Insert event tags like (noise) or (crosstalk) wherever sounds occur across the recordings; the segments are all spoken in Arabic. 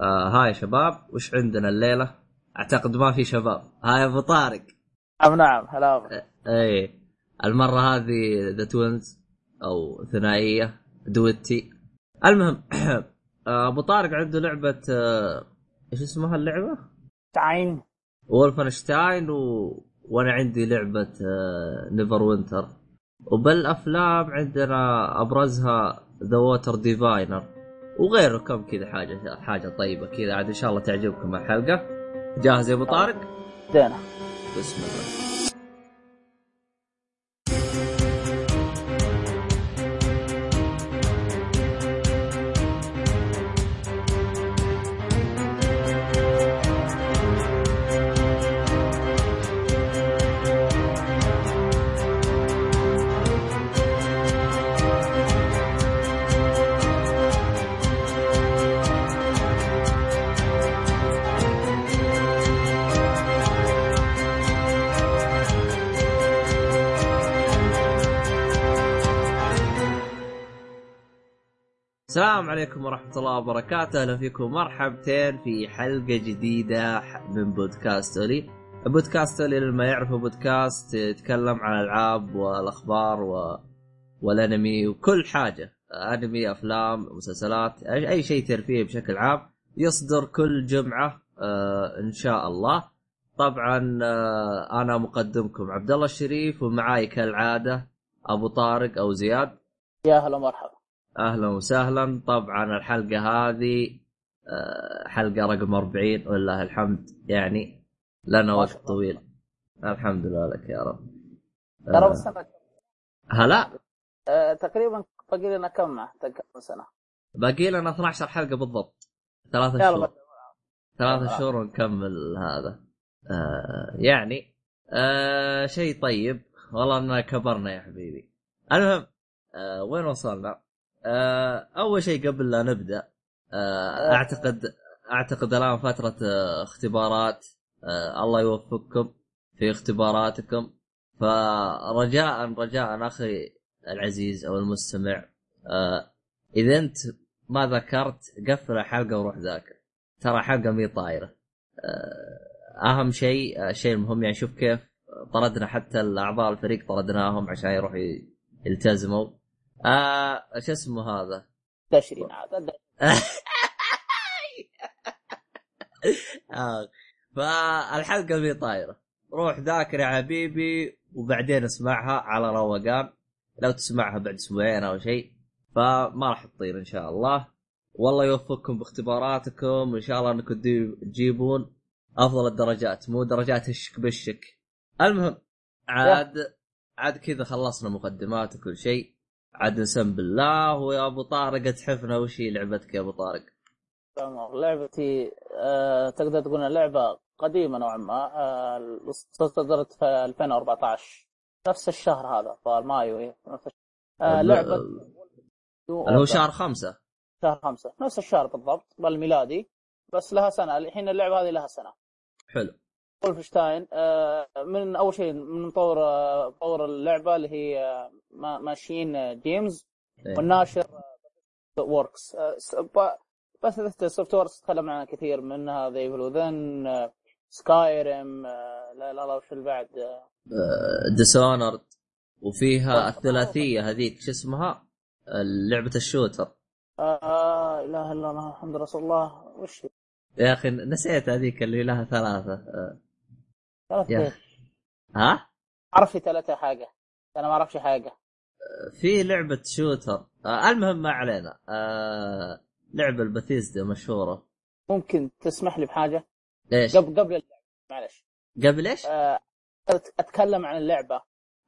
آه هاي شباب وش عندنا الليلة؟ أعتقد ما في شباب. هاي أبو طارق. نعم نعم هلا اي المرة هذه the twins أو ثنائية دويتي. المهم (clears throat) آه، أبو طارق عنده لعبة آه، إيش اسمها اللعبة؟ تعين Wolfenstein و... وأنا عندي لعبة Neverwinter وبالأفلام عندنا أبرزها The Water Diviner وغيره كم كذا حاجة حاجة طيبة كذا عاد إن شاء الله تعجبكم الحلقة. جاهز يا أبو طارق؟ دينا بسم الله. عليكم ورحمة الله وبركاته، أهلا فيكم مرحبتين في حلقة جديدة من بودكاست أولي. بودكاست أولي لما يعرفوا بودكاست يتكلم عن الألعاب والأخبار و... والأنمي وكل حاجة، أنمي، أفلام، مسلسلات، أي شيء ترفيهي بشكل عام يصدر كل جمعة آه إن شاء الله. طبعا آه أنا مقدمكم عبد الله الشريف ومعاي كالعادة أبو طارق أو زياد. يا هلا مرحبا أهلا وسهلا. طبعا الحلقة هذه آه، حلقة رقم 40 ولله الحمد. يعني لنا وقت. طويل الحمد لله لك يا رب. ترى آه، بس سنة. هلا؟ آه، تقريبا باقي لنا كم سنة؟ باقي لنا 12 حلقة بالضبط. ثلاثة شهور. ثلاثة. شهور ونكمل هذا. آه يعني آه شيء طيب. والله إننا كبرنا يا حبيبي. المهم آه وين وصلنا؟ آه أول شيء قبل لا نبدأ آه أعتقد أعتقد الآن فترة آه اختبارات الله يوفقكم في اختباراتكم. فرجاء رجاء أخي العزيز أو المستمع إذا أنت ما ذكرت قفل الحلقة وروح ذاكر. ترى حلقه مي طايرة. أهم شيء الشيء المهم يعني شوف كيف طردنا حتى الأعضاء الفريق طردناهم عشان يروحوا يلتزموا. آه شو اسمه هذا؟ 20 عاد. (laughs) آه فالحلقة مي طايرة. روح ذاكر يا حبيبي وبعدين اسمعها على روقان. لو تسمعها بعد أسبوعين أو شيء. فما راح تطير إن شاء الله. والله يوفقكم باختباراتكم. وان شاء الله إنكم تجيبون أفضل الدرجات مو درجات الشك بالشك. المهم عاد عاد كذا خلصنا مقدمات وكل شيء. عاد نسم بالله ويا أبو طارق اتحفنا وش هي لعبتك يا أبو طارق؟ لعبتي آه، تقدر تقول لعبة قديمة نوعا ما آه، صدرت في 2014 نفس الشهر هذا ظهر مايو إيه، نفس الشهر. آه، لعبة اللي هو شهر خمسة. شهر خمسة. نفس الشهر بالضبط بالميلادي. بس لها سنة الحين اللعبة هذه لها سنة. حلو. وولفشتاين آه، من أول شيء من مطور آه، مطور اللعبة اللي هي آه، ما- ماشين آه، جيمز إيه. والناشر وركس بس السوفت وير تكلمنا عنها كثير منها ذا ايفل وذن Skyrim لا لا لا وش اللي بعد؟ آه، Dishonored وفيها الثلاثية هذيك شو اسمها؟ لعبة ال shooter. آه إله إلا الله الحمد لله رسول الله. وش؟ يا أخي نسيت هذيك اللي لها ثلاثة. آه، ثلاث؟ ها؟ اعرف في ثلاثة حاجة. أنا ما أعرفش حاجة. في لعبة shooter. آه، المهم ما علينا. آه، لعبة البثيزدا مشهورة. ممكن تسمح لي بحاجة؟ إيش؟ قبل قبل اللعبة معلش. قبل إيش؟ آه، أتكلم عن اللعبة.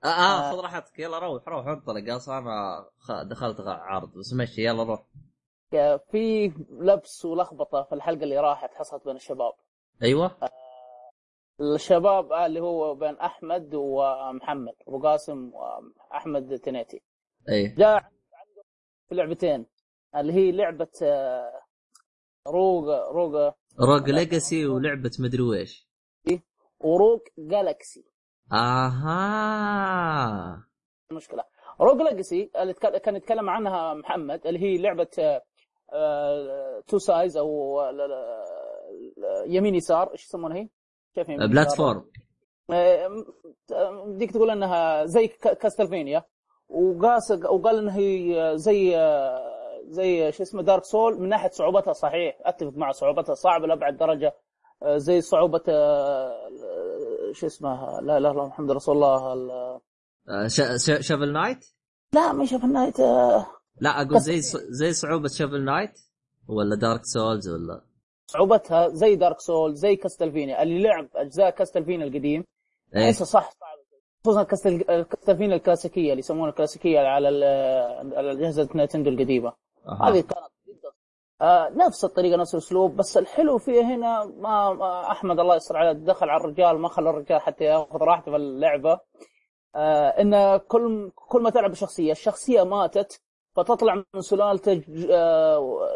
آه, آه آه. خذ راحتك. يلا روح روح انطلق أصلا أنا دخلت عرض. بس مشي يلا روح. آه، في لبس ولخبطة في الحلقة اللي راحت حصلت بين الشباب. أيوه. الشباب آه، اللي هو بين أحمد ومحمد أبو قاسم وأحمد تنيتي. أي. جاء عنده في لعبتين اللي هي لعبة آه، Rogue Rogue Rogue Legacy ولعبة مدري ويش و Rogue Galaxy أها. المشكلة Rogue Legacy اللي كان يتكلم عنها محمد اللي هي لعبة آه، two sides أو يمين يسار إيش يسمونها هي؟ كيف؟ platform. آه، بديك تقول إنها زي Castlevania وقاس وقال انها هي زي زي شو اسمه Dark Souls من ناحية صعوبتها صحيح أتفق مع صعوبتها صعبة لأبعد درجة آه، زي صعوبة آه، شو اسمه لا لا لا محمد رسول الله ال- Shovel Knight؟ لا في النهايه آه، لا أقول زي زي صعوبة Shovel Knight ولا Dark Souls ولا صعوبتها زي دارك سول زي كاستلفينيا اللي لعب أجزاء كاستلفينيا القديم إيه. احسه صح صعب. خصوصا كاستل- الكاستلفينيا الكلاسيكية اللي يسمونها الكلاسيكية على ال- على اجهزه نينتندو القديمة. أها. هذه كانت جدا. آه نفس الطريقة نفس الأسلوب بس الحلو فيها هنا ما, ما أحمد الله يستر عليه دخل على الرجال ما خلى الرجال حتى ياخذ راحته في اللعبة. آه إن كل كل ما تلعب بشخصية الشخصية ماتت فتطلع من سلالته آه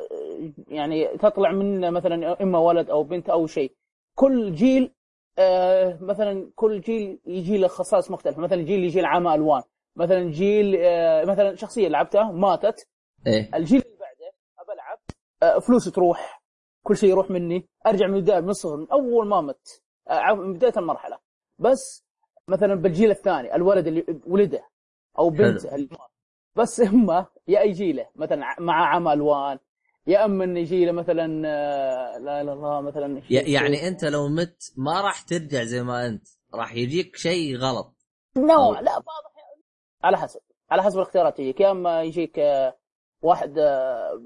يعني تطلع من مثلا إما ولد أو بنت أو شيء. كل جيل آه مثلا كل جيل يجي له خصائص مختلفة. مثلا جيل يجي له عامه ألوان. مثلا جيل آه مثلا شخصية لعبتها ماتت. إيه. الجيل اللي بعده أبى ألعب فلوسي تروح. كل شيء يروح مني. أرجع من البداية من الصفر من أول ما مت من بداية المرحلة. بس مثلا بالجيل الثاني الولد اللي ولده أو بنت اللي مات بس اما يا يجي له مثلا مع عمى الوان يا اما انه يجي له مثلا آه، لا إله إلا الله مثلا. يعني أنت لو مت ما راح ترجع زي ما أنت راح يجيك شيء غلط. نوع أو- لا بعض الأحيان- على حسب على حسب الاختيارات تجيك يا أما يجيك آه، واحد آه،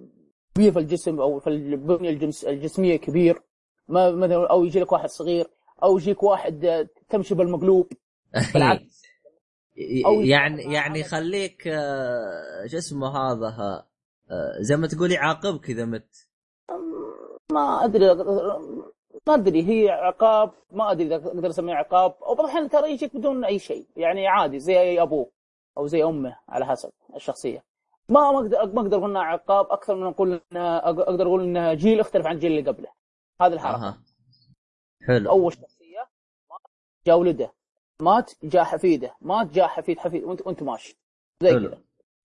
كبير في الجسم أو في البنيه الجنس الجسمية كبير ما مثلا أو يجي لك واحد صغير أو يجيك واحد آه، تمشي بالمقلوب. (laughs) بالعكس. يعني يعني خليك آه، شو اسمه هذا آه، زي ما تقول يعاقبك إذا مت. ما أدري ما أدري هي عقاب ما أدري إذا أقدر أسميه عقاب. أو بعض الأحيان ترى يجيك بدون أي شيء يعني عادي زي أبوه أو زي أمه على حسب الشخصية. ما ما أقدر ما أقدر أقول انها عقاب أكثر من أقول انها أقدر أقول انها جيل يختلف عن الجيل اللي قبله. هذه الحركة. أها. حلو. أول شخصية جاء ولده. مات جاء حفيده مات جاء حفيد حفيد وانت وانت ماشي. زي. كذا.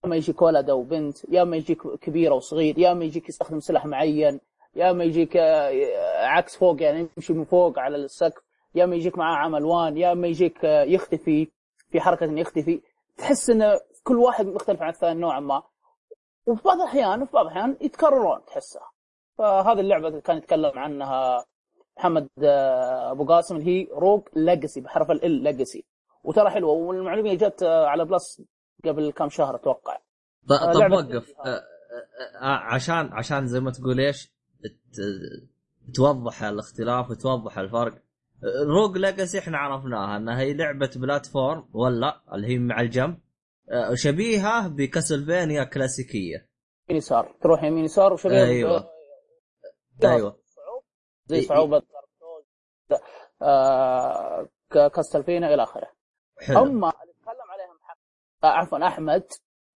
اما يجيك ولد أو بنت يا اما يجيك كبير أو صغير يا اما يجيك يستخدم سلاح معين يا اما يجيك آه، عكس فوق يعني يمشي من فوق على السقف يا اما يجيك معاه عمى الوان يا اما يجيك آه، يختفي في حركة إنه يختفي. تحس ان كل واحد مختلف عن الثاني نوعا ما. وفي بعض الاحيان وفي بعض الأحيان يتكررون تحسها فهذه اللعبة اللي كان يتكلم عنها محمد آه، أبو قاسم اللي هي Rogue Legacy بحرف ال Legacy. وترى حلوة. والمعلومة جت آه، على Plus قبل كم شهر أتوقع. طب وقف آه، آه، عشان عشان زي ما تقول إيش توضح الاختلاف وتوضح الفرق. Rogue Legacy إحنا عرفناها إنها هي لعبة platform ولا اللي هي مع الجنب. شبيهة ب Castlevania كلاسيكية. يمين يسار. تروح يمين يسار وشبيه أيوة. آه، أيوه. زي إي- صعوبة Souls، آه، Castlevania إلى آخره. أما اللي تكلم عليها محمد آه، عفوا أحمد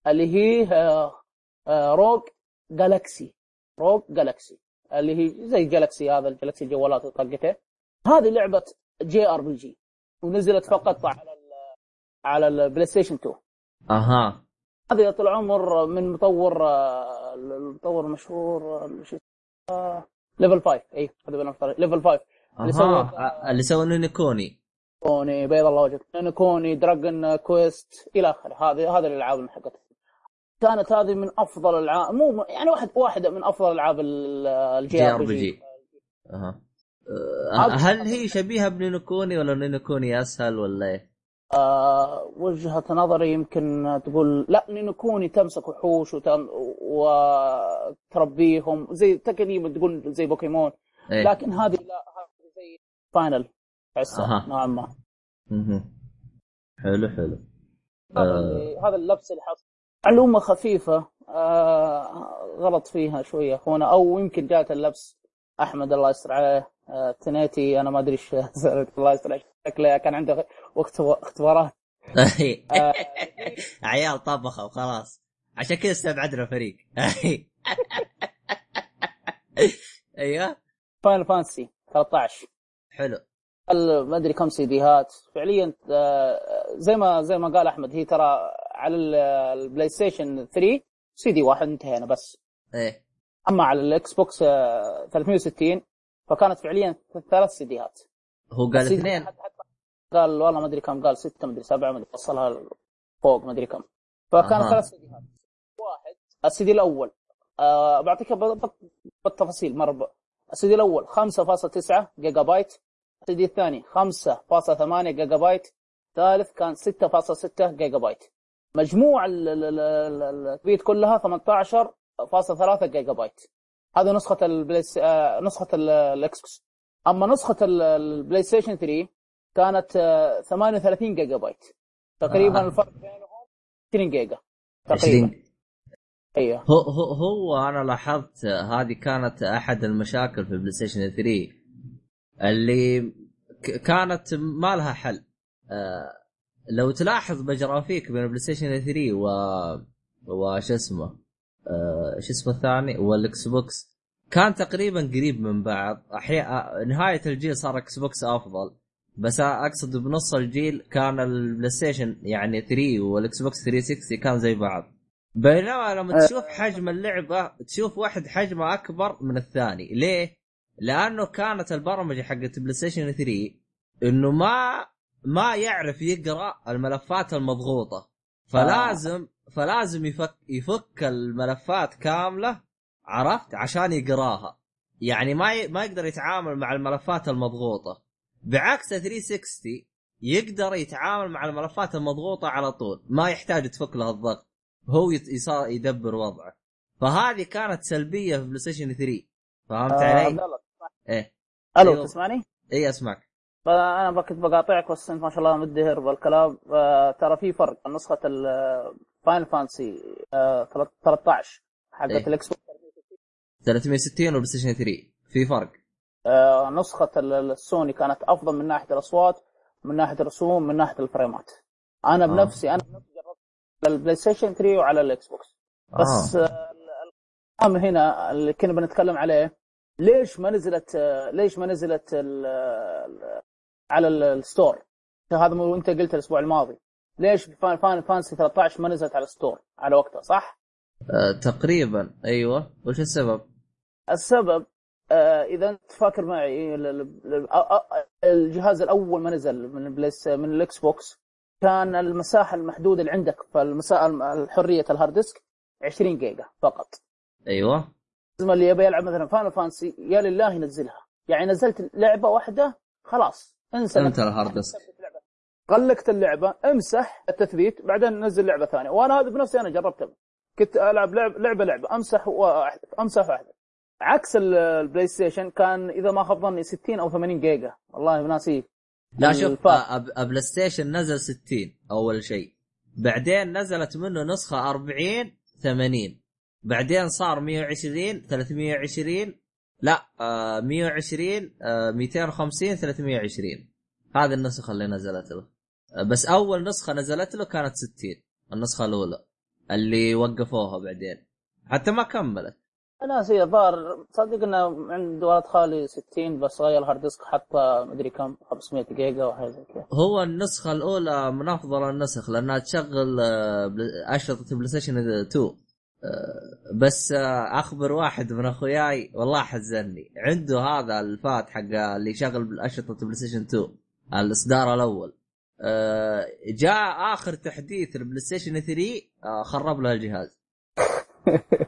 اللي هي آه، آه، Rogue Galaxy Rogue Galaxy اللي هي زي Galaxy هذا ال Galaxy الجوالات طقته. هذه لعبة JRPG ونزلت فقط على ال على ال PlayStation 2 أها. هذه يا طول العمر من مطور آه، المطور المشهور آه، شو؟ Level 5 اي هذا. Level 5 اللي سوى أها اللي سوى Ni no Kuni Kuni بيض الله وجهك. Kuni Dragon Quest إلى آخره. هذه هذه الألعاب اللي حقتها كانت هذه من أفضل الألعاب. مو يعني واحد واحدة من أفضل ألعاب ال- ال J JRPG. أها. آه، هل هي شبيهة ب Ni no Kuni ولا Ni no Kuni أسهل ولا إيه؟ آه وجهة نظري يمكن تقول لا لأنه Kuni تمسك وحوش وتم وتربيهم زي تقريبا تقول زي بوكيمون إيه؟ لكن هذه لا هذه زي Final تحسها أها. نوعا ما. حلو حلو هذا آه. هذا اللبس اللي حصل معلومة خفيفة آه غلط فيها شوية أخونا أو يمكن جات اللبس أحمد الله يستر عليه آه تنيتي أنا ما أدري إيش (laughs) الله يستر شكله كان عنده وقت اختبارات (laughs) آه عيال طبخه وخلاص عشان كذا استبعدنا فريق (laughs) (laughs) أيوه. فاينل فانسي 13 حلو. ما أدري كم سيديهات فعليا آه، زي ما زي ما قال أحمد هي ترى على ال- البلاي ستيشن 3 سي دي واحد انتهينا بس. إيه. أما على ال Xbox آه، 360 فكانت فعليا ثلاث سيديات هو قال اثنين. قال والله ما أدري كم قال ستة ما أدري سبعة ما أدري وصلها فوق ما أدري كم. فكان أها. ثلاث سيديات واحد السيدي الأول. آه بعطيك بالتفاصيل. مرة ب... السيدي الأول 5.9 جيجا بايت السيدي الثاني 5.8 جيجا بايت الثالث كان 6.6 جيجا بايت مجموع ال- ال- ال- ال- البيت كلها 18.3 جيجا بايت هذه نسخة ال Play آه، نسخة ال- ال X أما نسخة ال- ال PlayStation 3 كانت آه، 38 جيجا بايت تقريبا آه. الفرق بينهم 20 جيجا. تقريبا. 20 أيوه. هو هو هو أنا لاحظت هذه كانت أحد المشاكل في ال PlayStation 3 اللي كانت ما لها حل. آه لو تلاحظ ب graphics بين البلاي ستيشن 3 و وش اسمه آه شو اسمه الثاني؟ والاكس بوكس كان تقريبا قريب من بعض. أحيانا نهاية الجيل صار إكس بوكس أفضل. بس أقصد بنص الجيل كان البلاي ستيشن يعني 3 والاكس بوكس 360 كان زي بعض. بينما لما أه. تشوف حجم اللعبة تشوف واحد حجمه أكبر من الثاني. ليه؟ لأنه كانت البرمجة حقت بلاي ستيشن 3 إنه ما ما يعرف يقرأ الملفات المضغوطة. فلازم فلازم يفك يفك الملفات كاملة عرفت؟ عشان يقراها. يعني ما ي... ما يقدر يتعامل مع الملفات المضغوطة. بعكس 360 يقدر يتعامل مع الملفات المضغوطة على طول. ما يحتاج تفك له الضغط. هو يت- يصا- يدبر وضعه فهذه كانت سلبية في بلاي ستيشن 3 فهمت آه، علي؟ عبد الله إيه ألو أيوه. تسمعني؟ اي أسمعك أنا كنت بقاطعك بس ما شاء الله مدهر بالكلام آه، ترى في فرق نسخة الفاينل فانتسي 13 حقت إيه. الاكس بوكس 360 والبلاي ستيشن 3 في فرق آه، نسخة ال- السوني كانت أفضل من ناحية الأصوات من ناحية الرسوم من ناحية الفريمات أنا آه. بنفسي أنا بنفسي البلاي ستيشن 3 وعلى الاكس بوكس بس آه. آه، هنا اللي كنا بنتكلم عليه ليش ما نزلت آه، ليش ما نزلت ال- ال- على ال- ال store هذا مو انت قلت الأسبوع الماضي ليش فاين فاين فانتسي 13 ما نزلت على ال store على وقتها صح؟ آه تقريبا أيوه وش السبب؟ السبب آه إذا أنت فاكر معي ال- ال- ال- آه، آه، الجهاز الأول ما نزل من من الاكس بوكس كان المساحة المحدودة اللي عندك فالمساحة حقت ال hard disk 20 جيجا فقط. أيوه. اللي يبي يلعب مثلا فاينل فانتسي يا لله ينزلها. يعني نزلت لعبة واحدة خلاص انسى. انت ال hard disk. غلقت اللعبة امسح التثبيت بعدين نزل لعبة ثانية. وأنا هذا بنفسي أنا جربتها كنت ألعب لعب لعبة لعبة امسح واحذف امسح واحذف عكس ال- البلاي ستيشن كان إذا ما خاب ظني 60 أو 80 جيجا. والله ناسي لا شوف. آه، أب- بلاي ستيشن نزل 60 أول شيء. بعدين نزلت منه نسخة 40 80 بعدين صار 120 320 لا آه 120 آه 250 320 هذه النسخة اللي نزلت له. آه بس أول نسخة نزلت له كانت 60 النسخة الأولى. اللي وقفوها بعدين. حتى ما كملت. ناسي الظاهر تصدق إنه عند ولد خالي 60 بس غير ال hard disk حط مدري كم 500 جيجا وحاجة زي كذا. هو النسخة الأولى من أفضل النسخ لأنها تشغل آه، أشرطة بلاي ستيشن 2 آه، بس آه، أخبر واحد من أخوياي والله حزني عنده هذا ال fat حق اللي يشغل أشرطة بلاي ستيشن 2 الإصدار الأول. آه، جاء آخر تحديث البلاي ستيشن 3 آه، خرب له الجهاز. (laughs)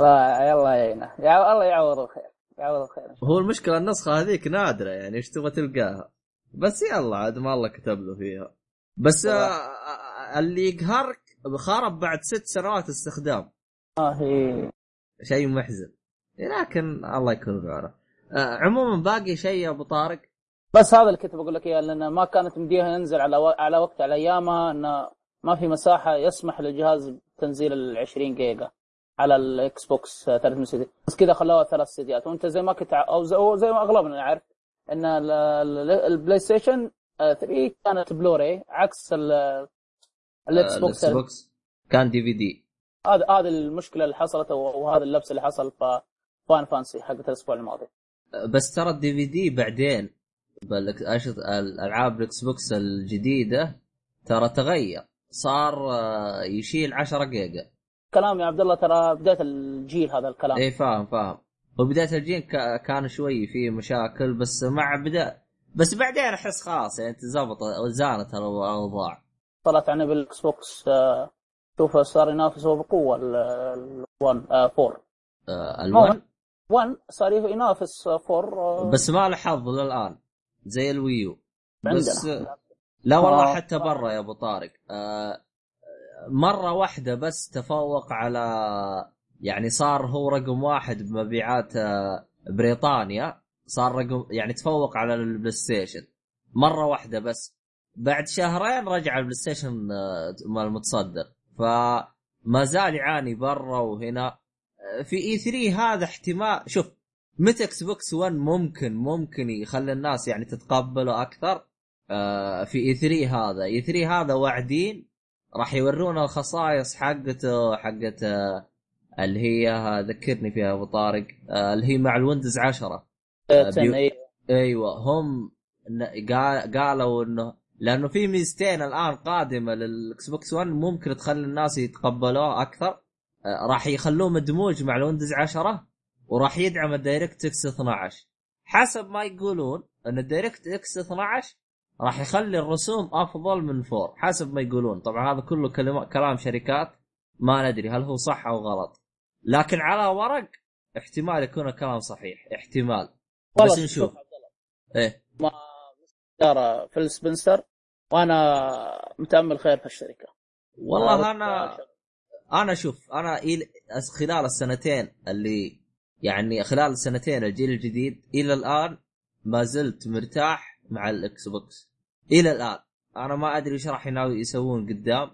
لا يلا يعينه يا الله يعوض الخير يعوض الخير هو المشكلة النسخة هذيك نادرة يعني إيش تبغى تلقاها؟ بس يلا عاد ما الله كتب له فيها. بس آه آه، اللي يقهرك خرب بعد ست سنوات استخدام. ما هي. شيء محزن. لكن الله يكون بعونه آه عموما باقي شيء يا أبو طارق؟ بس هذا اللي كنت بقول لك إياه لأن ما كانت مديها ينزل على و... على وقت على أيامها إنه ما في مساحة يسمح للجهاز بتنزيل ال 20 جيجا. على الإكس بوكس 360 بس كذا خلوها ثلاث سيديات. وانت زي ما كنت أو زي, ما أغلبنا نعرف إن ال- ال- البلاي ستيشن آه، 3 كانت بلوراي عكس ال- الاكس بوكس الاكس بوكس كان DVD هذا هذه المشكلة اللي حصلت وهذا اللبس اللي حصل في فاينل فانتسي حقت الأسبوع الماضي. آه، بس ترى ال DVD بعدين الألعاب الإكس بوكس الجديدة ترى تغير. صار آه، يشيل 10 جيجا. الكلام يا عبد الله ترى بداية الجيل هذا الكلام. اي فاهم فاهم. وبدايه الجيل كان شوي في مشاكل بس مع بدا بس بعدين أحس خلاص يعني تزبط زانت الأوضاع. طلعت عنه بالاكس بوكس آه، شوف صار ينافس هو بقوة ال1 4 آه الوان 1 صار ينافس 4 بس ما له حظ للآن زي الوي يو. بس عندنا لا والله آه. حتى برا يا أبو طارق آه مرة واحدة بس تفوق على يعني صار هو رقم واحد بمبيعات آه، بريطانيا. صار رقم يعني تفوق على البلاي ستيشن مرة واحدة بس. بعد شهرين رجع البلاي ستيشن آه، المتصدر فما زال يعاني برا وهنا. آه، في E3 هذا احتمال شوف متى إكس بوكس 1 ممكن ممكن يخلي الناس يعني تتقبله أكثر. آه، في E3 هذا. E3 هذا واعدين. راح يورونا الخصائص حقته حقت آه، اللي هي آه، ذكرني فيها أبو طارق آه، اللي هي مع الويندوز 10 10 بيو- اي أيوه هم ن- قال- قالوا إنه لأنه في ميزتين الآن قادمة للإكس بوكس 1 ممكن تخلي الناس يتقبلوه أكثر. راح يخلوه مدموج مع الويندوز 10 وراح يدعم الدايركت إكس 12 حسب ما يقولون إن DirectX 12 راح يخلي الرسوم أفضل من 4 حسب ما يقولون. طبعا هذا كله كلام كلام شركات ما ندري هل هو صح أو غلط. لكن على ورق احتمال يكون الكلام صحيح. احتمال. بس نشوف. إيه. ما دار فيل سبنسر وأنا متأمل خير في الشركة. والله أنا أنا شوف أنا ال- خلال السنتين اللي يعني خلال السنتين الجيل الجديد إلى الآن ما زلت مرتاح مع الاكس بوكس إلى الآن أنا ما أدري إيش راح يناوي يسوون قدام.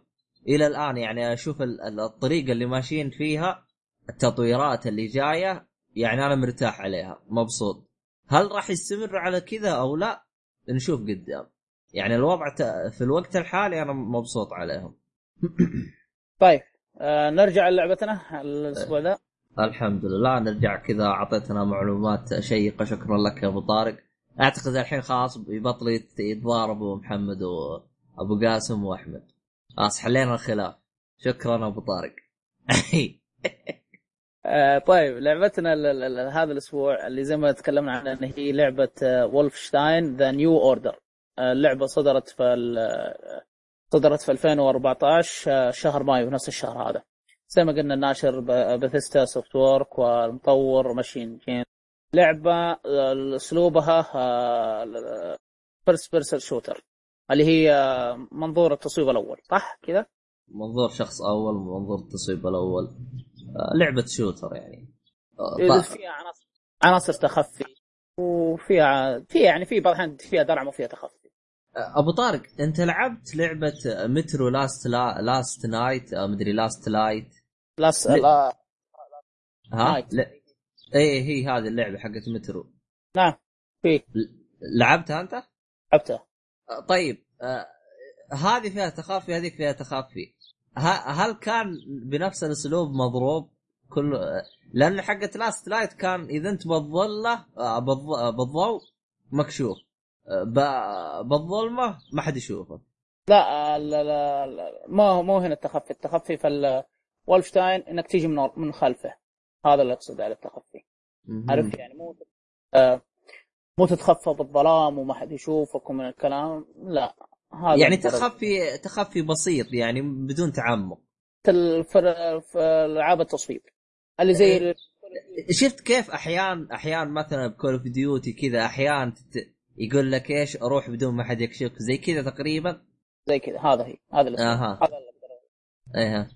إلى الآن يعني أشوف ال- ال- الطريقة اللي ماشيين فيها التطويرات اللي جاية يعني أنا مرتاح عليها مبسوط. هل راح يستمروا على كذا أو لا؟ نشوف قدام. يعني الوضع في الوقت الحالي أنا مبسوط عليهم. (coughs) طيب آه نرجع للعبتنا الأسبوع ذا. الحمد لله نرجع كذا أعطيتنا معلومات شيقة شكرا لك يا أبو طارق. أعتقد الحين خلاص يبطلوا يت- يتضاربوا محمد وأبو قاسم وأحمد. خلاص حلينا الخلاف. شكرا أبو طارق. (laughs) آه طيب لعبتنا هذا الأسبوع اللي زي ما تكلمنا عنها إن هي لعبة Wolfenstein The New Order اللعبة صدرت في ال- صدرت في 2014 آه، شهر مايو نفس الشهر هذا. زي ما قلنا الناشر Bethesda Softworks والمطور MachineGames لعبة آه، اسلوبها first person shooter اللي هي آه، منظور التصويب الأول صح كذا؟ منظور شخص أول منظور التصويب الأول آه، لعبة shooter يعني. فيها عناصر عناصر تخفي وفيها فيها يعني في بعض الأحيان فيها درعمة وفيها تخفي أبو طارق أنت لعبت لعبة Metro Last لا... Last Night مدري Last Light Last لا. ها Night. إيه هي هذه اللعبة حقت مترو. نعم. في. لعبتها أنت؟ لعبتها. آه، طيب آه هذه فيها تخفي هذيك فيها تخفي هل كان بنفس الأسلوب مضروب؟ كل آه، لأن حقت Last Light كان إذا أنت بالظلة آه، بالض- بالضوء مكشوف. بالظلمة ما حد يشوفك لا لا لا, لا ما مو هنا التخفي. التخفي في Wolfenstein إنك تيجي من من خلفه. هذا اللي اقصد على التخفي. عارف يعني مو آه مو تتخفى بالظلام وما حد يشوفك ومن الكلام لا. هذا يعني. تخفي تخفي بسيط يعني بدون تعمق. في العاب التصويب اللي زي ال- شفت كيف احيان أحيان مثلا ب Call of Duty كذا أحيان تت... يقول لك إيش؟ أروح بدون ما حد يكشفك. زي كذا تقريبا؟ زي كذا. هذا هي. هذا اللي أها. هذا اللي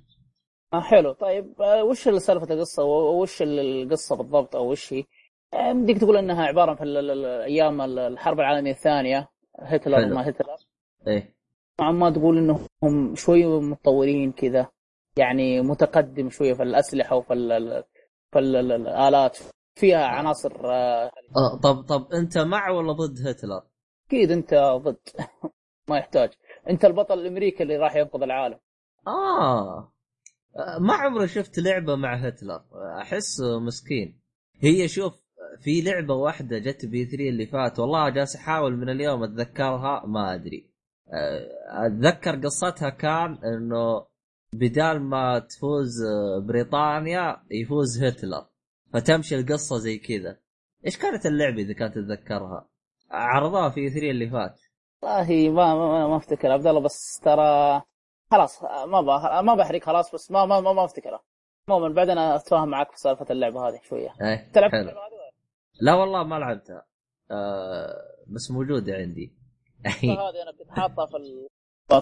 آه حلو طيب آه، وش اللي سالفة القصة وش ال- القصة بالضبط أو وش هي؟ آه، بدك تقول إنها عبارة عن في أيام ال- الحرب العالمية الثانية هتلر حلو. ما هتلر إيه نوعا ما تقول إنهم شوي متطورين كذا يعني متقدم شوية في الأسلحة وفي ال- ال- في ال- ال- الآلات فيها عناصر آه، آه، طب طب أنت مع ولا ضد هتلر؟ أكيد أنت ضد (laughs) ما يحتاج أنت البطل الأمريكي اللي راح ينقذ العالم آه. ما عمري شفت لعبة مع هتلر. أحس مسكين. هي شوف في لعبة واحدة جت بي 3 اللي فات. والله جالس أحاول من اليوم أتذكرها ما أدري. آه، أتذكر قصتها كان إنه بدال ما تفوز بريطانيا يفوز هتلر. فتمشي القصة زي كذا. إيش كانت اللعبة إذا كانت تتذكرها؟ عرضوها في 3 اللي فات. والله ما ما, ما أفتكر. عبد الله بس ترى خلاص ما ب... ما بحرق خلاص بس ما ما ما, ما افتكرها عموما بعدين أتفاهم معك في سالفة اللعبة هذه شوية. إيه تلعب حلو. اللعبة هذه لا والله ما لعبتها. آه بس موجودة عندي. (laughs) هذه أنا كنت حاطها في ال...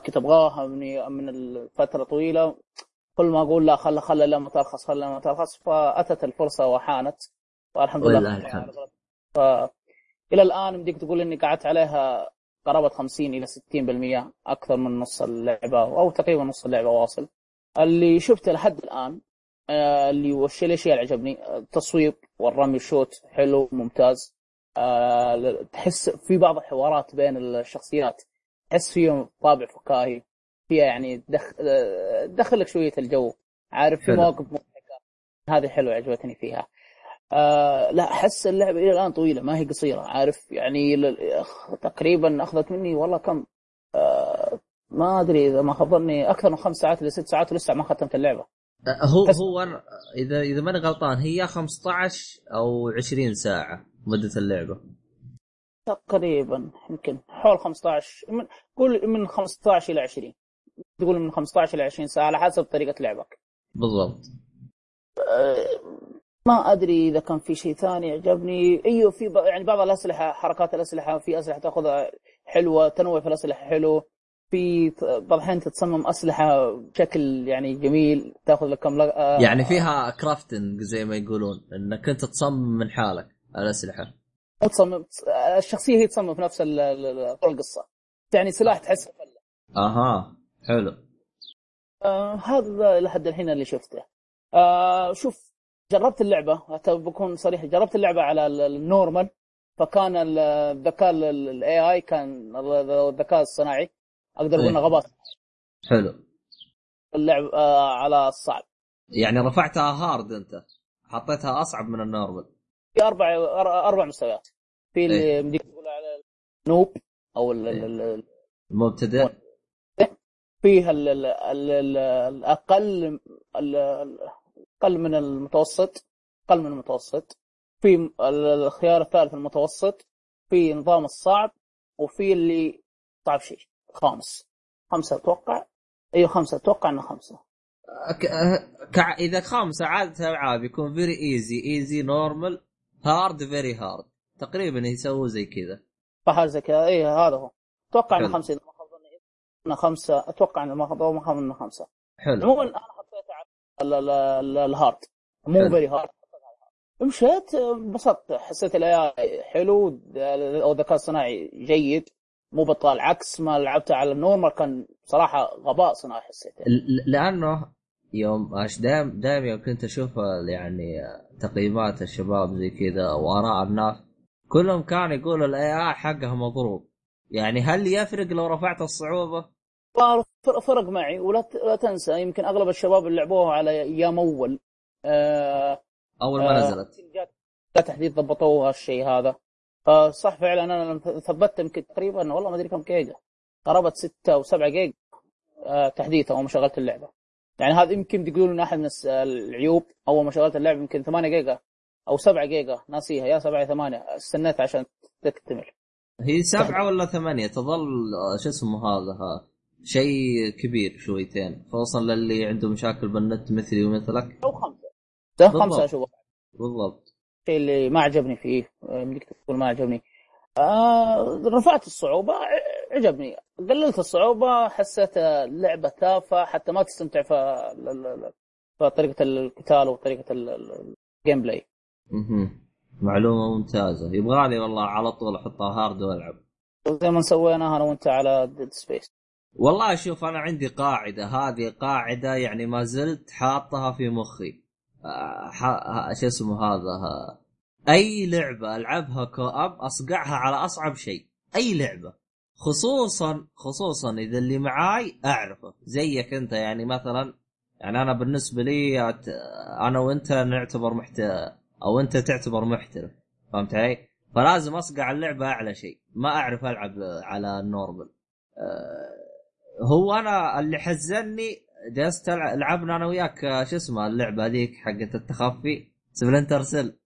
كنت أبغاها من من الفترة طويلة. كل ما أقول لا خل خل لما ترخص خل لما ترخص فأتت الفرصة وحانت. والحمد لله. الحمد. ف... إلى الآن بديك تقول إني قعدت عليها قرابة 50 إلى 60% أكثر من نص اللعبة أو تقريبا نص اللعبة واصل. اللي شفته لحد الآن آه، اللي وش الاشياء اللي عجبني التصوير والرمي الشوت حلو ممتاز. آه، تحس في بعض الحوارات بين الشخصيات تحس فيهم طابع فكاهي فيها يعني دخ... آه، تدخل لك شوية الجو. عارف في. مواقف مضحكة. هذه حلوة عجبتني فيها. آه لا أحس اللعبة إلى الآن طويلة ما هي قصيرة عارف؟ يعني تقريبا أخذت مني والله كم آه ما أدري إذا ما خبرني أكثر من خمس ساعات لست ساعات ولسه ما ختمت اللعبة. هو بس- هو إذا إذا ماني غلطان هي 15 أو 20 ساعة مدة اللعبة. تقريبا يمكن حول 15 من قول من 15 إلى 20 تقول من 15 إلى 20 ساعة على حسب طريقة لعبك. بالضبط. ما أدري إذا كان في شيء ثاني عجبني. أيوه في ب... يعني بعض الأسلحة حركات الأسلحة في أسلحة تأخذها حلوة تنوع في الأسلحة حلو. في بعض الأحيان تتصمم أسلحة بشكل يعني جميل تأخذ لك كم لق... آه. يعني فيها crafting زي ما يقولون إنك انت تصمم من حالك الأسلحة. تصمم الشخصية هي تصمم في نفس القصة. يعني سلاح تحس أها حلو. آه هذا لحد الحين اللي شفته. آه شوف جربت اللعبة حتى بكون صريح جربت اللعبة على ال- ال normal فكان ال- الذكاء ال AI كان ال- الذكاء الصناعي أقدر أقول إنه إيه. غباء. حلو. اللعب آه على الصعب. يعني رفعتها hard أنت حطيتها أصعب من ال normal. في أربع أربع مستويات في اللي إيه. يمديك تقول على ال noob أو ال- المبتدئ. فيها ال- ال- ال- ال- الأقل ال- ال- أقل من المتوسط أقل من المتوسط. في ال- الخيار الثالث المتوسط في نظام الصعب وفي اللي صعب شيء خامس. خمسة أتوقع. أيوه خمسة. أتوقع إنه خمسة. ك... كع... إذا خامسه عاده العاب يكون very easy easy normal hard very hard تقريبا يسووا زي كذا. فحاجه زي كذا. اي هذا هو. أتوقع إنه. خمسة إذا ما خاب ظني. إنه خمسة. أتوقع إنه ما خاب ما خاب إنه خمسة. حلو. عموما أنا حطيته على ال- ال- ال- ال hard. مو. very hard مشيت انبسطت. حسيت ال AI حلو أو الذكاء الصناعي جيد. مو بطال. عكس ما لعبته على ال normal كان صراحة غباء صناعي حسيته. ل- لأنه يوم دائم دائما يوم كنت أشوف يعني تقييمات الشباب زي كذا وآراء الناس كلهم كانوا يقولوا ال AI حقها مضروب. يعني هل يفرق لو رفعت الصعوبة؟ صار فرق معي ولا لا تنسى يمكن أغلب الشباب اللي لعبوها على أيام أول. آه أول ما آه، نزلت. جات تحديث ضبطوها الشيء هذا. فصح فعلا أنا ثبتت يمكن تقريبا والله ما أدري كم جيجا. قرابه 6 أو 7 جيجا آه، تحديث أول ما شغلت اللعبة. يعني هذا يمكن تقولون أحد من العيوب أول ما شغلت اللعبة يمكن 8 جيجا أو 7 جيجا ناسيها يا 7 يا 8 استنيت عشان تكتمل. هي سبعة ولا ثمانية؟ تظل آه، شو اسمه هذا شيء كبير شويتين خصوصا للي عنده مشاكل بالنت مثلي ومثلك. أو خمسة. ده. خمسة أشوفه. بالضبط. الشيء اللي ما عجبني فيه يمديك تقول ما عجبني. آه رفعت الصعوبة عجبني. قللت الصعوبة حسيت اللعبة تافهة حتى ما تستمتع في طريقة القتال وطريقة ال- ال- ال gameplay مهم. معلومة ممتازة. يبغالي والله على طول أحطها hard وألعب. زي ما سويناها أنا وأنت على Dead Space والله شوف أنا عندي قاعدة. هذه قاعدة يعني ما زلت حاطها في مخي. آه، شو اسمه هذا. أي لعبة ألعبها co-op أصقعها على أصعب شيء. أي لعبة. خصوصا خصوصا إذا اللي معاي أعرفه. زيك أنت يعني مثلا يعني أنا بالنسبة لي أنا وأنت نعتبر محت أو أنت تعتبر محترف. فهمت علي؟ فلازم أصقع اللعبة أعلى شيء. ما أعرف ألعب على ال normal. هو أنا اللي حزني جلست لعبنا أنا وياك آه، شو اسمه اللعبة هذيك حقت التخفي؟ Splinter Cell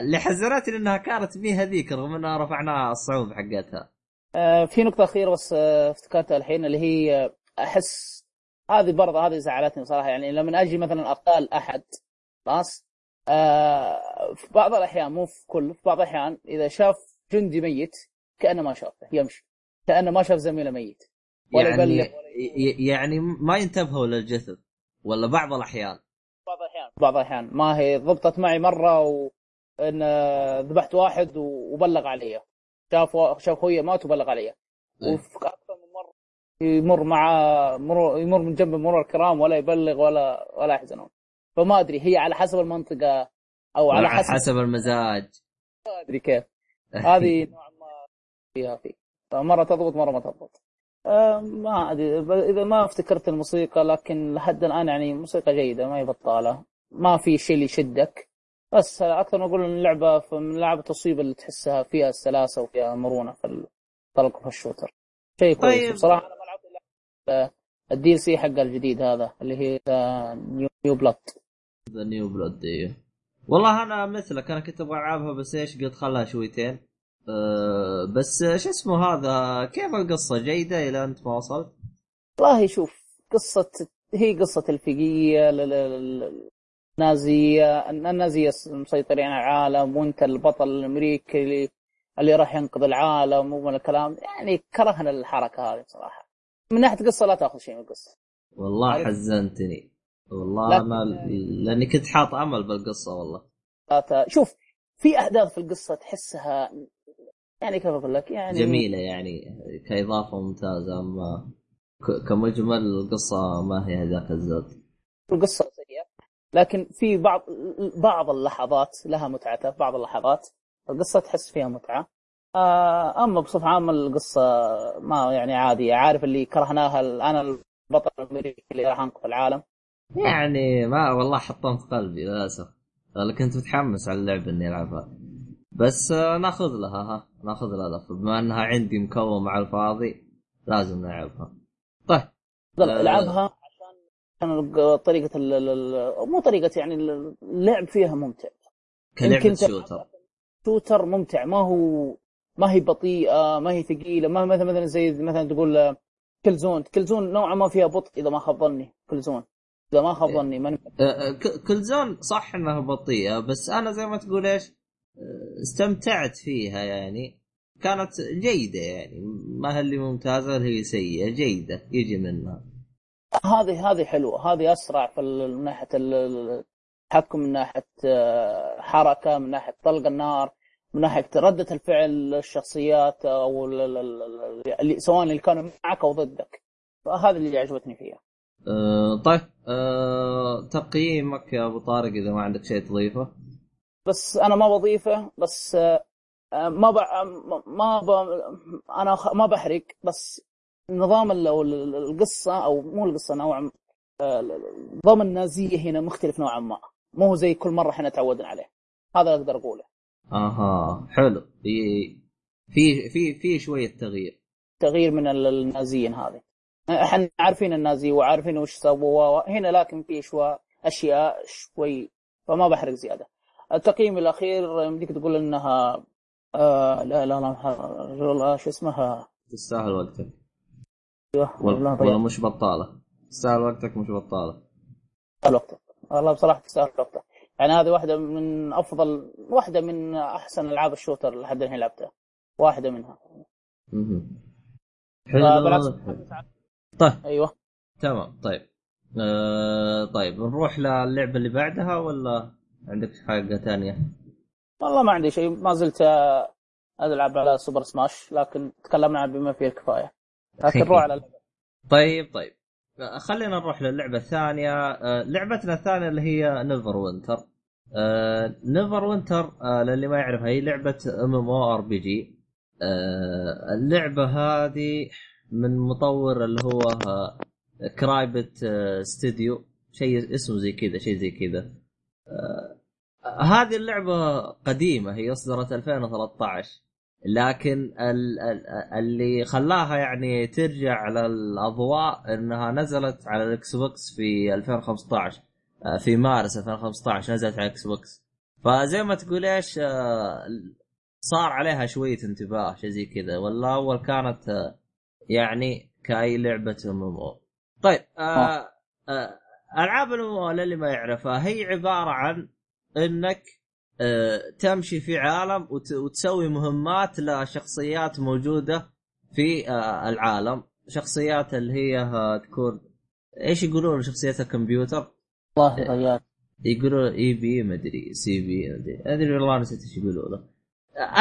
اللي حزنتني إنها كانت مي هذيك رغم إنها رفعناها الصعوبه حقتها. آه، في نقطة أخيرة بس آه، افتكرتها الحين اللي هي أحس هذه برضه هذه زعلتني صراحة. يعني لما أجي مثلا أقال أحد خلاص آه، في بعض الأحيان مو في كل في بعض الأحيان إذا شاف جندي ميت كأنه ما شافه يمشي. كأنه ما شاف زميله ميت. ولا يعني يبلغ يعني ما ينتبهوا للجثث ولا بعض الأحيان. بعض الأحيان. بعض الأحيان. ما هي ضبطت معي مرة وإن آه، ذبحت واحد و- وبلغ علي شاف شاف خويه مات وبلغ علي إيه. وفي أكثر من مرة يمر مع مر يمر من جنب مرور الكرام ولا يبلغ ولا ولا يحزنون. فما أدري هي على حسب المنطقة أو على حسب حسب المزاج. ما أدري كيف. (laughs) هذه نوعا ما فيها في مرة تضبط مرة ما تضبط. ما أدري. إذا ما افتكرت الموسيقى لكن لحد الآن يعني موسيقى جيدة ما هي بطالة. ما في شيء اللي يشدك. بس أكثر ما أقول اللعبة من الالعاب التصويب اللي تحسها فيها سلاسة وفيها مرونة في الطلق في ال shooter. شيء كويس. طيب. بصراحة أنا ما لعبت إلا ال DLC حق الجديد هذا اللي هي آه، New, Blood The New Blood أيوه والله أنا مثلك أنا كنت أبغى ألعبها بس إيش قلت خلها شويتين. أه بس شو اسمه هذا؟ كيف القصة؟ جيدة إلى انت ما وصلت؟ والله شوف قصة هي قصة الفقية ل- ل- ل- النازية. النازية مسيطرين على العالم وانت البطل الأمريكي اللي, اللي راح ينقذ العالم ومن الكلام. يعني كرهنا الحركة هذه بصراحة. من ناحية قصة لا تأخذ شيء من القصة. والله. حزنتني. والله لكن- أنا لأني كنت حاط أمل بالقصة والله. شوف في أحداث في القصة تحسها يعني كيف أقول لك يعني جميلة يعني كإضافة ممتازة أما كمجمل القصة ما هي هذاك الزود. القصة سيئة لكن في بعض بعض اللحظات لها متعتها بعض اللحظات القصة تحس فيها متعة. آه، أما بصفة عامة القصة ما يعني عادية عارف اللي كرهناها أنا البطل الأمريكي اللي راح أنقذ العالم. يعني ما والله حطمت قلبي للأسف. أنا كنت متحمس على اللعبه إني ألعبها. بس ناخذ لها ها ناخذ لها لفه بما انها عندي مكون مع الفاضي لازم نلعبها. طيب. العبها عشان ال- مو طريقة يعني اللعب فيها ممتع. كلعبة shooter shooter ممتع. ما هو ما هي بطيئة ما هي ثقيلة. ما مثلا مثلا زي مثلا تقول Killzone. Killzone نوعا ما فيها بطء إذا ما خاب ظني. Killzone. إذا ما خاب إيه. ظني آه، آه، ك- Killzone صح إنها بطيئة بس أنا زي ما تقول إيش؟ استمتعت فيها يعني. كانت جيدة يعني. ما هي اللي ممتازة اللي هي سيئة جيدة يجي منها. هذه هذه حلوة. هذه أسرع في من ال- التحكم من ناحية آه، حركة من ناحية طلق النار من ناحية ردة الفعل الشخصيات ال- اللي سواء اللي كانوا معك أو ضدك. فهذا اللي عجبتني فيها. أه طيب أه تقييمك يا أبو طارق إذا ما عندك شيء تضيفه؟ بس أنا ما بضيفه بس آه، ما ب... ما ب... أنا ما بحرق بس نظام ال- القصة أو مو القصة نوعا آه، نظام النازية هنا مختلف نوعا ما مو هو زي كل مرة إحنا تعودنا عليه. هذا أقدر أقوله. أها حلو. في في في في شوية تغيير. تغيير من ال- النازيين هذه. إحنا عارفين النازي وعارفين وش سووا هنا لكن في شوى أشياء شوي فما بحرق زيادة. التقييم الأخير يمديك تقول إنها آه لا لا لا والله شو اسمها؟ تستاهل وقتك. أيوه والله ضيعت مش بطالة. تستاهل وقتك مش بطالة. وقتك. والله بصراحة تستاهل وقتك. يعني هذه واحدة من أفضل واحدة من أحسن ألعاب الشوتر لحد الحين لعبتها. واحدة منها. آه، بالعكس. حلو طيب. أيوه. تمام طيب. أه طيب. نروح للعبة اللي بعدها ولا؟ عندك حاجة ثانية؟ والله ما عندي شيء. ما زلت آه، ألعب على Super Smash لكن تكلمنا عن بما فيه الكفاية. لكن نروح على اللعبة. طيب طيب. آه، خلينا نروح للعبة الثانية. آه، لعبتنا الثانية اللي هي Neverwinter Neverwinter للي ما يعرفها هي لعبة ام ام أو ار بي جي اللعبة هذه من مطور اللي هو آه، Cryptic آه، ستوديو شيء اسمه زي كذا شيء زي كذا. آه، هذه اللعبة قديمة هي اصدرت 2013 لكن ال ال اللي خلاها يعني ترجع على الاضواء إنها نزلت على ال Xbox في 2015 آه، في مارس 2015 نزلت على ال Xbox فزي ما تقول إيش آه، صار عليها شوية انتباه شيء زي كذا. ولا اول كانت آه، يعني كأي لعبة MMO. طيب آه. آه ألعاب ال MM للي ما يعرفها هي عبارة عن إنك آه تمشي في عالم وت وتسوي مهمات لشخصيات موجودة في آه العالم. شخصيات اللي هي آه تكون إيش يقولون شخصيات الكمبيوتر؟ والله ضيعت يقولوا AP مدري CP مدري أدري. والله نسيت إيش يقولوا له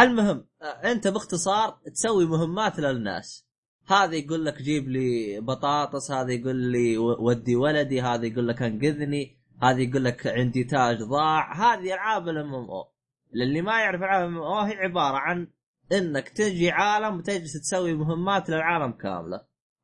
المهم أنت باختصار تسوي مهمات للناس. هذا يقول لك جيب لي بطاطس هذا يقول لي ودي ولدي هذا يقول لك انقذني هذا يقول لك عندي تاج ضاع. هذه ألعاب ال MMO. للي ما يعرف ألعاب ال MO هي عبارة عن إنك تجي عالم وتجلس تسوي مهمات للعالم كاملة.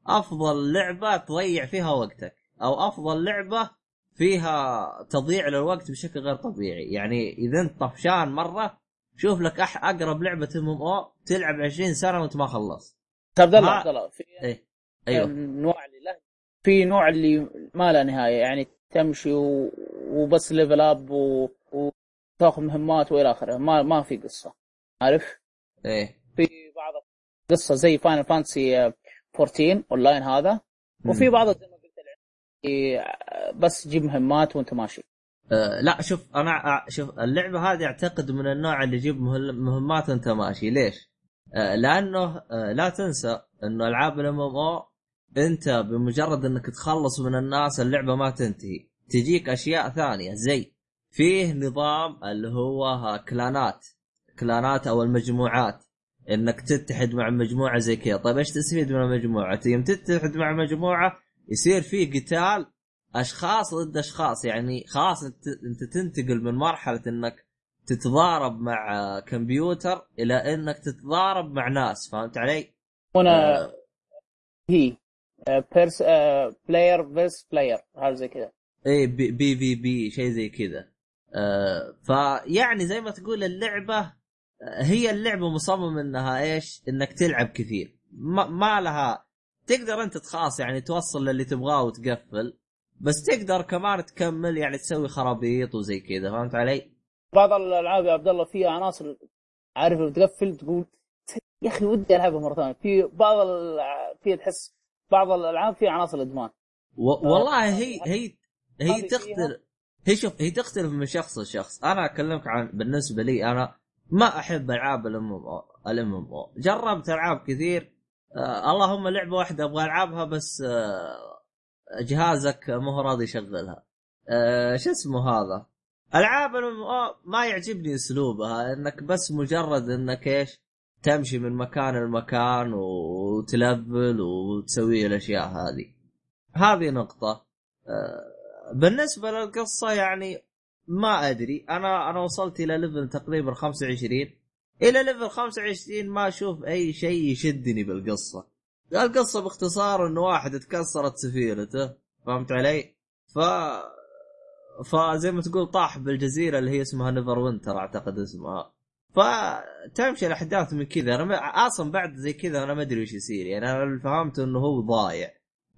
أفضل لعبة تضيع فيها وقتك أو أفضل لعبة فيها تضييع للوقت بشكل غير طبيعي. يعني إذا أنت طفشان مرة شوف لك أقرب لعبة MMO تلعب 20 سنة وأنت ما خلصت. عبد الله عبد الله في إيه أيوه. نوع اللي له في نوع اللي ما لا نهاية يعني تمشي و... وبس level up و... وتاخذ مهمات وإلى آخره. ما ما في قصة. عارف؟ إيه. في بعض قصة زي Final Fantasy 14 اونلاين هذا وفي بعض زي ما قلت بس تجيب مهمات وانت ماشي. أه لا شوف أنا شوف اللعبة هذه أعتقد من النوع اللي يجيب مهمات وانت ماشي. ليش؟ أه لأنه أه لا تنسى إنه ألعاب ال MMO أنت بمجرد إنك تخلص من الناس اللعبة ما تنتهي. تجيك أشياء ثانية زي فيه نظام اللي هو كلانات كلانات أو المجموعات. إنك تتحد مع مجموعة زي كذا. طيب إيش تستفيد من المجموعة؟ يوم تتحد مع مجموعة يصير في قتال أشخاص ضد أشخاص. يعني خلاص أنت تنتقل من مرحلة إنك تتضارب مع كمبيوتر إلى إنك تتضارب مع ناس فهمت علي؟ هنا آه هي بيرس player versus player هذا زي كذا اي بي PvP شيء زي كذا آه فيعني زي ما تقول اللعبة آه، هي اللعبة مصمم إنها إيش؟ إنك تلعب كثير ما, ما لها تقدر أنت تخلص يعني توصل للي تبغاه وتقفل بس تقدر كمان تكمل يعني تسوي خرابيط وزي كذا فهمت علي؟ بعض الألعاب يا عبد الله فيها عناصر عارف لو تقفل تقول يا أخي ودي ألعبها مرة ثانية. في بعض في تحس بعض الألعاب فيها عناصر إدمان. و... والله هي هي هي تختلف هي شوف هي تختلف من شخص لشخص. أنا أكلمك عن بالنسبة لي أنا ما أحب ألعاب الأم إم أو الأم إم أو. جربت ألعاب كثير. آه اللهم لعبة واحدة أبغى ألعبها بس آه جهازك مو راضي يشغلها. آه شو اسمه هذا؟ ألعاب ما يعجبني أسلوبها إنك بس مجرد إنك إيش تمشي من مكان لمكان وتلفل وتسوي الأشياء هذه. هذه نقطة. آه بالنسبة للقصة يعني ما أدري. أنا أنا وصلت إلى level تقريبا 25 إلى level 25 ما أشوف أي شيء يشدني بالقصة. القصة باختصار انه واحد اتكسرت سفينته فهمت علي؟ ف فزي ما تقول طاح بالجزيرة اللي هي اسمها Neverwinter أعتقد اسمها. فتمشي الأحداث من كذا. أنا أصلا بعد زي كذا أنا ما أدري وش يصير. يعني أنا اللي فهمت إنه هو ضايع.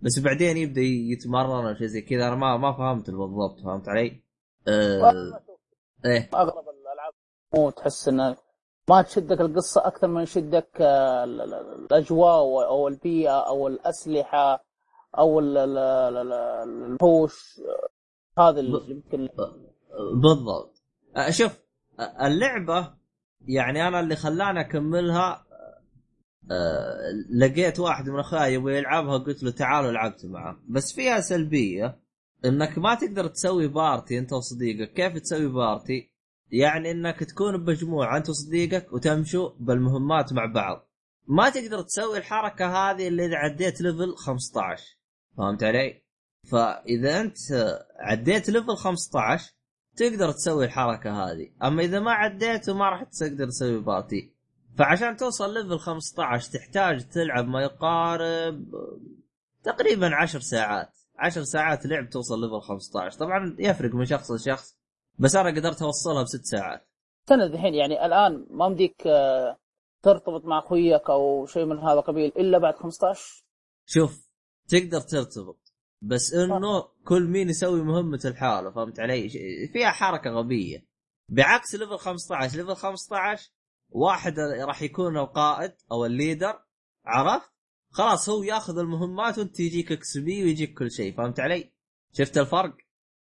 بس بعدين يبدأ يتمرن أو شيء زي كذا. أنا ما ما فهمت بالضبط فهمت علي؟ أه... إيه. أغلب الألعاب مو تحس إنه ما تشدك القصة أكثر من يشدك آه، الأجواء أو البيئة أو الأسلحة أو الوحوش هذا اللي يمكن بالضبط. آه، شوف آه، اللعبة يعني أنا اللي خلاني أكملها لقيت واحد من أخوياي يبغى يلعبها قلت له تعال لعبت معه. بس فيها سلبية إنك ما تقدر تسوي party أنت وصديقك. كيف تسوي party؟ يعني إنك تكون بمجموعة أنت وصديقك وتمشوا بالمهمات مع بعض. ما تقدر تسوي الحركة هذه اللي إذا عديت level 15 فهمت علي؟ فإذا أنت عديت level 15 تقدر تسوي الحركة هذه. أما إذا ما عديت وما راح تقدر تسوي party فعشان توصل level 15 تحتاج تلعب ما يقارب تقريبا 10 ساعات. 10 ساعات لعب توصل level 15 طبعا يفرق من شخص لشخص بس أنا قدرت أوصلها بست ساعات. استنى الحين يعني الآن ما مديك آه، ترتبط مع أخوياك أو شيء من هذا القبيل إلا بعد 15 شوف تقدر ترتبط. بس إنه كل مين يسوي مهمته لحاله فهمت علي؟ فيها حركة غبية بعكس level 15 level 15 واحد راح يكون القائد أو ال leader عرفت؟ خلاص هو ياخذ المهمات وانت يجيك XP ويجيك كل شيء فهمت علي؟ شفت الفرق؟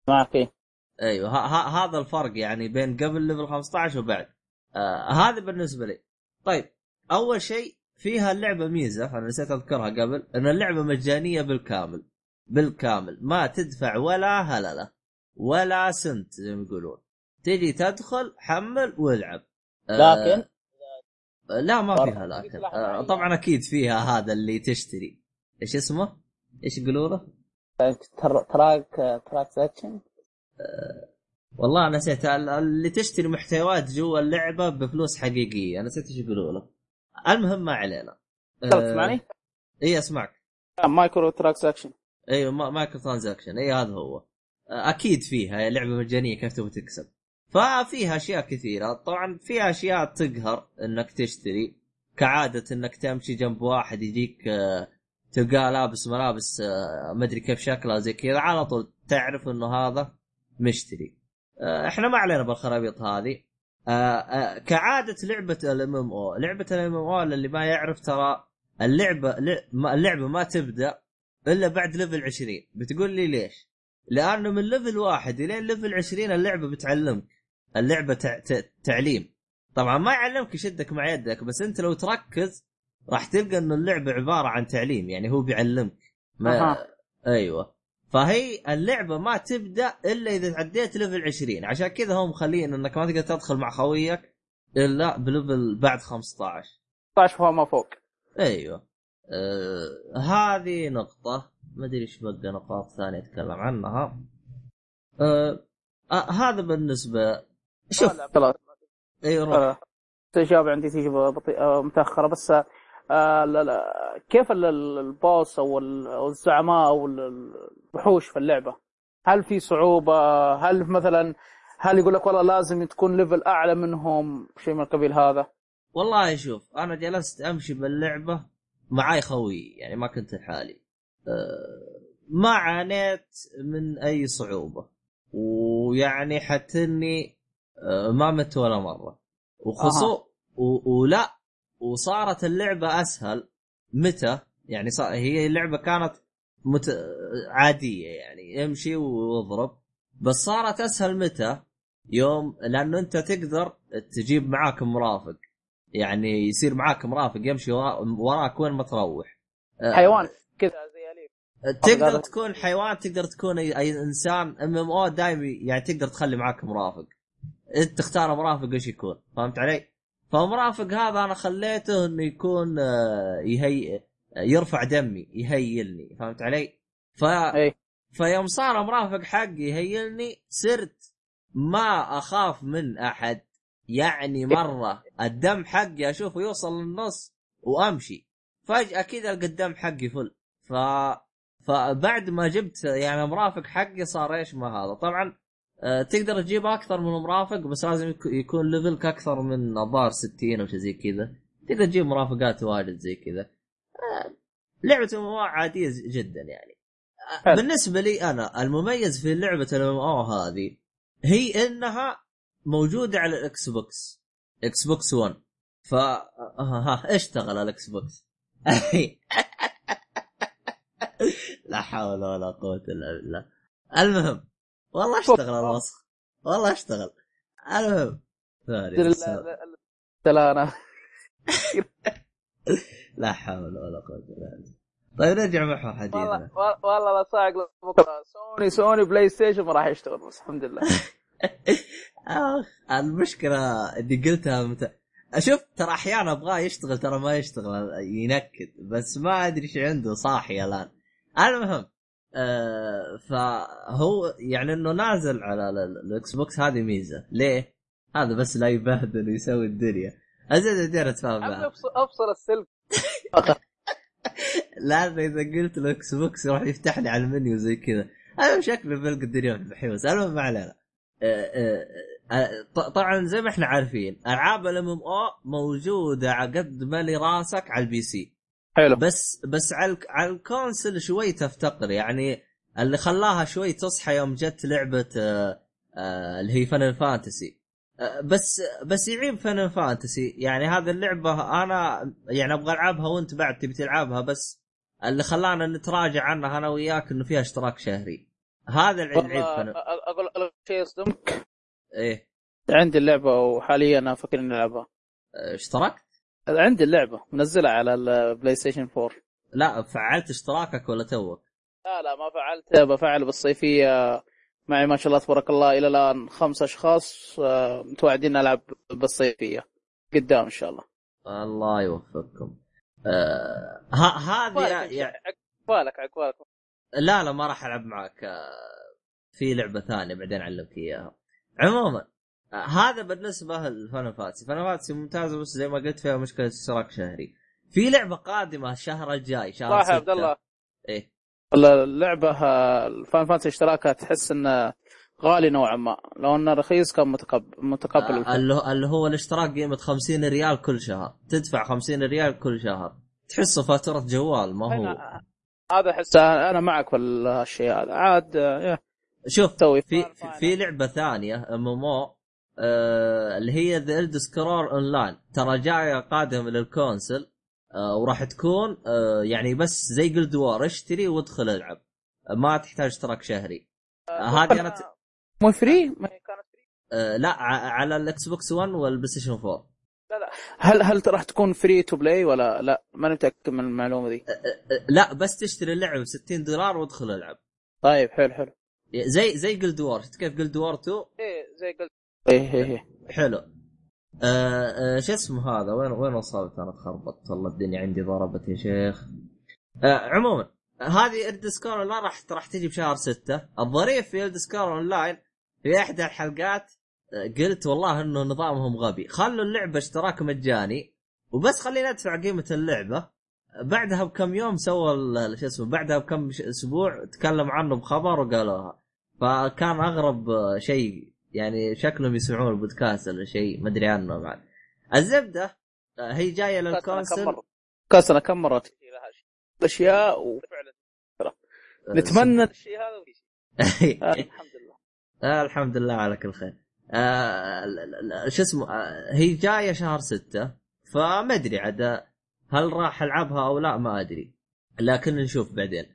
معك إيه. أيوه ها هذا الفرق يعني بين قبل level 15 وبعد آه هذا بالنسبة لي طيب أول شيء فيها اللعبة ميزة أنا نسيت أذكرها قبل إن اللعبة مجانية بالكامل بالكامل. ما تدفع ولا هللة. ولا سنت زي ما يقولون. تجي تدخل حمل والعب. آه، لكن؟ لا ما. فيها لكن. آه طبعا أكيد فيها هذا اللي تشتري. إيش اسمه؟ إيش يقولوا له؟ tr- track track section والله نسيت. ال- اللي تشتري محتويات جوا اللعبة بفلوس حقيقية. نسيت إيش يقولوا له. المهم ما علينا. تسمعني؟ اي أسمعك. micro track section أيوه ما- microtransaction اي هذا هو. أكيد فيها لعبة مجانية كيف تبغى تكسب. ففيها أشياء كثيرة. طبعا فيها أشياء تقهر إنك تشتري. كعادة إنك تمشي جنب واحد يجيك آه، تلقاه لابس ملابس آه، ما أدري كيف شكلها زي كذا. على طول تعرف إنه هذا مشتري. آه، إحنا ما علينا بالخرابيط هذه. كعادة لعبة ال MMO لعبة ال MMO اللي ما يعرف ترى اللعبة اللعبة ما تبدأ إلا بعد level 20 بتقول لي ليش؟ لأنه من level واحد الين level 20 اللعبة بتعلمك. اللعبة تع... ت... تعليم. طبعا ما يعلمك يشدك مع يدك بس أنت لو تركز راح تلقى إنه اللعبة عبارة عن تعليم يعني هو بيعلمك. ما أها. أيوه. فهي اللعبة ما تبدأ إلا إذا عديت level 20 عشان كذا هم مخلين إنك ما تقدر تدخل مع خويك إلا ب level بعد 15 16 فما فوق. أيوه. آه هذه نقطة ما أدري إيش بقى نقاط ثانية أتكلم عنها آه آه هذا بالنسبة شوف ثلاث أيوه روح. آه، الاجابه عندي تيجي بطيئه متأخرة بس آه لا لا كيف ال- ال- البوس أو الزعماء أو ال- الوحوش في اللعبة؟ هل في صعوبة؟ هل مثلا هل يقول لك والله لازم تكون ليفل أعلى منهم شيء من القبيل هذا؟ والله شوف أنا جلست أمشي باللعبة معاي خوي يعني ما كنت لحالي. آه ما عانيت من أي صعوبة. ويعني حتى إني آه ما مت ولا مرة. وخصو و- ولا وصارت اللعبة أسهل متى؟ يعني صار هي اللعبة كانت مت... عادية يعني امشي واضرب بس صارت أسهل متى؟ يوم لأنه أنت تقدر تجيب معاك مرافق. يعني يصير معاك مرافق يمشي ورا- وراك وين ما تروح. آه، حيوان كذا زي اليف تقدر تكون حيوان تقدر تكون اي, أي إنسان. إم إم أو دائما يعني تقدر تخلي معاك مرافق. إنت تختار مرافق إيش يكون فهمت علي؟ فمرافق هذا أنا خليته إنه يكون آه، يهي يرفع دمي يهيلني فهمت علي؟ ف إي. فيوم صار مرافق حقي يهيلني صرت ما أخاف من أحد. يعني مرة الدم حقي اشوفه يوصل للنص وأمشي. فجأة كذا القى الدم حقي فل. ف فبعد ما جبت يعني مرافق حقي صار إيش ما هذا. طبعا آه، تقدر تجيب أكثر من مرافق بس لازم يك- يكون level ك أكثر من الظاهر 60 أو شيء زي كذا. تقدر تجيب مرافقات واجد زي كذا. آه، لعبة MMO عادية جدا يعني. آه،. بالنسبة لي أنا المميز في لعبة ال MMO هذه هي إنها موجودة على ال Xbox Xbox 1 ف ها, ها اشتغل ال Xbox (laughs) لا حول ولا قوة إلا بالله. المهم والله اشتغل الوسخ والله اشتغل. المهم ثاني لا أنا. (laughs) لا حول ولا قوة إلا بالله. طيب نرجع محور حديثنا. والله والله لا صاعق بكره سوني Sony PlayStation ما راح يشتغل بس الحمد لله. (laughs) آخ المشكلة إني قلتها مت... أشوف ترى أحيانا أبغاه يشتغل ترى ما يشتغل ينكد بس ما أدري إيش عنده صاحي الآن. المهم آه فهو يعني إنه نازل على ال- ال- الاكس بوكس هذه ميزة. ليه؟ هذا بس لا يبهدل ويسوي الدنيا. أزيد الدنيا أتفاهم معه أبصر السلك. (laughs) لأن إذا قلت الاكس بوكس راح يفتح لي على المنيو زي كذا. أنا شكله بلقى الدنيا في البحيوس المهم ما علينا. طبعا زي ما إحنا عارفين ألعاب الأم إم أو موجودة على قد مالي راسك على البي سي. حلو. بس بس على الك- على ال console شوي تفتقر يعني اللي خلاها شوي تصحى يوم جت لعبة آه، آه، اللي هي Final Fantasy بس بس يعيب Final Fantasy يعني هذه اللعبة أنا يعني أبغى ألعبها وأنت بعد تبي تلعبها بس اللي خلانا نتراجع عنها أنا وياك إنه فيها اشتراك شهري. هذا العيب. أ- أقول أقول شيء يصدمك إيه. عندي اللعبة وحاليا أنا فكر إني ألعبها. آه، اشتركت؟ عندي اللعبة منزلها على ال PlayStation 4 لا فعلت اشتراكك ولا توك؟ لا لا ما فعلت. بفعل بالصيفية. معي ما شاء الله تبارك الله إلى الآن خمس أشخاص آه، متوعدين العب بالصيفية. قدام إن شاء الله. الله يوفقكم. آه ها هذه يعني عقبالك عقبالك لا لا ما راح ألعب معك. آه، في لعبة ثانية بعدين أعلمك إياها. عموما آه، هذا بالنسبة ل Final Fantasy Final Fantasy ممتازه بس زي ما قلت فيها مشكلة اشتراك شهري. في لعبة قادمة الشهر الجاي شهر صح يا عبدالله. إيه. اللعبة ال Final Fantasy اشتراكها تحس إنه غالي نوعا ما. لو إنه رخيص كان متقبل متقبل آه،. اللي هو- اللي هو الاشتراك قيمة 50 ريال كل شهر. تدفع 50 ريال كل شهر. تحسه فاتورة جوال ما هو. أنا- هذا أحس أنا معك في الشيء هذا. عاد آه، شوف تسوي في. في لعبة ثانية MMO اللي هي The Elder Scrolls Online ترى جاية قادمة لل console آه وراح تكون آه يعني بس زي Guild Wars اشتري وادخل العب. ما تحتاج اشتراك شهري. آه هذه أنا ت... مو free ما كانت free لا على ال Xbox 1 وال PlayStation 4 هل هل راح تكون free to play ولا لا؟ ماني متأكد من المعلومة دي. لا بس تشتري اللعبة ب 60 دولار وادخل العب. طيب حلو حلو. زي زي Guild Wars شفت كيف Guild Wars 2 إيه زي قلت إيه إيه إيه. حلو. آه آه شو اسمه هذا؟ وين وين وصلت؟ أنا تخربطت والله الدنيا عندي ضربت يا شيخ. آه عموما هذه Elder Scrolls لا راح راح تجي بشهر ستة. الظريف في Elder Scrolls Online في إحدى الحلقات قلت والله إنه نظامهم غبي. خلوا اللعبة اشتراك مجاني وبس خلينا ندفع قيمة اللعبة. بعدها بكم يوم سووا ال- شو اسمه بعدها بكم ش- أسبوع تكلم عنه بخبر وقالوها. فكان أغرب شيء يعني شكلهم يسمعون البودكاست ولا شيء ما أدري عنه بعد. الزبدة هي جاية كم للكونسل. مرة. كاس أنا كم مرة تجي لها شيء. أشياء وفعلا نتمنى الشيء هذا (laughs) الحمد لله. الحمد لله على كل خير. آه شو اسمه آه هي جاية شهر ستة فما أدري عاد هل راح ألعبها أو لا ما أدري. لكن نشوف بعدين.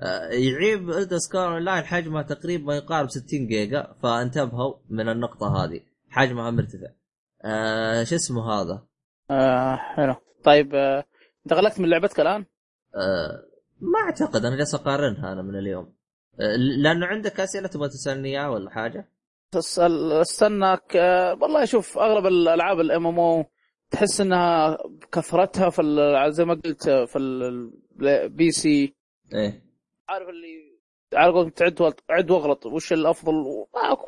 آه يعيب Elder Scrolls Online حجمها تقريبا ما يقارب 60 جيجا فانتبهوا من النقطة هذه. حجمها مرتفع. آه شو اسمه هذا؟ آه حلو. طيب آه، انت غلقت من لعبتك الآن؟ آه ما أعتقد أنا جالس أقارنها أنا من اليوم. آه لأنه عندك أسئلة تبغى تسألني إياها ولا حاجة؟ استناك آه، والله شوف أغلب الألعاب ال MMO تحس إنها كثرتها في زي ما قلت في ال PC إيه. عارف اللي على قولتهم تعد عد واغلط وش الأفضل؟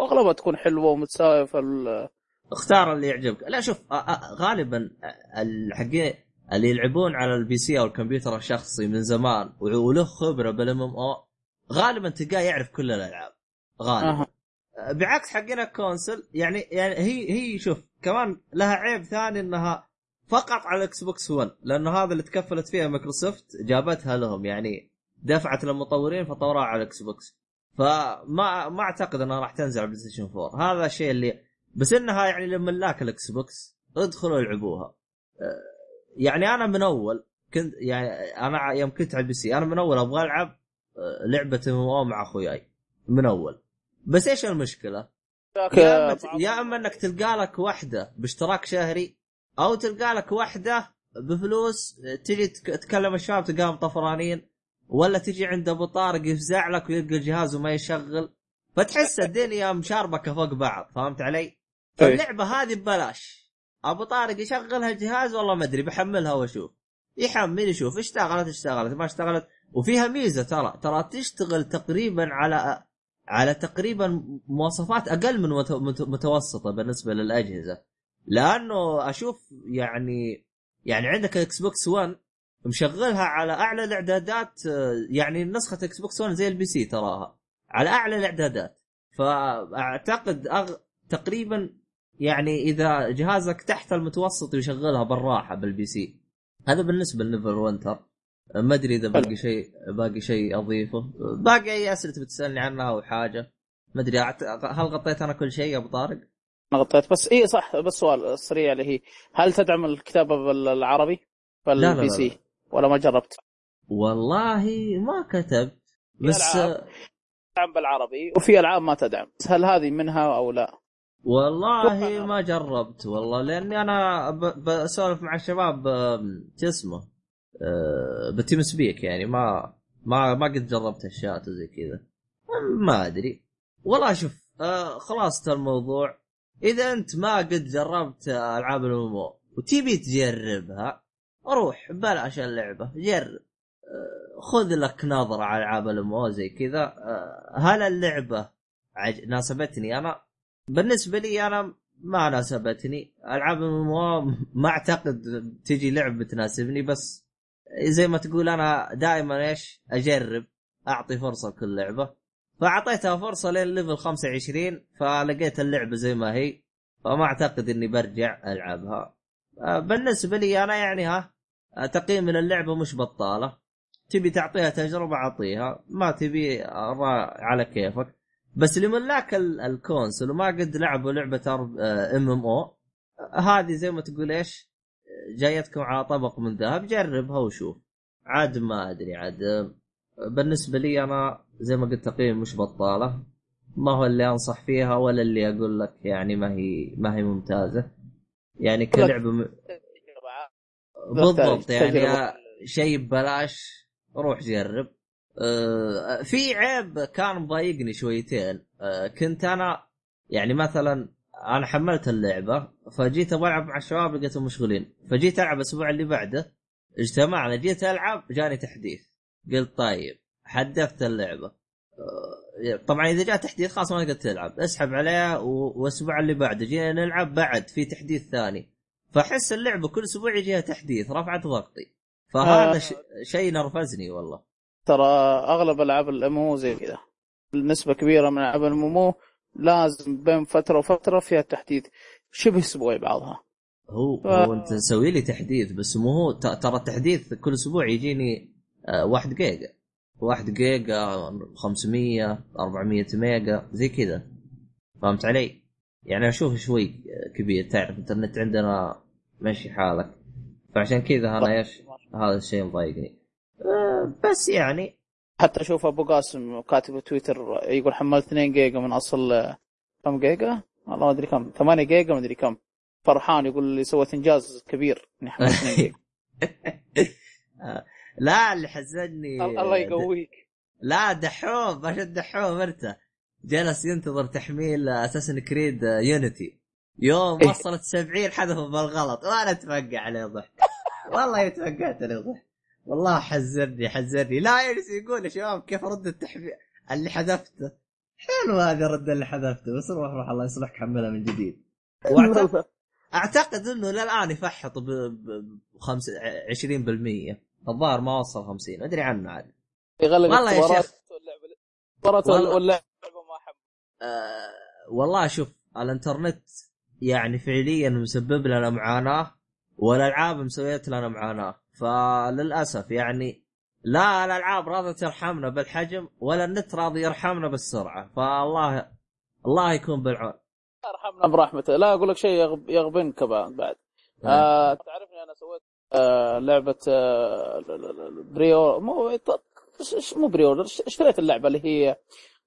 أغلبها تكون حلوة ومتساوية في ال- اختار اللي يعجبك. لا شوف غالبا الحقين اللي يلعبون على ال PC أو الكمبيوتر الشخصي من زمان وله خبرة بال MMO غالبا تلقاه يعرف كل الألعاب. غالبا. أها. بعكس حقين ال console يعني يعني هي هي شوف كمان لها عيب ثاني إنها فقط على ال Xbox 1 لأنه هذا اللي تكفلت فيها مايكروسوفت جابتها لهم يعني دفعت للمطورين فطوروها على ال Xbox فما ما أعتقد إنها راح تنزل على PlayStation 4 هذا الشيء اللي بس إنها يعني لملاك ال Xbox ادخلوا العبوها. أه، يعني أنا من أول كنت يعني أنا يوم كنت على ال PC أنا من أول أبغى ألعب أه، لعبة MMO مع أخوياي. من أول. بس إيش المشكلة؟ يا اما يا أما إنك تلقى لك واحدة باشتراك شهري أو تلقى لك واحدة بفلوس تجي تك- تكلم الشباب تلقاهم طفرانين ولا تجي عند أبو طارق يفزع لك ويلقى الجهاز وما يشغل. فتحس الدنيا مشاربكة فوق بعض فهمت علي؟ فاللعبة هذه ببلاش. أبو طارق يشغلها الجهاز والله ما أدري بحملها وأشوف. يحمل يشوف اشتغلت اشتغلت ما اشتغلت. وفيها ميزة ترى ترى تشتغل تقريبا على على تقريبا مواصفات أقل من مت- مت- متوسطة بالنسبة للأجهزة. لأنه أشوف يعني يعني عندك Xbox 1 مشغلها على أعلى الإعدادات يعني نسخة Xbox 1 زي ال PC تراها على أعلى الإعدادات. فأعتقد أغ... تقريبا يعني إذا جهازك تحت المتوسط يشغلها بالراحة بال PC هذا بالنسبة ل Neverwinter ما أدري إذا باقي شيء باقي شيء أضيفه. باقي أي أسئلة بتسالني عنها أو حاجة. ما أدري هل غطيت أنا كل شيء يا أبو طارق؟ أنا غطيت بس اي صح بس سؤال سريع اللي هي هل تدعم الكتابة بالعربي؟ بال PC ولا ما جربت؟ والله ما كتبت بس تدعم بالعربي وفي ألعاب ما تدعم هل هذه منها أو لا؟ والله ما جربت والله لأني أنا بسولف مع الشباب شو اسمه؟ أه بتيم سبيك يعني ما ما ما قد جربت أشياء زي كذا. ما أدري. والله شوف آه خلاصة الموضوع. إذا أنت ما قد جربت ألعاب الامو وتبي تجربها روح بلاش اللعبة جرب. آه خذ لك نظرة على ألعاب الامو زي كذا. آه هل اللعبة عج... ناسبتني أنا؟ بالنسبة لي أنا ما ناسبتني. ألعاب الامو ما أعتقد تجي لعبة تناسبني بس زي ما تقول أنا دائما إيش؟ أجرب أعطي فرصة لكل لعبة. فأعطيتها فرصة لين ليفل 25 فلقيت اللعبة زي ما هي فما أعتقد إني برجع ألعبها. آه، بالنسبة لي أنا يعني ها آه، تقييم من اللعبه مش بطالة. تبي تعطيها تجربة أعطيها. ما تبي على كيفك. بس لملاك ال console وما قد لعبوا لعبة MMO هذه زي ما تقول إيش؟ جايتكم على طبق من ذهب جربها وشوف. عاد ما أدري عاد بالنسبة لي أنا زي ما قلت تقييم مش بطالة. ما هو اللي أنصح فيها ولا اللي أقول لك يعني ما هي ما هي ممتازة. يعني كلعبة م... بالضبط يعني شيء ببلاش روح جرب. آه في عيب كان مضايقني شويتين. آه كنت أنا يعني مثلا أنا حملت اللعبة فجيت أبغى ألعب مع الشباب لقيتهم مشغولين. فجيت ألعب الأسبوع اللي بعده اجتمعنا جيت ألعب جاني تحديث. قلت طيب حدثت اللعبة. آه، طبعا إذا جاء تحديث خلاص ما تقدر تلعب. اسحب عليها والأسبوع اللي بعده جينا نلعب بعد في تحديث ثاني. فأحس اللعبة كل أسبوع يجيها تحديث رفعت ضغطي. فهذا آه. شيء نرفزني والله. ترى أغلب ألعاب الأمو زي كذا. نسبة كبيرة من ألعاب الأمو لازم بين فترة وفترة فيها تحديث. شبه أسبوعي بعضها. هو ف... هو أنت تسوي لي تحديث بس مو هو ترى التحديث كل أسبوع يجيني 1 آه، جيجا. 1 جيجا 500 400 ميجا زي كذا. فهمت علي؟ يعني أشوف شوي كبير. تعرف الإنترنت عندنا ماشي حالك. فعشان كذا أنا إيش هذا الشيء مضايقني. أه بس يعني حتى أشوف أبو قاسم كاتب تويتر يقول حملت 2 جيجا من أصل كم جيجا؟ والله ما أدري كم. 8 جيجا ما أدري كم. فرحان يقول لي سويت إنجاز كبير إني حملت 2 جيجا. (laughs) لا اللي حزني الله يقويك. لا دحوم ما دحوم أنت. جلس ينتظر تحميل اساسن كريد يونيتي يوم إيه. وصلت 70 حذفه بالغلط. وأنا أتفقع عليه ضحك. والله تفقعت عليه ضحك. والله حزرني حزرني لا يجلس يقول يا شباب كيف رد التحميل اللي حذفته. حلو هذا الرد اللي حذفته. بس روح روح الله يصلحك حملها من جديد. واعتقد (laughs) أعتقد إنه للآن يفحط ب 20% الظاهر ما وصل 50 أدري عنه عاد. يغلق والله يا شيخ. واللعبه واللعبه ما حب. آه والله شوف الإنترنت يعني فعليا مسبب لنا معاناة والألعاب مسويت لنا معاناة. فللأسف يعني لا الألعاب راضية ترحمنا بالحجم ولا النت راضي يرحمنا بالسرعة. فالله الله يكون بالعون. يرحمنا برحمته. لا أقول لك شيء يغبنك بعد. نعم. آه تعرفني أنا سويت آه لعبة آه preview مو مو preview اشتريت اللعبة اللي هي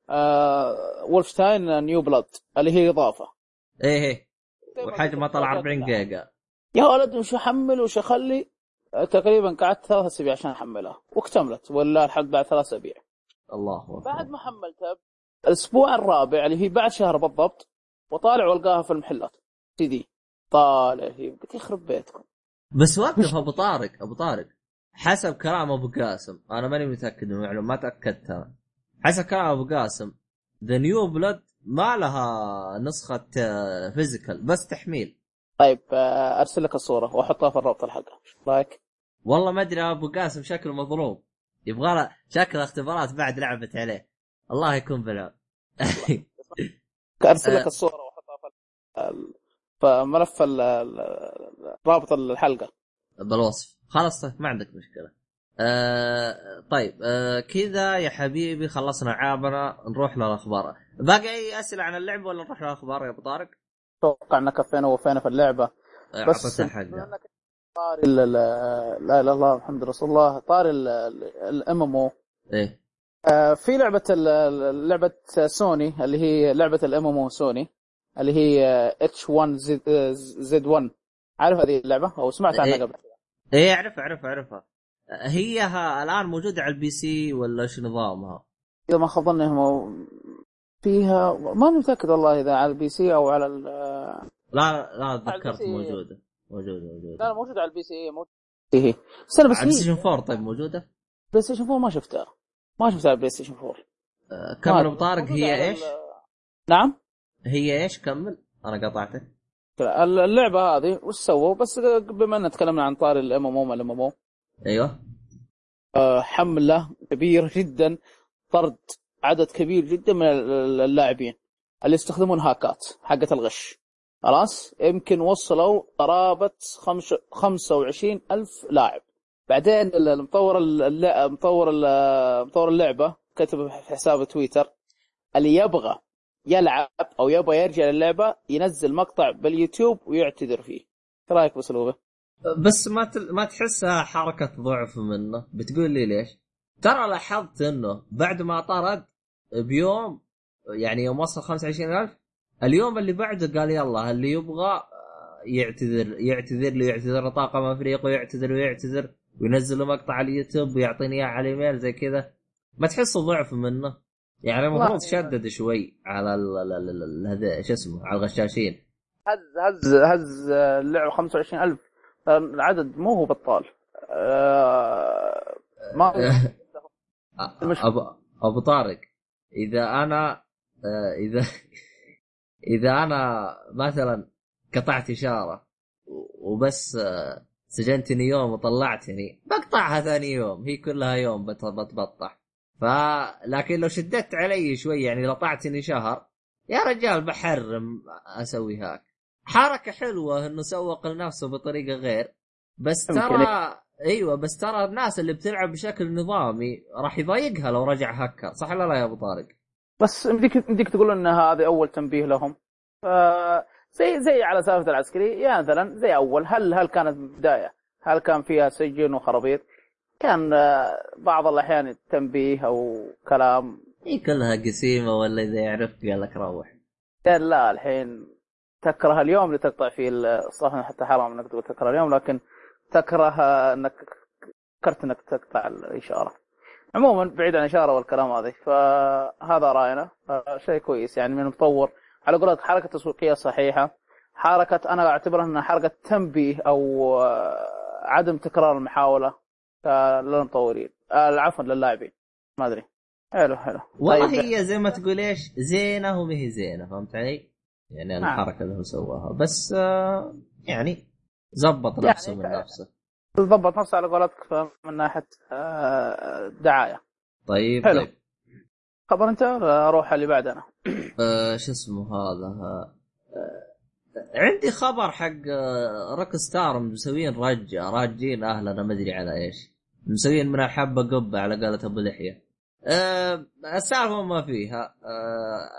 آه Wolfenstein New Blood اللي هي إضافة. إيه إيه. وحجمها طلع 40 جيجا. يا ولد وش أحمل وش أخلي؟ تقريبا قعدت ثلاث أسابيع عشان أحملها واكتملت ولا الحمد بعد ثلاث أسابيع. الله أكبر. بعد ما حملتها الأسبوع الرابع اللي هي بعد شهر بالضبط وطالع والقاها في المحلات. سي دي طالع هي قلت يخرب بيتكم بس وقف أبو طارق أبو طارق حسب كلام أبو قاسم. أنا ماني متأكد من المعلومة ما تأكدت أنا. حسب كلام أبو قاسم The New Blood ما لها نسخة physical بس تحميل. طيب آه، أرسل لك الصورة وأحطها في الرابط الحلقة. رأيك؟ والله ما أدري أبو قاسم شكله مضروب يبغى له شكله اختبارات بعد لعبت عليه. الله يكون بالعون (laughs) أرسل لك آه. الصورة وأحطها في ملف رابط الحلقة. بالوصف. خلاص ما عندك مشكلة. آه طيب آه كذا يا حبيبي خلصنا عابنا نروح للأخبار. باقي أي أسئلة عن اللعبة ولا نروح للأخبار يا أبو طارق؟ أتوقع ان كفينا ووفينا في اللعبة. آه، بس بما إنك طاري لا إله إلا الله محمد رسول الله طاري ال MMO. إيه. في لعبة لعبة سوني اللي هي لعبة ال MMO Sony اللي هي H1Z1 عارف هذه اللعبة؟ أو سمعت عنها إيه. قبل إيه اعرف اعرف أعرفها. هي الآن موجودة على ال PC ولا إيش نظامها؟ إذا ما خاب ظني فيها ما متاكد والله إذا على ال PC أو على ال- لا لا تذكرت. موجودة. موجودة موجودة. لا موجود على ال PC موجود هي بس أنا بس هي Station 4 طيب موجودة؟ PlayStation 4 ما شفتها. ما شفتها على ال PlayStation 4 آه، كمل ابو طارق موجودة هي إيش؟ نعم؟ هي إيش؟ كمل. أنا قطعتك. اللعبة هذه وش سووا؟ بس بما إن تكلمنا عن طاري ال MMO ال MM أيوه. حملة كبيرة جدا طرد. عدد كبير جدا من اللاعبين اللي يستخدمون هاكات حقت الغش. خلاص؟ يمكن وصلوا قرابة خمس 25 ألف لاعب. بعدين المطور مطور مطور اللعبة كتب في حسابه تويتر اللي يبغى يلعب أو يبغى يرجع للعبة ينزل مقطع باليوتيوب ويعتذر فيه. إيش رأيك بأسلوبه؟ بس ما. ما تحسها حركة ضعف منه. بتقول لي ليش؟ ترى لاحظت إنه بعد ما طرد بيوم يعني يوم وصل 25000 اليوم اللي بعده قال يلا اللي يبغى آه، يعتذر يعتذر لي يعتذر لطاقم افريقيا ويعتذر ويعتذر وينزل مقطع على اليوتيوب ويعطيني إياه على الإيميل زي كذا. ما تحسه ضعف منه؟ يعني المفروض. شدد شوي على ال- ال- ال- ال- هذا شو اسمه على الغشاشين. هز هز هز اللعبه 25000 العدد مو هو بطال. آه، ما (laughs) ابو أبو طارق إذا أنا آه، إذا (laughs) إذا أنا مثلا قطعت إشارة وبس آه، سجنتني يوم وطلعتني بقطعها ثاني يوم هي كلها يوم بت- بتبطح ف لكن لو شددت علي شوي يعني قطعتني شهر يا رجال بحرم أسوي هاك حركة حلوة إنه سوق لنفسه بطريقة غير بس. ترى أيوه بس ترى الناس اللي بتلعب بشكل نظامي راح يضايقها لو رجع هكر صح ولا لا يا أبو طارق؟ بس يمديك يمديك تقول إن هذا أول تنبيه لهم. آه، زي زي على سالفة العسكري يعني مثلا زي أول هل هل كانت بداية؟ هل كان فيها سجن وخرابيط؟ كان آه، بعض الأحيان تنبيه أو كلام. هي كلها قسيمة ولا إذا عرفت قال لك روح. قال لا الحين تكره اليوم اللي تقطع فيه الصح حتى حرام إنك تقول تكره اليوم لكن تكره انك فكرت انك تقطع الإشارة. عموما بعيد عن الإشارة والكلام هذا فهذا رأينا. شيء كويس يعني من المطور على قولك حركة تسويقية صحيحة. حركة أنا أعتبرها إنها حركة تنبيه أو آه، عدم تكرار المحاولة آه، للمطورين آه، عفوا للاعبين. ما أدري. حلو حلو. والله طيب. هي زي ما تقول إيش؟ زينة وما هي زينة فهمت علي؟ يعني نعم. الحركة اللي هو سواها بس آه، يعني زبط يعني نفسه من ك- نفسه. ضبط نفسه على قولتك من ناحية آه، دعاية. طيب حلو. طيب. خبر انت أروح اللي بعدنا آه شو اسمه هذا؟ آه عندي خبر حق آه، روك ستار مسوين رجه راجين اهلنا ما أدري على إيش. مسوين من الحبه قبة على قولة أبو لحية. آه السالفة ما فيها. آه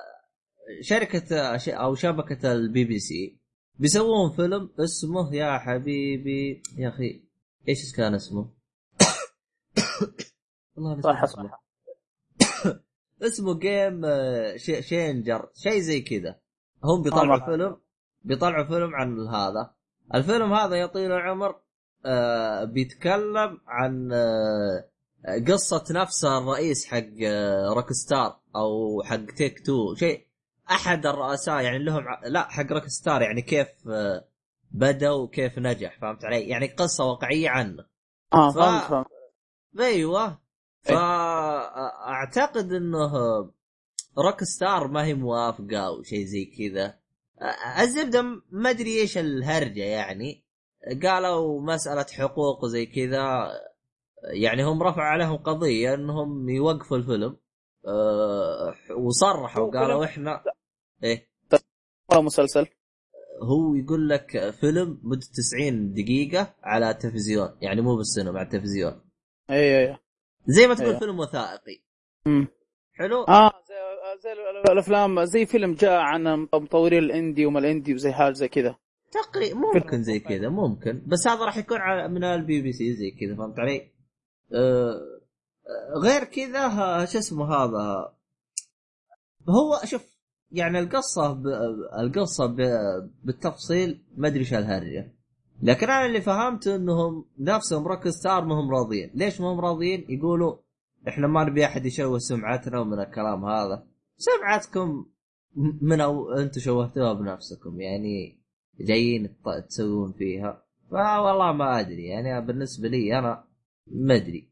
شركة أو شبكة البي بي سي. بيسوون فيلم اسمه يا حبيبي يا أخي إيش كان اسمه؟ (coughs) والله صح اسمه. صح (coughs) اسمه Game آه، Changer شيء زي كذا هم بيطلعوا. فيلم بيطلعوا فيلم عن هذا الفيلم هذا يا طويل العمر آه، بيتكلم عن آه، قصة نفسه الرئيس حق آه، Rockstar أو حق Take-Two شيء أحد الرؤساء يعني لهم لا حق Rockstar يعني كيف آه، بدأ وكيف نجح فهمت علي؟ يعني قصة واقعية عنه. آه ف- فهمت فهمت. أيوه. إيه. فاعتقد إنه Rockstar ما هي موافقة أو شيء زي كذا. الزبدة ما أدري إيش الهرجة يعني. قالوا مسألة حقوق وزي كذا يعني هم رفعوا عليهم قضية إنهم يوقفوا الفيلم. أه، وصرحوا قالوا إحنا إيه. ولا مسلسل. هو يقول لك فيلم مدة 90 دقيقة على التلفزيون يعني مو بالسينما على التلفزيون. اي اي زي ما تقول أيوه. فيلم وثائقي. امم حلو؟ آه زي, زي ال- الأفلام زي فيلم جاء عن مطورين ال indie وما ال indie وزي حاجة زي كذا. تقريبا ممكن زي كذا ممكن. بس هذا راح يكون على من البي بي سي زي كذا فهمت علي؟ آه آه، غير كذا شو اسمه هذا؟ هو شوف يعني القصة ب... القصة ب... بالتفصيل ما أدري إيش الهرجه لكن أنا اللي فهمته إنهم نفسهم Rockstar ما هم راضيين، ليش ما هم راضيين؟ يقولوا إحنا ما نبي أحد يشوه سمعتنا ومن الكلام هذا، سمعتكم من أو أنتم شوهتوها بنفسكم. يعني جايين تسوون فيها. فوالله ما أدري. يعني بالنسبة لي أنا ما أدري.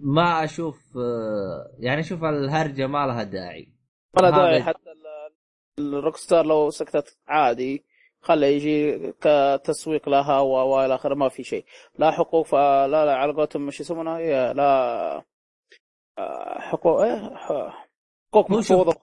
ما أشوف آه، يعني أشوف الهرجة ما لها داعي. ولا هذا- داعي حتى. الروك ستار لو سكتت عادي خله يجي كتسويق لها والى آخره ما في شيء. لا حقوق فلا لا على قولتهم مش يسمونها هي لا آه، حقوق إيه حقوق محفوظه.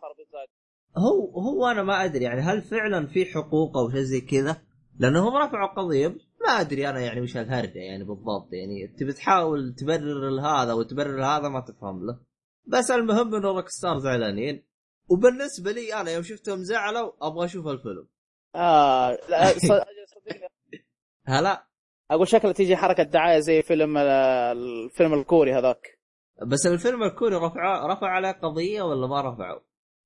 هو هو أنا ما أدري يعني هل فعلا في حقوق أو شيء زي كذا؟ لانهم رفعوا قضية ما أدري أنا يعني وش الهرجة يعني بالضبط. يعني تبي تحاول تبرر لهذا وتبرر هذا ما تفهم له. بس المهم إنه روك ستار زعلانين. وبالنسبة لي أنا يوم شفتهم زعلوا أبغى أشوف الفيلم. آه لا (laughs) صدقني. هلا. أقول شكله تيجي حركة دعاية زي فيلم الفيلم الكوري هذاك. بس الفيلم الكوري رفع رفع عليه قضية ولا ما رفعوا؟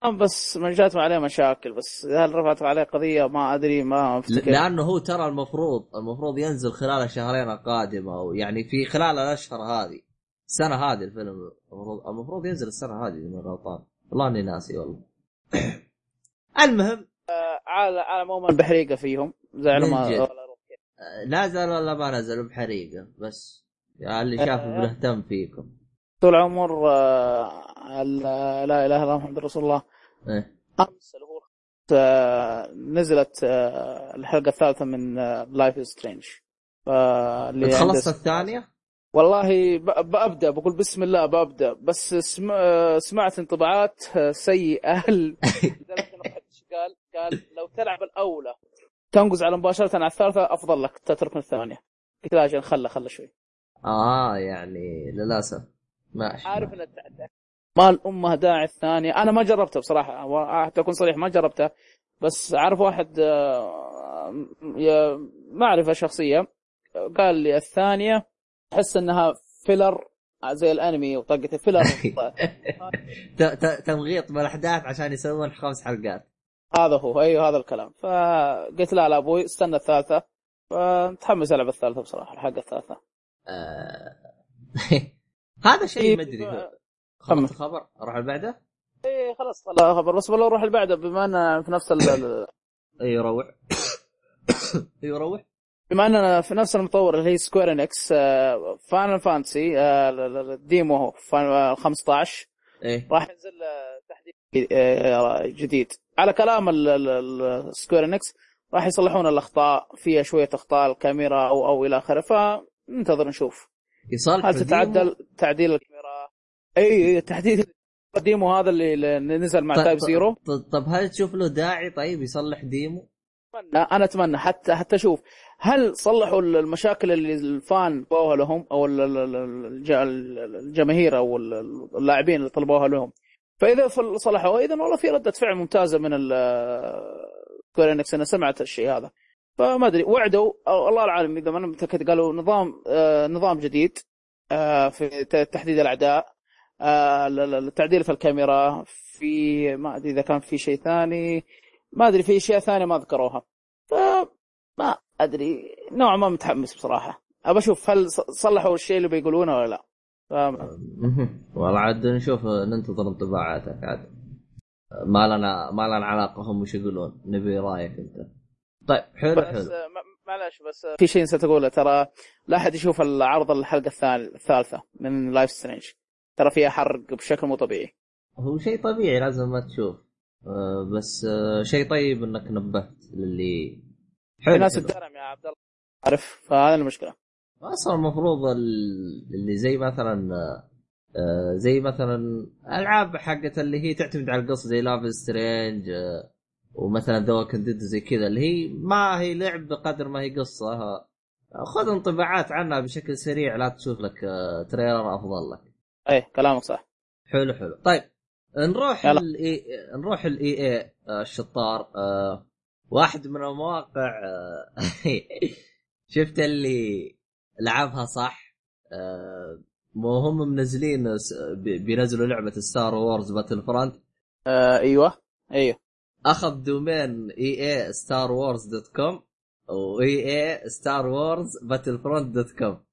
آه، بس ما جات عليه مشاكل بس هل رفعت عليه قضية؟ ما أدري ما أفتكر. لأنه هو ترى المفروض المفروض ينزل خلال الشهرين القادمة أو يعني في خلال الأشهر هذه. السنة هذه الفيلم المفروض المفروض ينزل السنة هذه إذا غلطان. والله اني ناسي والله (coughs) المهم على على مؤمن بحريقة فيهم زعلوا ما من جد. ولا روح. نزل ولا ما نزل بحريقة بس يا اللي آه. بنهتم فيكم طول عمر آه، لا إله إلا الله محمد رسول الله إيه. امس اللي هو آه، نزلت آه، الحلقة الثالثة من Life is Strange خلصت الثانية؟ والله بأبدأ بقول بسم الله بأبدأ. بس سم... آه، سمعت انطباعات آه، سيئة. (laughs) قال؟ قال لو تلعب الأولى تنقز على مباشرة على الثالثة أفضل لك. تترك من الثانية. قلت لا أجل خله خله شوي. آه يعني للأسف. ماشي عارف إن ما الأمة داعي الثانية. أنا ما جربتها بصراحة. حتى أكون صريح ما جربتها بس عارف واحد آه، معرفه شخصيه قال لي الثانية تحس انها filler زي الانمي وطقه filler تمغيط بالاحداث عشان يسوون خمس حلقات. هذا هو أيوه هذا الكلام. فقلت لا لا أبوي استنى الثالثة. فمتحمس ألعب الثالثة بصراحة الحلقة الثالثة. آه. (laughs) هذا شيء ما أدري كمل. (laughs) خبرت خبر؟ أروح اللي بعده إيه خلاص خلاص خبر. بس والله نروح اللي بعده بما ان في نفس ال- ال- (coughs) اي روح. (coughs) اي روح. بما اننا في نفس المطور اللي هي Square Enix Final Fantasy ال demo هو Final 15 إيه. راح ينزل آه، تحديث آه، جديد. على كلام ال Square Enix راح يصلحون الأخطاء فيها شوية أخطاء الكاميرا أو أو إلى آخره فننتظر نشوف. يصالح هل تتعدل تعديل الكاميرا؟ إي تحديث ال demo هذا اللي نزل مع Type Zero طب هل تشوف له داعي طيب يصلح demo؟ أتمنى أنا أتمنى حتى حتى أشوف هل صلحوا المشاكل اللي ال fan طلبوها لهم أو ال- ال- ال- الج- الجماهير أو ال- اللاعبين اللي طلبوها لهم. فإذا صلحوها اذا والله في ردة فعل ممتازة من Square Enix أنا سمعت الشيء هذا. فما أدري وعدوا الله العالم إذا ما أنا متأكد قالوا نظام آه، نظام جديد آه، في تحديد الأعداء آه، ل- ل- التعديل في الكاميرا في ما أدري إذا كان في شيء ثاني ما أدري في أشياء ثانية ما ذكروها. فما أدري نوعا ما متحمس بصراحة. أبى أشوف هل صلحوا الشيء اللي بيقولونه ولا لا. والله عاد نشوف ننتظر انطباعاتك عاد. ما لنا ما لنا علاقة هم وش يقولون. نبي رأيك أنت. طيب حلو بس حلو. معلش بس في شيء نسيت أقوله. ترى لا أحد يشوف العرض الحلقة الثالثة من Life Strange ترى فيها حرق بشكل مو طبيعي. هو شيء طبيعي لازم ما تشوف. آه، بس آه، شيء طيب إنك نبهت للي حلو. ناس. الدرم يا عبد الله. عارف؟ فهذا المشكلة. أصلا المفروض ال- اللي زي مثلا آه، زي مثلا ألعاب حقت اللي هي تعتمد على القصة زي Life Strange ومثلا The Dead زي كذا اللي هي ما هي لعب بقدر ما هي قصة خذ انطباعات عنها بشكل سريع لا تشوف لك آه، trailer أفضل لك. إيه كلامك صح. حلو حلو. طيب نروح. ال E نروح ال EA الشطار آه، واحد من المواقع آه، (laughs) شفت اللي لعبها صح؟ آه، مو هم منزلين بينزلوا لعبة Star Wars Battlefront آه أيوه أيوه. أخذ domain EA Star Wars dot com و EA Star Wars Battlefront dot com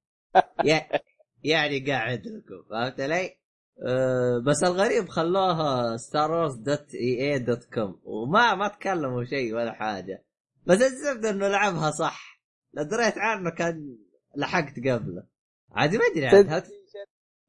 يعني قاعد لكم فهمت علي؟ أه بس الغريب خلوها Star Wars dot EA dot com. وما ما تكلموا شيء ولا حاجة. بس الزبدة إنه لعبها صح. لو دريت عنه كان لحقت قبله. عادي ما أدري عاد هات-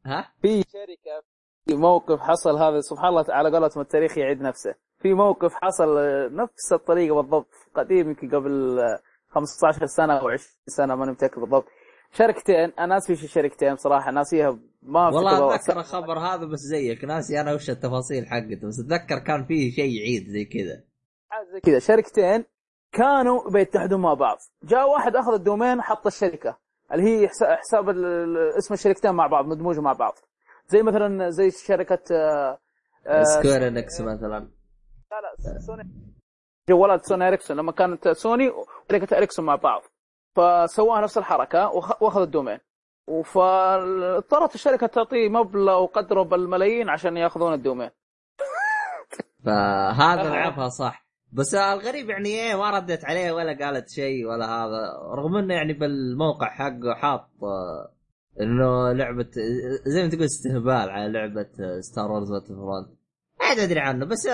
ها؟ في شركة في موقف حصل هذا سبحان الله على قولتهم التاريخ يعيد نفسه. في موقف حصل نفس الطريقة بالضبط قديم يمكن قبل آه، 15 سنة أو 20 سنة ماني متأكد بالضبط. شركتين أنا ناسي وش الشركتين صراحة ناسيها ما والله أتذكر الخبر هذا بس زيك ناسي أنا وش التفاصيل حقته بس أتذكر كان فيه شيء يعيد زي كذا. زي كذا شركتين كانوا بيتحدون مع بعض. جاء واحد أخذ الدومين حط الشركة اللي هي حس- حساب ال- ال- اسم الشركتين مع بعض مدموجه مع بعض. زي مثلا زي شركة آه، آه، سكوير إنكس مثلا. لا لا سوني. جوالات Sony Ericsson لما كانت سوني وشركة Ericsson مع بعض. فسووها نفس الحركة وخ- واخذ ال domain. فاضطرت الشركة تعطيه مبلغ وقدره بالملايين عشان ياخذون ال domain. فهذا آه. لعبها صح. بس الغريب يعني إيه ما ردت عليه ولا قالت شيء ولا هذا. رغم إنه يعني بالموقع حقه حاط آه، إنه لعبة زي ما تقول استهبال على لعبة Star Wars Battlefront ما ادري عنه بس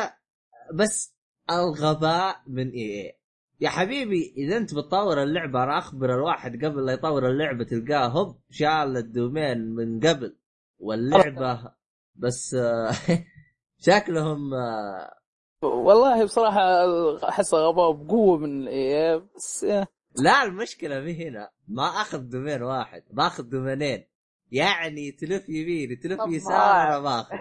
بس الغباء من EA. يا حبيبي إذا أنت بتطور اللعبة أنا أخبر الواحد قبل لا يطور اللعبة تلقاه هوب شال ال domain من قبل واللعبة بس آه، (laughs) شكلهم آه، والله بصراحة أحس غباء بقوة من EA بس إيه. لا المشكلة مي هنا ما أخذ domain واحد باخذ domain ين يعني تلف يمين تلف يسار ما- (laughs)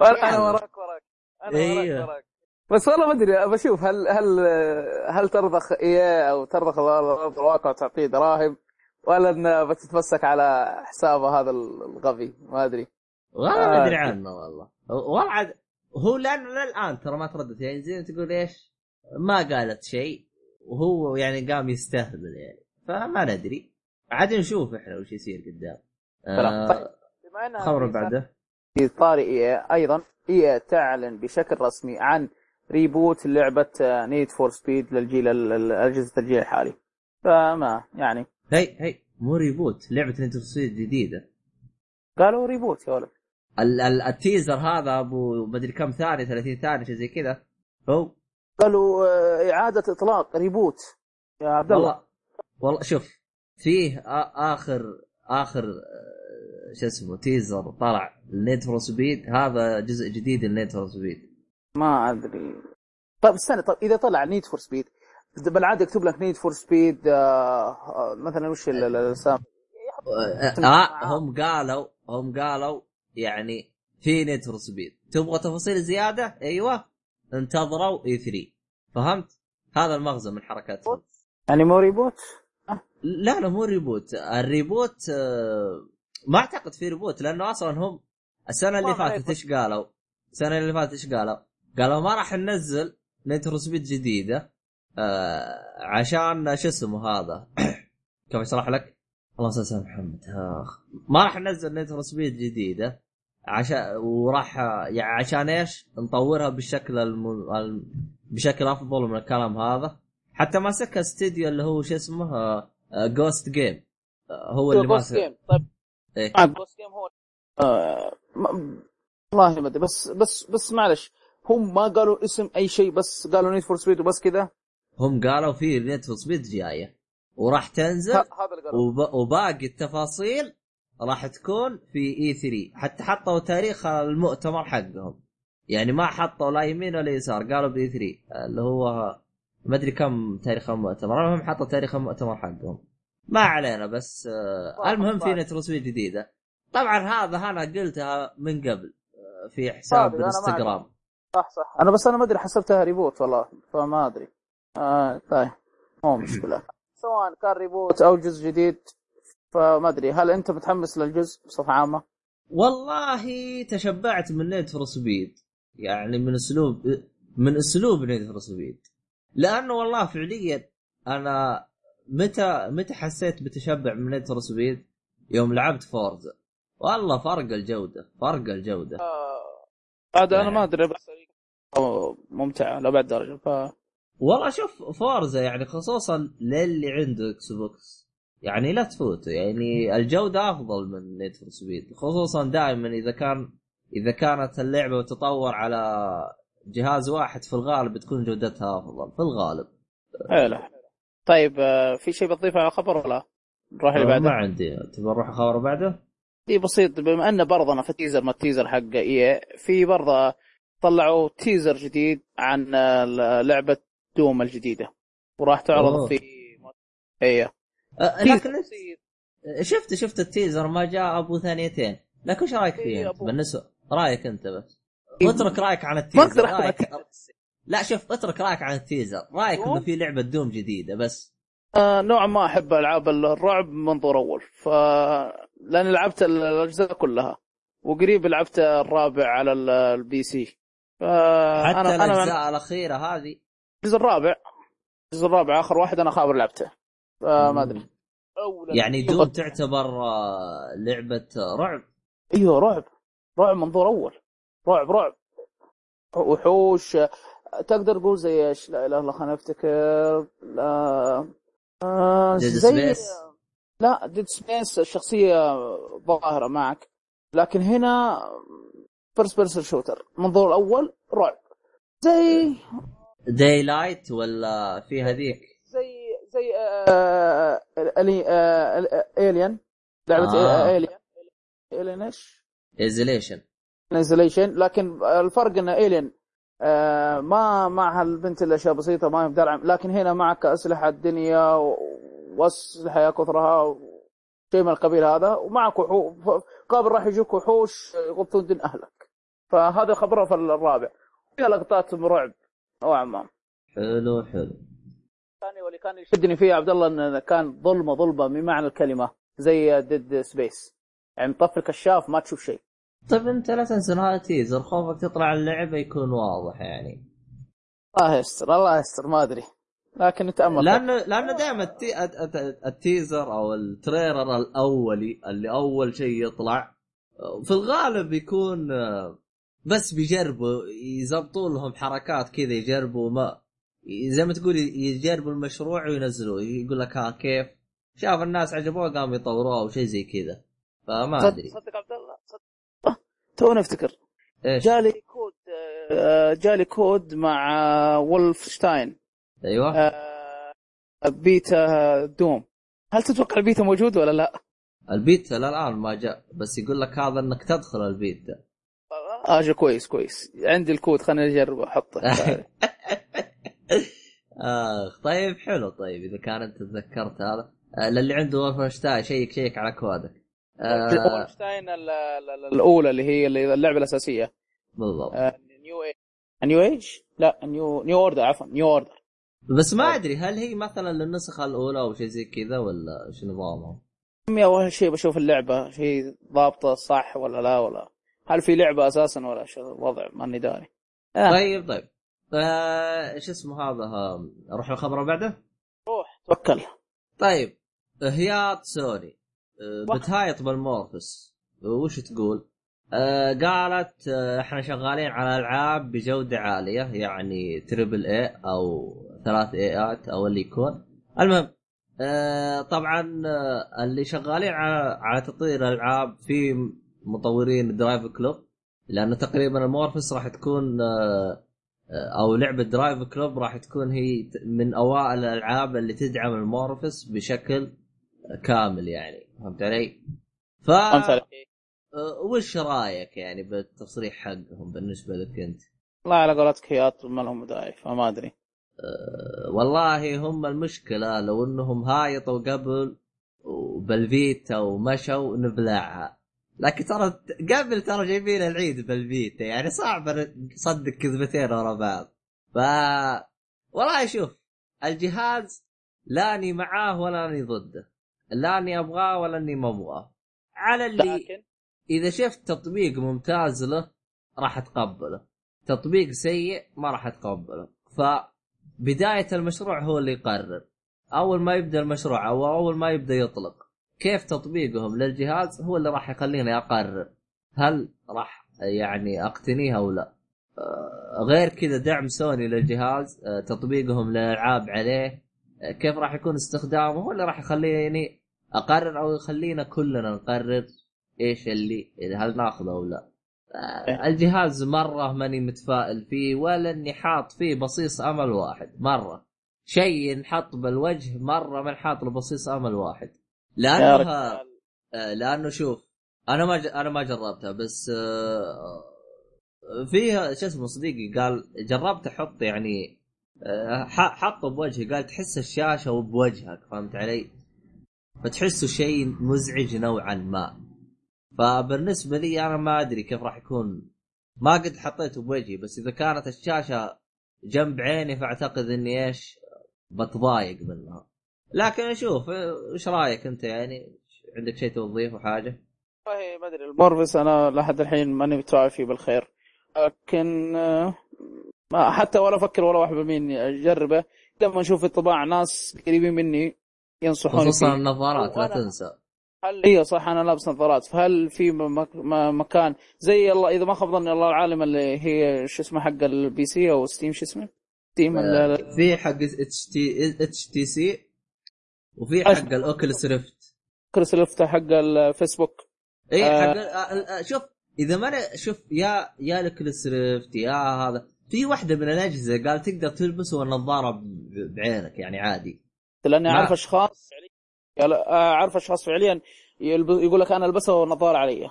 أنا باخذه أنا. وراك وراك أنا أيوه. وراك وراك بس والله ما أدري بشوف هل هل هل ترضخ EA أو ترضخ ارض الواقع وتعطيه دراهم ولا إن بتتمسك على حسابه هذا الغبي ما أدري. والله ما آه. ادري عنه والله. والله عاد هو لأنه للآن ترى ما تردد. يعني زي ما تقول إيش؟ ما قالت شيء وهو يعني قام يستهبل يعني. فما ندري. عاد نشوف إحنا وش يصير قدام. كلام. طيب. آه بما انها خبر بعده. في طاري EA أيضا EA تعلن بشكل رسمي عن reboot لعبة Need for Speed للجيل اجهزه الجيل الحالي. فما يعني. هي هي مو reboot لعبة Need for Speed جديدة. قالوا reboot يا ولد. ال- ال- ال teaser هذا أبو مدري كم ثانية 30 ثانية شيء زي كذا. هو. قالوا آه، إعادة إطلاق reboot. يا عبد الله. والله والله شوف فيه آخر آخر آه، شو اسمه teaser طلع. ال Need for Speed هذا جزء جديد ال Need for Speed ما أدري. طيب استنى طيب إذا طلع Need for Speed بالعاده يكتب لك Need for Speed مثلا وش ال- ال- الاسامي آه هم قالوا هم قالوا يعني في Need for Speed تبغى تفاصيل زيادة؟ أيوه. انتظروا E3 فهمت؟ هذا المغزى من حركاتهم. يعني مو reboot لا لا مو reboot ال reboot آه، ما أعتقد في reboot لأنه أصلا هم السنة اللي فاتت. إيش قالوا؟ السنة اللي فاتت إيش قالوا؟ قالوا ما راح ننزل Need for Speed جديدة آه عشان شو اسمه هذا (coughs) كيف أشرح لك؟ الله صل على محمد اخ ما راح ننزل Need for Speed جديدة عشان وراح يعني عشان إيش؟ نطورها بالشكل الم... بشكل أفضل من الكلام هذا حتى ماسكها استديو اللي هو شو اسمه جوست جيم هو اللي Ghost ماسك Games طيب. آه Ghost Games هو آه والله ما أدري بس بس بس معلش هم ما قالوا اسم أي شيء بس قالوا Need for Speed وبس كذا هم قالوا في Need for Speed جاية. وراح تنزل هذا اللي وب... وباقي التفاصيل راح تكون في E3 حتى حطوا تاريخ المؤتمر حقهم. يعني ما حطوا لا يمين ولا يسار قالوا ب E3 اللي هو ما أدري كم تاريخ المؤتمر. المهم حطوا تاريخ المؤتمر حقهم. ما علينا بس آه المهم في طبعاً. Need for Speed جديدة. طبعا هذا أنا قلتها من قبل آه، في حساب الانستغرام صح صح. أنا بس أنا ما أدري حسبتها reboot والله فما أدري. آه طيب. مو مشكلة. سواء كان reboot أو جزء جديد فما أدري. هل أنت متحمس للجزء بصفة عامة؟ والله تشبعت من Need for Speed يعني من أسلوب من أسلوب Need for Speed لأنه والله فعليا أنا متى متى حسيت بتشبع من Need for Speed؟ يوم لعبت Forza والله فرق الجودة فرق الجودة. آه. هذا أنا يعني. ما أدري بس ممتعه لابعد درجة ف والله شوف Forza يعني خصوصا للي عنده Xbox يعني لا تفوته يعني الجودة أفضل من Need for Speed خصوصا دائما إذا كان إذا كانت اللعبة تطور على جهاز واحد في الغالب بتكون جودتها أفضل في الغالب. حلو. طيب آه، في شيء بتضيفه على الخبر ولا؟ نروح اللي ما بعده؟ عندي. تبغى نروح الخبر بعده؟ دي بسيط. بما أنه برضه أنا في teaser ما ال teaser حق EA. في برضه طلعوا teaser جديد عن لعبة Doom الجديدة وراح تعرض أوه. في إيه أه لكن. شفت شفت ال teaser ما جاء أبو ثانيتين لكن وش رأيك إيه فيه. بالنسبة رأيك أنت بس إيه. اترك رأيك عن ما ال teaser أقدر أحكم رايك لا شوف اترك رأيك عن ال teaser رأيك؟ إنه في لعبة Doom جديدة بس آه نوعا ما أحب ألعاب الرعب من منظور اول ف لأن لعبت ال- الأجزاء كلها وقريب لعبت الرابع على ال- ال PC حتى أنا الأجزاء الأخيرة هذه. الجزء الرابع. الجزء الرابع آخر واحد أنا خابر لعبته. فما أدري. يعني Doom تعتبر آه، لعبة رعب. أيوه رعب. رعب منظور أول. رعب رعب. وحوش تقدر تقول زي إيش؟ لا إله إلا الله خليني أفتكر. لا آه زي Space لا Dead Space الشخصيه ظاهرة معك. لكن هنا first person shooter منظور الأول رعب زي Daylight ولا في هذيك زي زي آه الي آه Alien لعبه آه. آه. Alien Alien إيش؟ ايزوليشن لكن الفرق ان الين آه ما معها البنت الا اشياء بسيطه ما هي بدرع لكن هنا معك اسلحه الدنيا واسلحه يا كثرها شيء من القبيل هذا ومعك وحوش قابل راح يجوك وحوش يغطون دين اهلك فهذا خبره في الرابع. فيها لقطات رعب نوعا ما. حلو حلو. ثاني واللي كان يشدني فيه عبد الله إنه كان ظلمة ظلمة بمعنى الكلمة. زي Dead Space يعني مطفي الكشاف ما تشوف شيء. طيب انت لا تنسى هذا teaser. خوفك تطلع اللعبة يكون واضح يعني. الله يستر الله يستر ما أدري. لكن نتأمل. لأنه لأنه دائما التي... الت- الت- ال teaser أو ال trailer الأولي اللي أول شيء يطلع في الغالب يكون بس بيجربوا يزبطوا لهم حركات كذا يجربوا ما زي ما تقول يجربوا المشروع وينزلوه. يقول لك ها كيف؟ شاف الناس عجبوه قام يطوروه أو شيء زي كذا. فما أدري. صدق عبد الله صدق. تو نفتكر إيش؟ جالي كود آه، جالي كود مع آه، Wolfenstein. أيوه. beta Doom. هل تتوقع البيتا موجود ولا لا؟ البيتا لا الان ما جاء بس يقول لك هذا إنك تدخل البيتا. اجا كويس كويس. عندي الكود خليني اجرب أحطه. (laughs) آخ طيب حلو طيب إذا كان انت تذكرت هذا. آه، للي عنده Wolfenstein check check على كودك آه ال- ال- الأولى اللي هي اللعبة الأساسية. بالضبط. آه، New Age New Age لا New New Order عفوا New Order بس ما أدري هل هي مثلا للنسخة الأولى أو شيء زي كذا ولا إيش نظامها؟ اول شيء بشوف اللعبة شيء ضابطة صح ولا لا ولا؟ هل في لعبة أساسا ولا شو الوضع ماني داري. آه. طيب طيب. آه شو اسمه هذا؟ ها، أروح الخبر اللي بعده؟ روح توكل. طيب. هياط سوني آه،؟ بتهايط بالمورفس. وش تقول؟ آه قالت آه إحنا شغالين على ألعاب بجودة عالية يعني triple A أو ثلاث A ات أو اللي يكون. المهم آه طبعا آه اللي شغالين على على تطوير الألعاب في مطورين Drive Club لأنه تقريبا المورفس راح تكون آه آه، أو لعبة Drive Club راح تكون هي من أوائل الألعاب اللي تدعم المورفس بشكل كامل يعني فهمت علي؟ ف عليك آه، وش رأيك يعني بالتصريح حقهم بالنسبة لك أنت؟ والله على قولتك هياط ما لهم داعي فما أدري والله هم المشكلة لو إنهم هايطوا قبل بالفيتا ومشوا نبلعها لكن ترى قبل ترى جايبين العيد بالبيتا يعني صعب نصدق كذبتين ورا بعض. ف والله شوف الجهاز لا أني معاه ولا أني ضده. لا أني أبغاه ولا أني ما أبغاه. على اللي لكن إذا شفت تطبيق ممتاز له راح اتقبله تطبيق سيء ما راح اتقبله فبدايه المشروع هو اللي يقرر. أول ما يبدأ المشروع أو أول ما يبدأ يطلق. كيف تطبيقهم للجهاز هو اللي راح يخليني أقرر هل راح يعني اقتنيه أو لا. آه، غير كذا دعم سوني للجهاز آه، تطبيقهم للألعاب عليه آه، كيف راح يكون استخدامه هو اللي راح يخليني أقرر أو يخلينا كلنا نقرر إيش اللي هل ناخذه أو لا. آه، الجهاز مرة ماني متفائل فيه ولا إني حاط فيه بصيص أمل واحد مرة. شيء ينحط بالوجه مرة من حاط له بصيص أمل واحد. لأنها رجال. آه، لأنه شوف أنا ما ج... أنا ما جربتها بس آه، فيها شو اسمه صديقي قال جربت أحط يعني آه، حطه بوجهي قال تحس الشاشة وبوجهك فهمت علي؟ فتحسه شيء مزعج نوعا ما. فبالنسبة لي أنا ما أدري كيف راح يكون. ما قد حطيته بوجهي بس إذا كانت الشاشة جنب عيني فأعتقد إني إيش؟ بتضايق منها. لكن أشوف آه، إيش رأيك أنت؟ يعني عندك شيء توظيف وحاجه؟ والله ما أدري المورفس أنا لحد الحين ماني متفائل فيه بالخير. لكن آه، ما حتى ولا أفكر ولا واحد بمين اجربه لما أشوف طباع ناس قريبين مني ينصحوني خصوصا النظارات لا تنسى. هل هي صح أنا لابس نظارات. فهل في مك- مكان زي الله إذا ما خاب ظني الله العالم اللي هي شو اسمه حق ال PC أو Steam شو اسمه؟ ستيم آه، في حق اتش تي اتش تي سي وفي حق الاوكلس ريفت كريس لفته حق الفيسبوك إي آه. حق آه، آه، شوف إذا ما أنا- شوف يا يا الاوكلس ريفت يا هذا في واحدة من الأجهزة قال تقدر تلبس والنظاره ب- بعينك يعني عادي. لأني أعرف أشخاص أعرف أشخاص فعليا يقول لك أنا ألبسها والنظاره علي.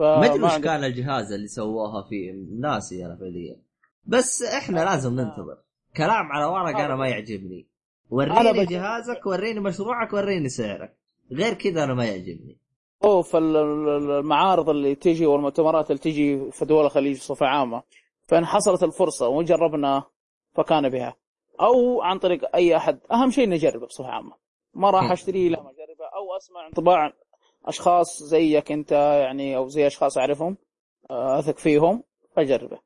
ما أدري وش كان الجهاز اللي سووها فيه ناسي أنا فعليا. بس إحنا لازم ننتظر. كلام على ورق أنا ما يعجبني. وريني بشوف- جهازك وريني مشروعك وريني سعرك. غير كذا أنا ما يعجبني. أوف ال- ال- المعارض اللي تجي والمؤتمرات اللي تجي في دول الخليج بصفة عامة. فإن حصلت الفرصة وجربنا فكان بها. أو عن طريق أي أحد. أهم شيء نجربه بصفة عامة. ما راح مم. اشتريه لما اجربه أو أسمع انطباع أشخاص زيك أنت يعني أو زي أشخاص أعرفهم آه، أثق فيهم فاجربه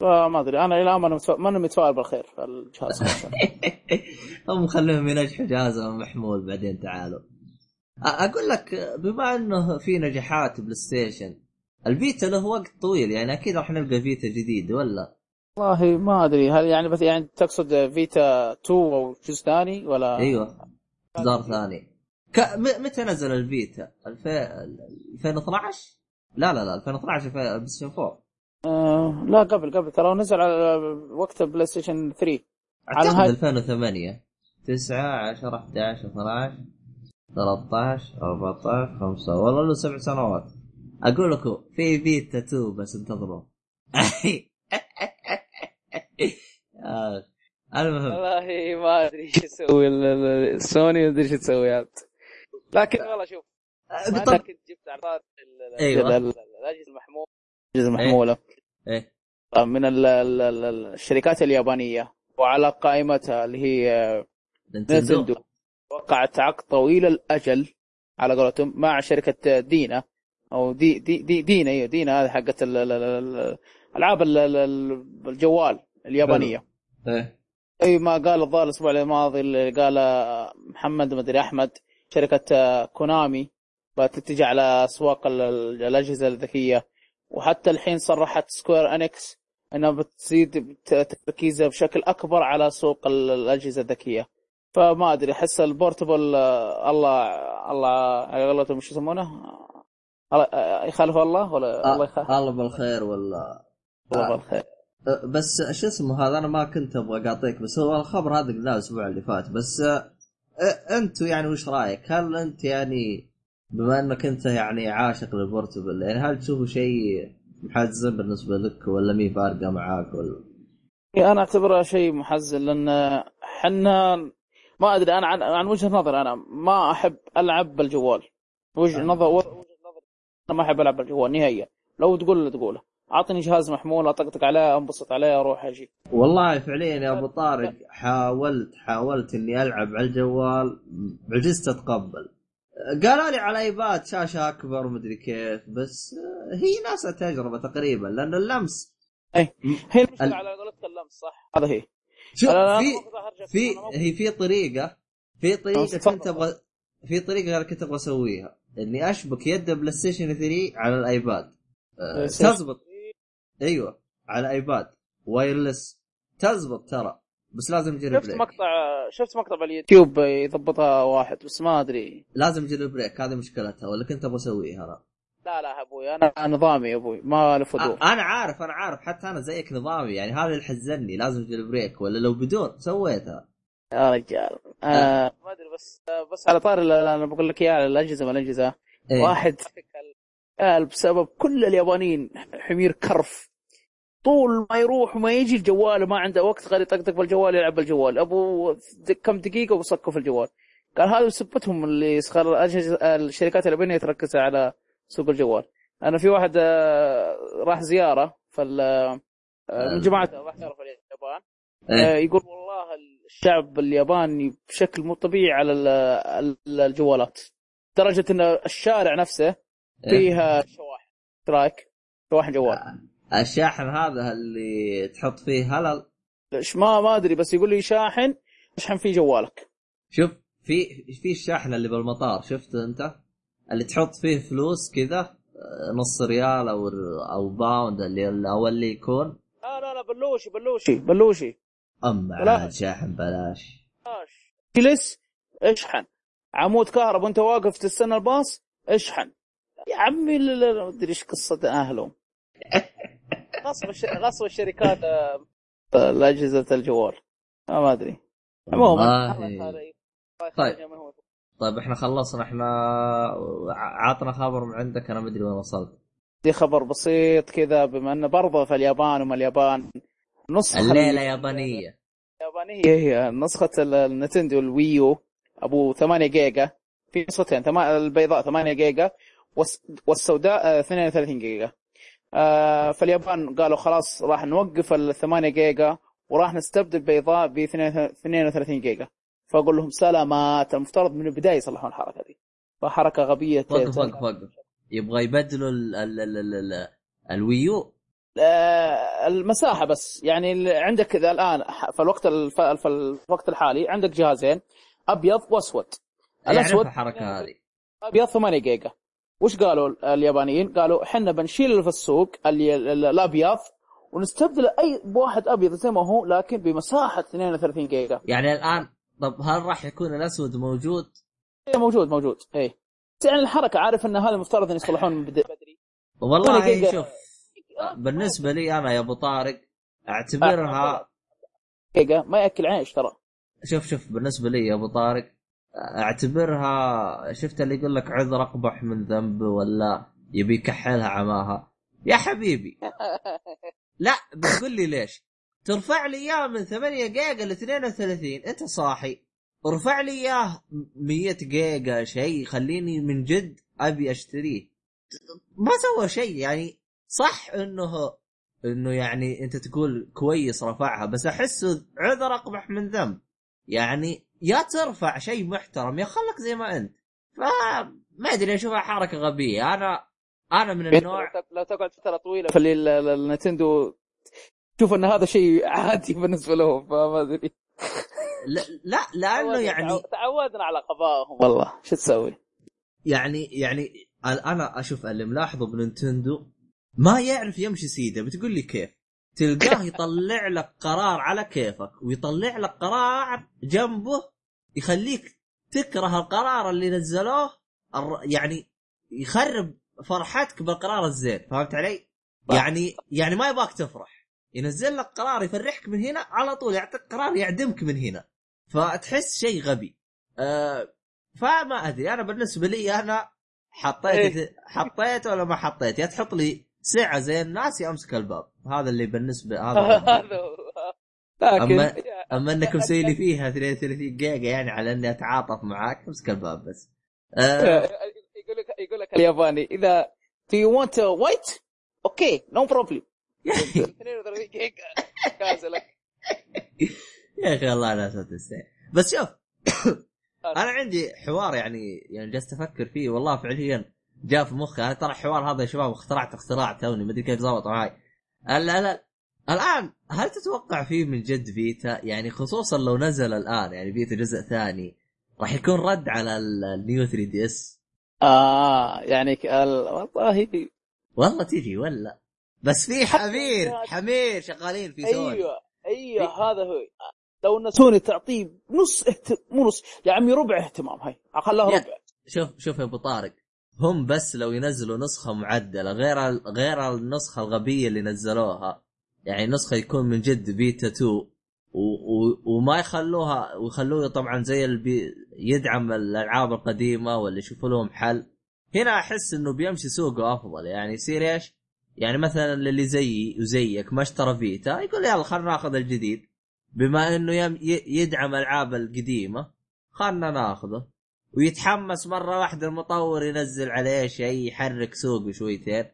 فما أدري أنا إلى الآن ماني متفا- ماني متفائل بالخير في الجهاز (laughs) هم خليهم ينجحوا جهازهم محمول بعدين تعالوا. أقول لك بما إنه في نجاحات بلاي ستيشن الفيتا له وقت طويل يعني أكيد راح نلقى فيتا جديد ولا؟ والله ما أدري هل يعني بس يعني تقصد فيتا 2 أو جزء ثاني ولا؟ أيوه إصدار ثاني. ك... م... متى نزل الفيتا؟ الف... 2012 لا لا لا 2012 الف- بلاي ستيشن 4 آه لا قبل قبل. ترى نزل على وقت البلاي ستيشن 3 على أعتقد نهاية 2008 9 10 11 12 13 14 5 والله له سبع سنوات. أقول لكم في فيتا 2 بس انتظروا (laughs) آه، المهم. والله ما أدري إيش يسوي سوني ما أدري إيش تسوي عاد لكن والله شوف طب انك جبت عرضات ال- ال- أيوة. ال- ال- الأجهزة المحمولة. الأجهزة المحمولة. إيه. من ال- ال- ال- الشركات اليابانية. وعلى قائمتها اللي هي نينتندو. نينتندو. وقعت عقد طويل الأجل على قولتهم مع شركة DeNA. أو دي دي دي DeNA أيوه DeNA هذه حقت ال- ال- ال- ال- العاب ال- ال- ال- الجوال اليابانية. إيه. أي ما قال الظاهر الأسبوع الماضي اللي قال محمد مدري أحمد شركة كونامي بتتجه على أسواق ال- ال- الأجهزة الذكية. وحتى الحين صرحت Square Enix إنها بتزيد تركيزها بشكل أكبر على سوق ال- الأجهزة الذكية. فما أدري أحس ال portable آه، الله الله على قولتهم شو يسمونه؟ آه، يخالف الله ولا الله يخالف؟ الله بالخير ولا الله بالخير. بس شو اسمه هذا؟ أنا ما كنت أبغى اقاطيك بس هو الخبر هذا قلناه الأسبوع اللي فات. بس انت يعني وش رأيك؟ هل أنت يعني بما انك انت يعني عاشق للبورتبل يعني هل تشوفه شيء محزن بالنسبة لك ولا مي فارقة معاك ولا؟ أنا اعتبرها شيء محزن لأن حنا ما أدري أنا عن, عن وجهة نظر أنا ما أحب ألعب بالجوال. وجهة نظر وجهة نظر أنا ما أحب ألعب بالجوال نهائيا. لو تقول له تقوله. اعطني جهاز محمول أطقطق عليه أنبسط عليه أروح أجي. والله فعليا يا أبو طارق حاولت حاولت إني ألعب على الجوال عجزت أتقبل. قالوا لي على ايباد شاشة أكبر مدري كيف بس هي نفس التجربه تقريبا لأن اللمس اي هي المشكلة ال- على قولتك اللمس صح؟ هذا هي. شوف في في هي في طريقة في طريقة. كنت أبغى في طريقة أنا كنت أبغى أسويها إني أشبك يد بلاي ستيشن 3 على الايباد آه، تزبط. أيوه على ايباد wireless. تزبط ترى. بس لازم jail شفت break. مقطع شفت مقطع باليوتيوب يضبطها واحد بس ما أدري. لازم jailbreak هذه مشكلتها ولا كنت أبغى أسويها لا لا يا أبوي أنا نظامي يا أبوي ما ودور أ- أنا عارف أنا عارف حتى أنا زيك نظامي يعني هذا اللي حزني لازم jailbreak ولا لو بدون سويتها. يا رجال. آه ما أدري بس بس على طار أنا بقول لك اياه على الأجهزة ما الأجهزة. إيه. واحد قال بسبب كل اليابانيين حمير كرف. طول ما يروح وما يجي الجوال ما عنده وقت غير يطقطق بالجوال يلعب بالجوال. أبو كم دقيقة وبصكوا في الجوال. قال هذا بسبتهم اللي صار الاجهزه الشركات اليابانيه تركز على سوق الجوال. أنا في واحد آه، راح زيارة فال آه، من جماعته راح زيارة في اليابان. إيه. آه، يقول والله الشعب الياباني بشكل مو طبيعي على ال- ال- الجوالات. لدرجه إن الشارع نفسه إيه. فيها شواحن رايك؟ شواحن جوال. الشاحن هذا اللي تحط فيه هلل. ليش ما ما أدري بس يقول لي شاحن أشحن فيه جوالك. شوف في في الشاحن اللي بالمطار شفته أنت؟ اللي تحط فيه فلوس كذا آه، نص ريال أو أو pound اللي أو اللي يكون. لا لا لا بلوشي بلوشي بلوشي. أما. عاد شاحن بلاش. بلاش. جلس اشحن. عمود كهرب وأنت واقف تستنى الباص اشحن. يا عمي لا- ما أدري إيش قصة أهلهم. (laughs) غصب الش... غصب الشركات آه، اجهزه الجوال. آه، ما أدري. عموما والله. طيب. طيب. إحنا خلصنا إحنا عطنا خبر من عندك أنا مدري وين وصلت. دي خبر بسيط كذا بما إنه برضه في اليابان وما اليابان نسخة الليلة يابانية. اليابانيه هي نسخة ال- ال Nintendo ال Wii U أبو 8 جيجا. في نسختين البيضاء 8 جيجا والس- والسوداء آه، 32 جيجا. آه، فاليابان قالوا خلاص راح نوقف ال 8 جيجا وراح نستبدل بيضاء ب 32 جيجا. فأقول لهم سلامات المفترض من البداية يصلحون الحركة دي. فحركة غبية وقف وقف وقف يبغى يبدلوا ال ال ال ال ال الويو؟ آه، المساحة بس. يعني عندك إذا الآن في الوقت الف... في الوقت الحالي عندك جهازين أبيض وأسود. الأسود الحركة هذه. أبيض 8 جيجا. وش قالوا اليابانيين؟ قالوا إحنا بنشيل اللي في السوق الأبيض ونستبدل أي بواحد أبيض زي ما هو لكن بمساحة 32 جيجا يعني الآن طب هل راح يكون الأسود موجود؟ إيه، موجود موجود اي يعني الحركة عارف إن هذا المفترض إن يصلحون بدري والله. شوف بالنسبة لي أنا يا أبو طارق أعتبرها جيجا ما يأكل عيش ترى شوف شوف بالنسبة لي يا أبو طارق أعتبرها شفت اللي يقول لك عذر أقبح من ذنب ولا يبي يكحلها عماها؟ يا حبيبي. (laughs) لا بتقول لي ليش؟ ترفع لي اياه من 8 جيجا ل 32 أنت صاحي. ارفع لي اياه 100 جيجا شيء خليني من جد أبي أشتريه. ما سوى شيء يعني صح إنه إنه يعني أنت تقول كويس رفعها بس احسه عذر أقبح من ذنب. يعني يا ترفع شيء محترم يا خلك زي ما انت. فما أدري أشوفها حركة غبية. أنا أنا من النوع لو تق- لو تقعد فترة طويلة. في ال- النتندو تشوف إن هذا شيء عادي بالنسبة لهم فما أدري. لا, لا لأنه يعني تعودنا على قضائهم والله شو تسوي؟ يعني يعني أنا أشوف اللي ملاحظه بنينتندو ما يعرف يمشي سيده بتقول لي كيف؟ تلقاه يطلع لك قرار على كيفك ويطلع لك قرار جنبه يخليك تكره القرار اللي نزلوه يعني يخرب فرحتك بالقرار الزين فهمت علي؟ يعني يعني ما يبغاك تفرح ينزل لك قرار يفرحك من هنا على طول يعطيك قرار يعدمك من هنا فتحس شيء غبي أه فما أدري أنا بالنسبة لي أنا حطيت إيه. حطيت ولا ما حطيت يا تحط لي سعه زي الناس يا امسك الباب. هذا اللي بالنسبة (laughs) هذا. لكن أما- أما إنك (laughs) مسوي لي فيها 32 جيجا يعني على إني أتعاطف معاك امسك الباب بس. أه (laughs) يقول لك يقول لك الياباني اذا Do you want a white? OK no problem 32 جيجا يا أخي والله لا تستحي بس شوف أنا عندي حوار يعني يعني جالس أفكر فيه والله فعليا. جاء في مخي. أنا ترى الحوار هذا يا شباب اخترعت اختراع توني ما أدري كيف ضبط معي لا لا الآن هل تتوقع فيه من جد Vita؟ يعني خصوصا لو نزل الآن يعني Vita جزء ثاني راح يكون رد على ال New 3 DS؟ آه يعني والله والله تجي ولا؟ بس في حمير حمير شغالين في سوني. أيوه أيوه هذا هو. لو إن سوني تعطيه نص اهت... مو نص يا عمي ربع اهتمام هاي خلاها يا- ربع. شوف شوف يا أبو طارق. هم بس لو ينزلوا نسخة معدلة غير غير النسخة الغبية اللي نزلوها. يعني نسخة يكون من جد Vita 2 و و وما يخلوها ويخلوه طبعا زي البي يدعم الألعاب القديمة ولا يشوفوا لهم حل. هنا أحس إنه بيمشي سوقه أفضل. يعني يصير إيش؟ يعني مثلا اللي زيي وزيك ما اشترى Vita يقول يلا خلينا ناخذ الجديد. بما إنه يدعم الالعاب القديمة خلنا ناخذه. ويتحمس مرة واحدة المطور ينزل عليه شيء يحرك سوقه شويتين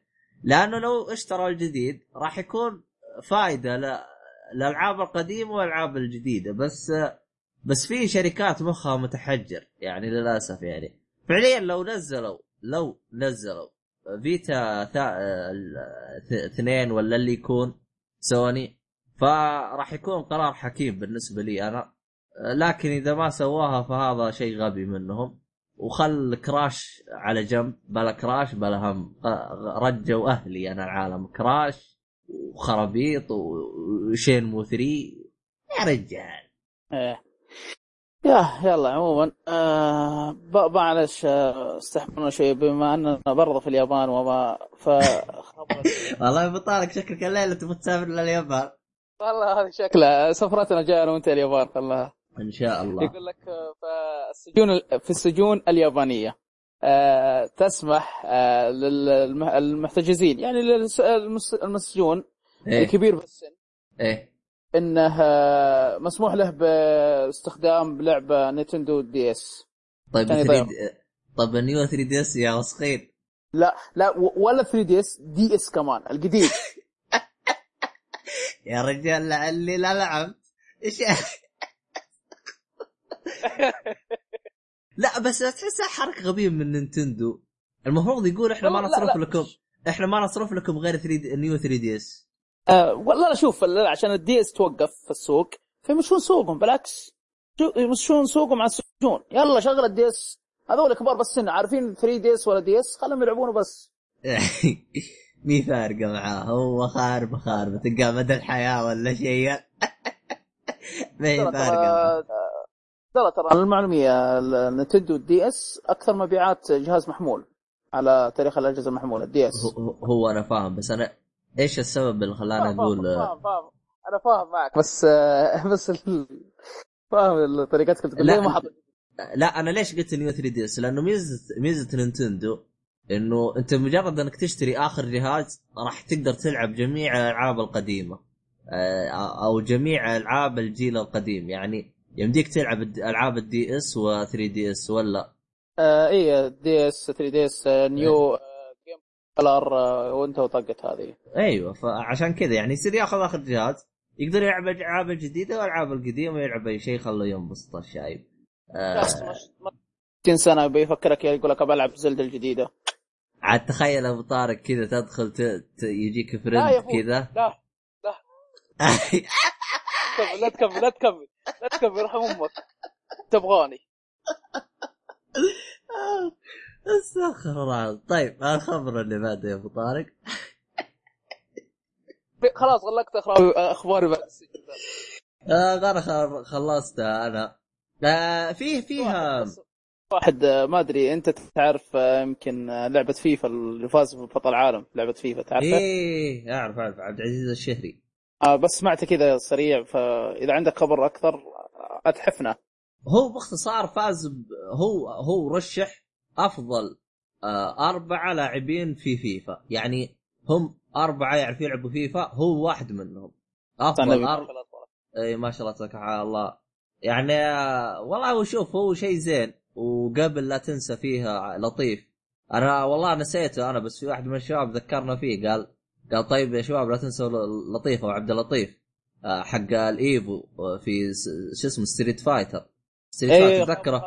لأنه لو اشترى الجديد راح يكون فائده للالعاب القديمة والألعاب الجديدة. بس بس في شركات مخها متحجر يعني للأسف يعني. فعليا لو نزلوا لو نزلوا فيتا اثنين ولا اللي يكون سوني فراح يكون قرار حكيم بالنسبة لي أنا. لكن إذا ما سواها فهذا شيء غبي منهم. وخل كراش على جنب بلا كراش بلا هم رجوا أهلي أنا العالم. كراش وخرابيط وشين مو 3 يا رجال. إيه. يا يلا عموما آه معلش آه، استحملونا شوي. بما أننا برضه في اليابان وما ف (laughs) والله طارق شكلك الليلة تبغى تسافر لليابان. والله هذه شكلها. سفرتنا جاء أنا وأنت اليابان خلاها. إن شاء الله. يقول لك آه، فالسجون في السجون اليابانية آه، تسمح آه، للمحتجزين يعني المسجون إيه. الكبير في السن. إيه. إنه مسموح له باستخدام لعبة نينتندو دي إس. طيب يعني 3 طيب ال New 3 DS يا وسخين لا لا ولا 3 DS DS كمان الجديد (laughs) يا رجال لعلي لا لعبت. إيش لا بس تحسها حركة غبية من Nintendo. المفروض يقول إحنا ما نصرف لا. لكم إحنا ما نصرف لكم غير 3 دي... New 3 DS آه والله شوف عشان ال DS توقف في السوق فيمشون سوقهم؟ بالعكس. شو- يمشون سوقهم على السجون يلا شغل ال DS. هذول كبار بس سن عارفين 3 DS ولا DS؟ خلهم يلعبونه بس (laughs) مي فارقه معاه. هو خارب خارب تلقاه مدى الحياة ولا شيء. (laughs) ما هي ترى فارقه معاه. ترى ترى المعلومية ال Nintendo DS أكثر مبيعات جهاز محمول على تاريخ الأجهزة المحمولة ال DS هو, هو أنا فاهم بس أنا إيش السبب اللي خلاني أقول؟ فاهم فاهم. أنا فاهم معك. بس آه، (laughs) بس ال- فاهم طريقتك تقول. لا، ما لا أنا ليش قلت New 3 DS؟ لأنه ميزه ميزة Nintendo إنه أنت مجرد إنك تشتري آخر جهاز راح تقدر تلعب جميع الالعاب القديمة آه، أو جميع ألعاب الجيل القديم. يعني يمديك تلعب الد- ألعاب ال DS و 3 DS ولا؟ آه اي DS 3 DS New Game Color وانت وطقت هذه. أيوه فعشان كذا يعني يصير ياخذ آخر جهاز يقدر يلعب الالعاب الجديده والالعاب القديمة يلعب أي شيء خليه ينبسط الشايب آه، بس مش- ما- 60 سنة بيفكرك يقول لك بلعب Zelda الجديدة. عاد تخيل ابو طارق كذا تدخل ت... ت... يجيك لا friend. كذا. لا كمل (laughs) لا تكمل لا تكمل. لا تكمل ارحم أمك. تبغاني. استغفر الله. طيب الخبر اللي بعده يا أبو طارق. خلاص غلقت اخباري بعد آه أنا خل- خلصتها أنا. آه فيه فيها واحد- آه، ما أدري أنت تعرف آه، يمكن لعبة فيفا اللي فاز ببطل العالم لعبة فيفا تعرفها؟ إيه أعرف أعرف عبد العزيز الشهري. آه بس سمعت كذا سريع فإذا عندك خبر أكثر اتحفنا هو باختصار فاز ب... هو هو رشح أفضل آه أربعة لاعبين في فيفا. يعني هم أربعة يعرفوا يلعبوا فيفا هو واحد منهم. أفضل أر... إي ما شاء الله تبارك الله. يعني آه، والله هو شوف هو شيء زين. وقبل لا تنسى فيها لطيف. أنا والله نسيته أنا بس في واحد من الشباب ذكرنا فيه قال قال طيب يا شباب لا تنسوا لطيف أو عبد اللطيف آه، حق ال EVO آه، في شو اسمه Street Fighter Street Fighter تذكره.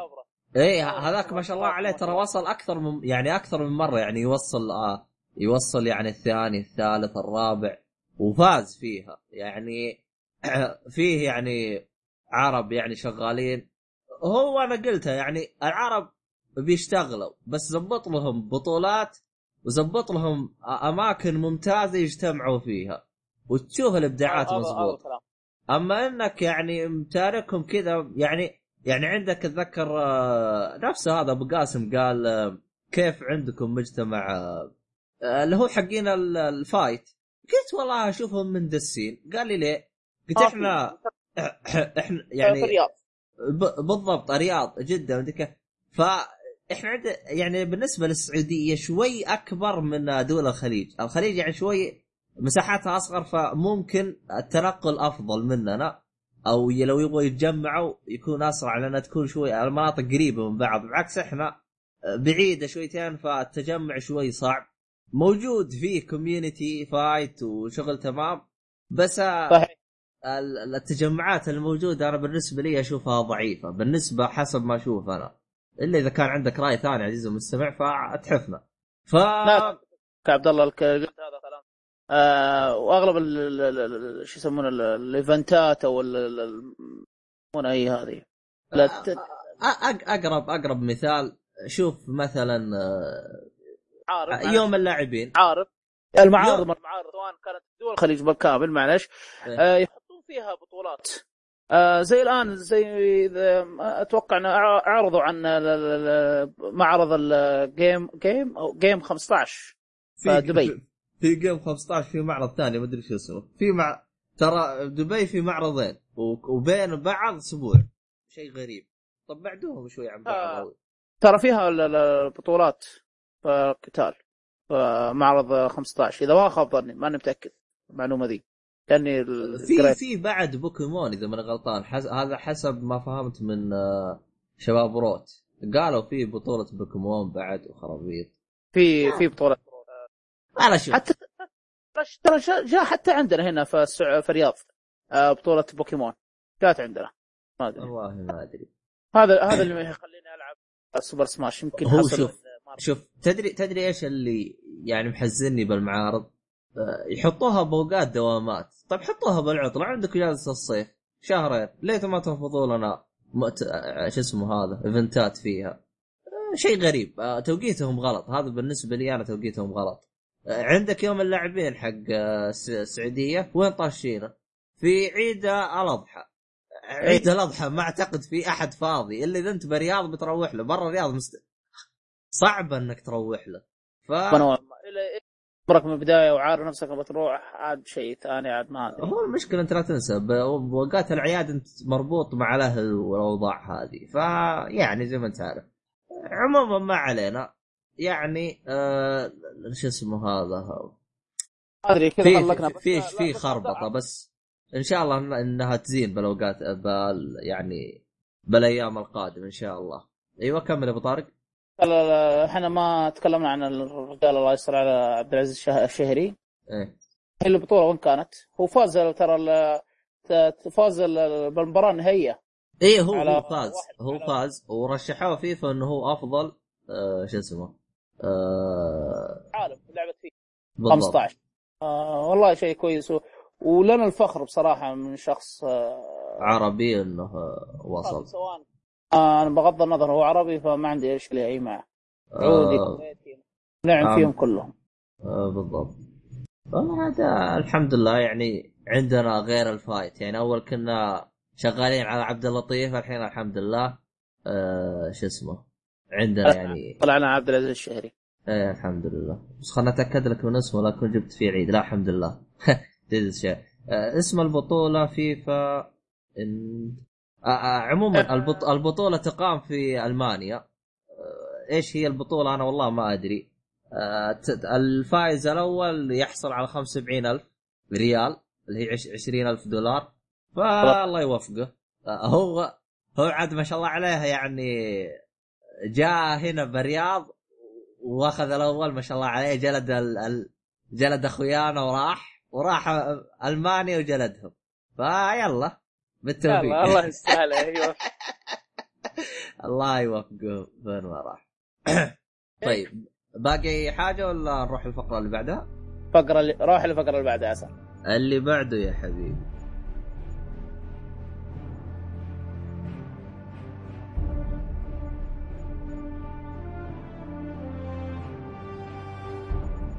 اي هذاك ما شاء الله عليه ترى وصل أكثر من يعني أكثر من مرة يعني يوصل آه يوصل يعني الثاني الثالث الرابع وفاز فيها. يعني (clears throat) فيه يعني عرب يعني شغالين. هو أنا قلتها يعني العرب بيشتغلوا بس زبط لهم بطولات وزبط لهم أماكن ممتازة يجتمعوا فيها. وتشوف الإبداعات الكلام. أما إنك يعني متاركهم كذا يعني يعني عندك أتذكر آه، نفسه هذا أبو قاسم قال آه، كيف عندكم مجتمع آه، اللي هو حقين ال- الفايت. قلت والله أشوفهم مندسين. قال لي ليه؟ قلت إحنا إحنا يعني الرياض. بالضبط رياض جده مدري كيف فاحنا عند يعني بالنسبة للسعودية شوي أكبر من دول الخليج، الخليج يعني شوي مساحاتها أصغر فممكن التنقل أفضل مننا. أو لو يبغوا يتجمعوا يكون أسرع لأن تكون شوي المناطق قريبة من بعض. بعكس إحنا بعيدة شويتين فالتجمع شوي صعب. موجود فيه community fight وشغل تمام بس صحيح. ال- التجمعات الموجودة أنا بالنسبة لي أشوفها ضعيفة. بالنسبة حسب ما أشوف أنا. إلا إذا كان عندك رأي ثاني عزيزي المستمع فاتحفنا. ف لا. كعبد الله الك- قلت هذا كلام آه واغلب شو يسمونه ال- الإيفنتات أو يسمونها هي هذه. لا ت- أ- أق- أقرب أقرب مثال شوف مثلا آه، عارف يوم اللاعبين. عارف. المعارض المعارض سواء كانت دول الخليج بالكامل معلش إيه. آه يحطون فيها بطولات. آه زي الآن زي أتوقع ان أعرضوا عن معرض ال Game Game أو Game 15 في دبي. في Game 15 في معرض ثاني ما أدري شو اسمه. في مع ترى دبي في معرضين وبين بعض أسبوع شيء غريب. طب بعدوهم شوي عن بعض آه. ترى فيها ال- ال- البطولات في القتال في معرض 15 إذا ما خاب ظني ماني متأكد المعلومة ذي. ال- في. في بعد بوكيمون إذا ماني غلطان حس... هذا حسب ما فهمت من آه، شباب روت. قالوا في بطولة بوكيمون بعد وخرابيط. في في بطولات أنا شوف. حتى ترى جاء حتى عندنا هنا في السع... في الرياض آه، بطولة بوكيمون. جات عندنا. ما أدري. والله ما أدري. هذا هذا اللي يخليني ألعب Super Smash يمكن هو شوف. شوف تدري تدري إيش اللي يعني محزني بالمعارض؟ آه، يحطوها باوقات دوامات. طيب حطوها بالعطله عندك إجازة الصيف. شهرين. ليه ما تنفضوا لنا مؤت... شو اسمه هذا إيفنتات فيها. آه، شيء غريب. آه، توقيتهم غلط. هذا بالنسبة لي أنا توقيتهم غلط. آه، عندك يوم اللاعبين حق الس- السعودية. وين طاشينة؟ في عيد الأضحى. عيد. الأضحى ما أعتقد في أحد فاضي. إلا إذا أنت برياض بتروح له. برا الرياض مست... صعب إنك تروح له. ف عمرك من البداية وعارف نفسك بتروح عاد شيء ثاني عاد ما أدري. هو المشكلة أنت لا تنسى بوقات الاعياد أنت مربوط مع الاهل والأوضاع هذه. فيعني زي ما أنت عارف. عموما ما علينا. يعني آه شو اسمه هذا؟ ما أدري كذا خلقنا في في, خربطة. بس إن شاء الله إنها تزين بالأوقات بال يعني بالأيام القادمة إن شاء الله. أيوه كمل أبو طارق. إحنا ما تكلمنا عن الرجال الله يستر على عبد العزيز الشه- الشهري. إيه. هي البطوله وين كانت؟ هو فاز ترى فاز ال- بالمباراة النهائية. إيه هو هو فاز هو فاز ورشحوه فيفا إنه هو أفضل آه شو اسمه آه عالم لعبت فيه بالضبط. 15 آه والله شيء كويس و... ولنا الفخر بصراحة من شخص آه عربي إنه آه، وصل. سواء أنا بغض النظر هو عربي فما عندي اشكاليه اي معه سعودي آه. كويتي. نعم آه. فيهم كلهم. آه بالضبط. والله هذا الحمد لله يعني عندنا غير الفايت. يعني أول كنا شغالين على عبد اللطيف الحين الحمد لله آه شو اسمه عندنا يعني طلعنا عبد العزيز الشهري. إيه الحمد لله. بس خلنا أتأكد لك من اسمه لا كنت جبت فيه عيد. لا الحمد لله. (laughs) آه اسم البطولة فيفا إن... آه آه عموما البط... البطولة تقام في ألمانيا. إيش هي البطولة؟ أنا والله ما أدري. الفائز الأول يحصل على 75 ألف ريال اللي هي عش- 20 ألف دولار. فالله يوفقه. هو هو عاد ما شاء الله عليه يعني جاء هنا بالرياض وأخذ الأول ما شاء الله عليه جلد ال... ال... جلد أخويانا وراح وراح ألمانيا وجلدهم. فيلا. بالتوفيق. الله يستاهل أيوه. (laughs) الله يوفقه فين ما راح (coughs) طيب باقي حاجة ولا نروح الفقرة اللي بعدها؟ فقرة اللي روح الفقرة اللي بعدها عسى اللي بعده يا حبيبي.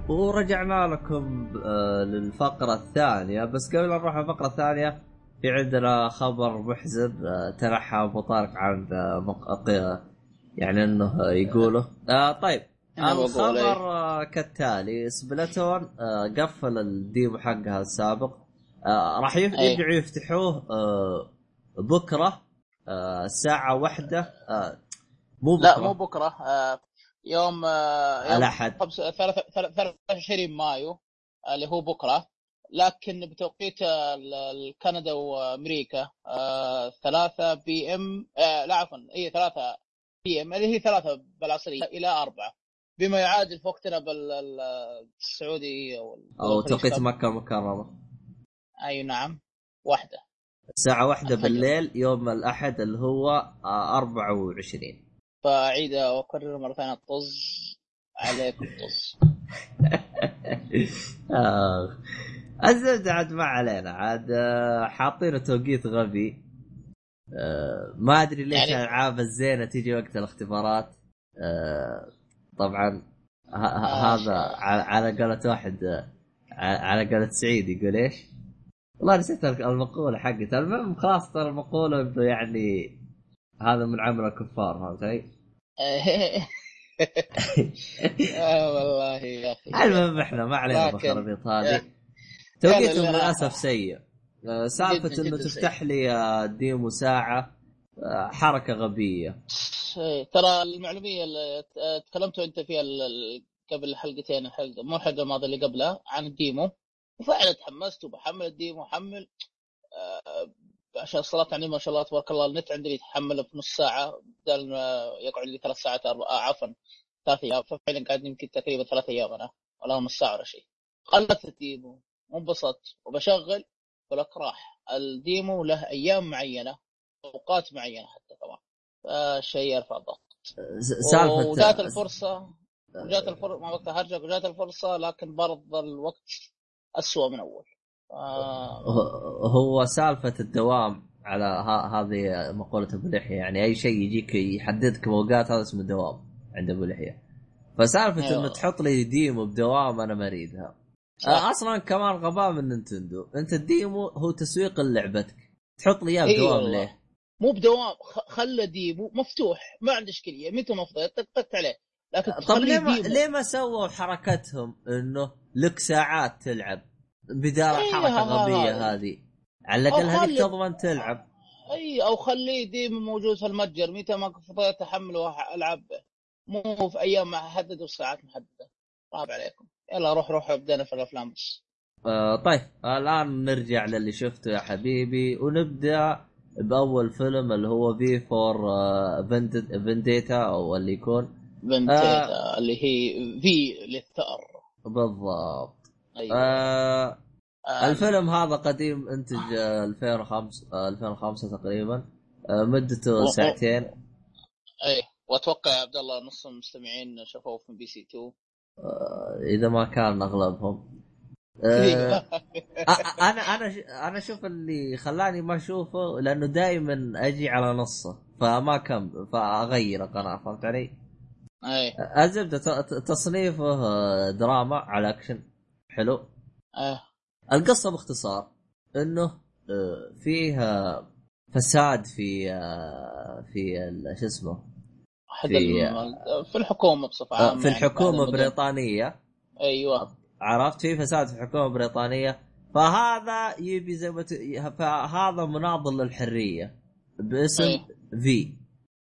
ورجعنا لكم آه، للفقرة الثانية. بس قبل لا نروح الفقرة الثانية في عندنا خبر محزن آه، تنحى ابو طارق عن يعني إنه يقوله. آه طيب. الخبر آه، كالتالي. سبلاتون آه، قفل الديمو حقها السابق. آه، راح. يرجعوا يفتحوه آه، بكرة آه، الساعة واحدة. آه، مو بكرة. لا مو بكرة. آه يوم آه يوم ثلاثة- 23 مايو آه، اللي هو بكرة. لكن بتوقيت آه، كندا وأمريكا آه 3 PM آه لا عفوا اي 3 PM اللي هي 3 بالعصرية إلى 4 بما يعادل في وقتنا بالسعودي أو توقيت مكة المكرمة. أي نعم واحدة. الساعة واحدة. بالليل يوم الأحد اللي هو آه، 24 فاعيد واكرر مرة ثانية طز عليكم طز. (laughs) الزبدة عاد ما علينا عاد آه، حاطين توقيت غبي. آه، ما أدري ليش يعني- الالعاب الزينة تيجي وقت الاختبارات. آه، طبعا هذا على قولة واحد على قولة سعيد يقول إيش؟ والله نسيت المقولة حقته. المهم خلاص ترى المقولة إنه يعني هذا من عمل الكفار فهمت علي؟ (laughs) والله يا أخي. (laughs) المهم إحنا ما علينا بالخرابيط هذه. يا- توقيتهم للأسف سيء. آه، سالفة إنه تفتح لي آه، ديمو ساعة آه، حركة غبية. ترى المعلومية اللي ت- تكلمتوا أنت فيها قبل حلقتين الحلقة مو الحلقة الماضية اللي قبلها عن ال demo وفعلا تحمست وبحمل ال demo حمل آه عشان الصلاة يعني ما شاء الله تبارك الله النت عندي يتحمله في نص ساعة بدل ما يقعد لي ثلاث ساعات أربع آه عفوا ثلاث أيام. ففعلا قاعد يمكن تقريبا ثلاث أيام أنا ولا نص ساعة ولا شيء. خلت ال demo وانبسطت وبشغل ولك راح. ال demo له أيام معينة أوقات معينة حتى كمان فشيء يرفع الضغط. سالفه وجات الفرصة وجات الفرصة ما وقتها هرجع وجات الفرصة لكن برضه الوقت أسوأ من أول. آه هو- سالفة الدوام على هذه مقولة أبو لحية يعني أي شيء يجيك يحددك بأوقات هذا اسمه دوام عند أبو لحية. فسالفة أيوة. إنه تحط لي demo بدوام أنا ما أريدها. أصلا كمان غباء من Nintendo. أنت ال demo هو تسويق لعبتك تحط لي إياه إي بدوام والله. ليه؟ مو بدوام خلى demo مفتوح ما عنده إشكالية. متى ما فضيت طقطقت عليه. لكن طب ليه ما ليه ما سووا حركتهم إنه لك ساعات تلعب؟ بدال إيه، الحركه ها- الغبيه. هذه. على الأقل هذيك تضمن تلعب. إي أو خليه demo موجود في المتجر. متى ما فضيت احمله والعب به مو في أيام محددة وساعات محددة. طاب عليكم. يلا روح روح بدينا في الأفلام بس. آه طيب الآن نرجع للي شفته يا حبيبي ونبدأ بأول فيلم اللي هو V for Vendetta أو اللي يكون. Vendetta اللي هي V للثأر. بالضبط. أيوه. آه آه، الفيلم هذا قديم انتج آه، 2005 آه، 2005 تقريبا. آه، مدته أوه. ساعتين. اي وأتوقع يا عبد الله نص المستمعين شافوه في MBC 2 آه، إذا ما كان أغلبهم. آه، أنا أنا أنا أشوف اللي خلاني ما أشوفه لأنه دائما أجي على نصه فما كم فأغير القناة فهمت علي؟ اي الزبدة تصنيفه آه، دراما على أكشن. حلو. آه. القصة باختصار إنه آه، فيها فساد في آه، في شو اسمه احد في- في الحكومة بصفة آه، عامة في يعني الحكومة. البريطانية. أيوه. عرفت؟ في فساد في الحكومة البريطانية. فهذا يبي زي ما ت... فهذا مناضل للحرية باسم V. في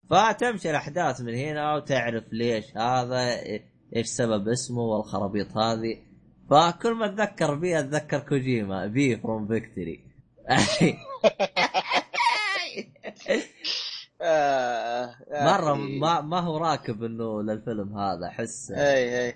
فتمشي الأحداث من هنا وتعرف ليش هذا إيش سبب اسمه والخرابيط هذه. فكل ما أتذكر V أتذكر كوجيما. V for Victory آه يا مرة أخي. ما ما هو راكب إنه للفيلم هذا أحس. إي إي.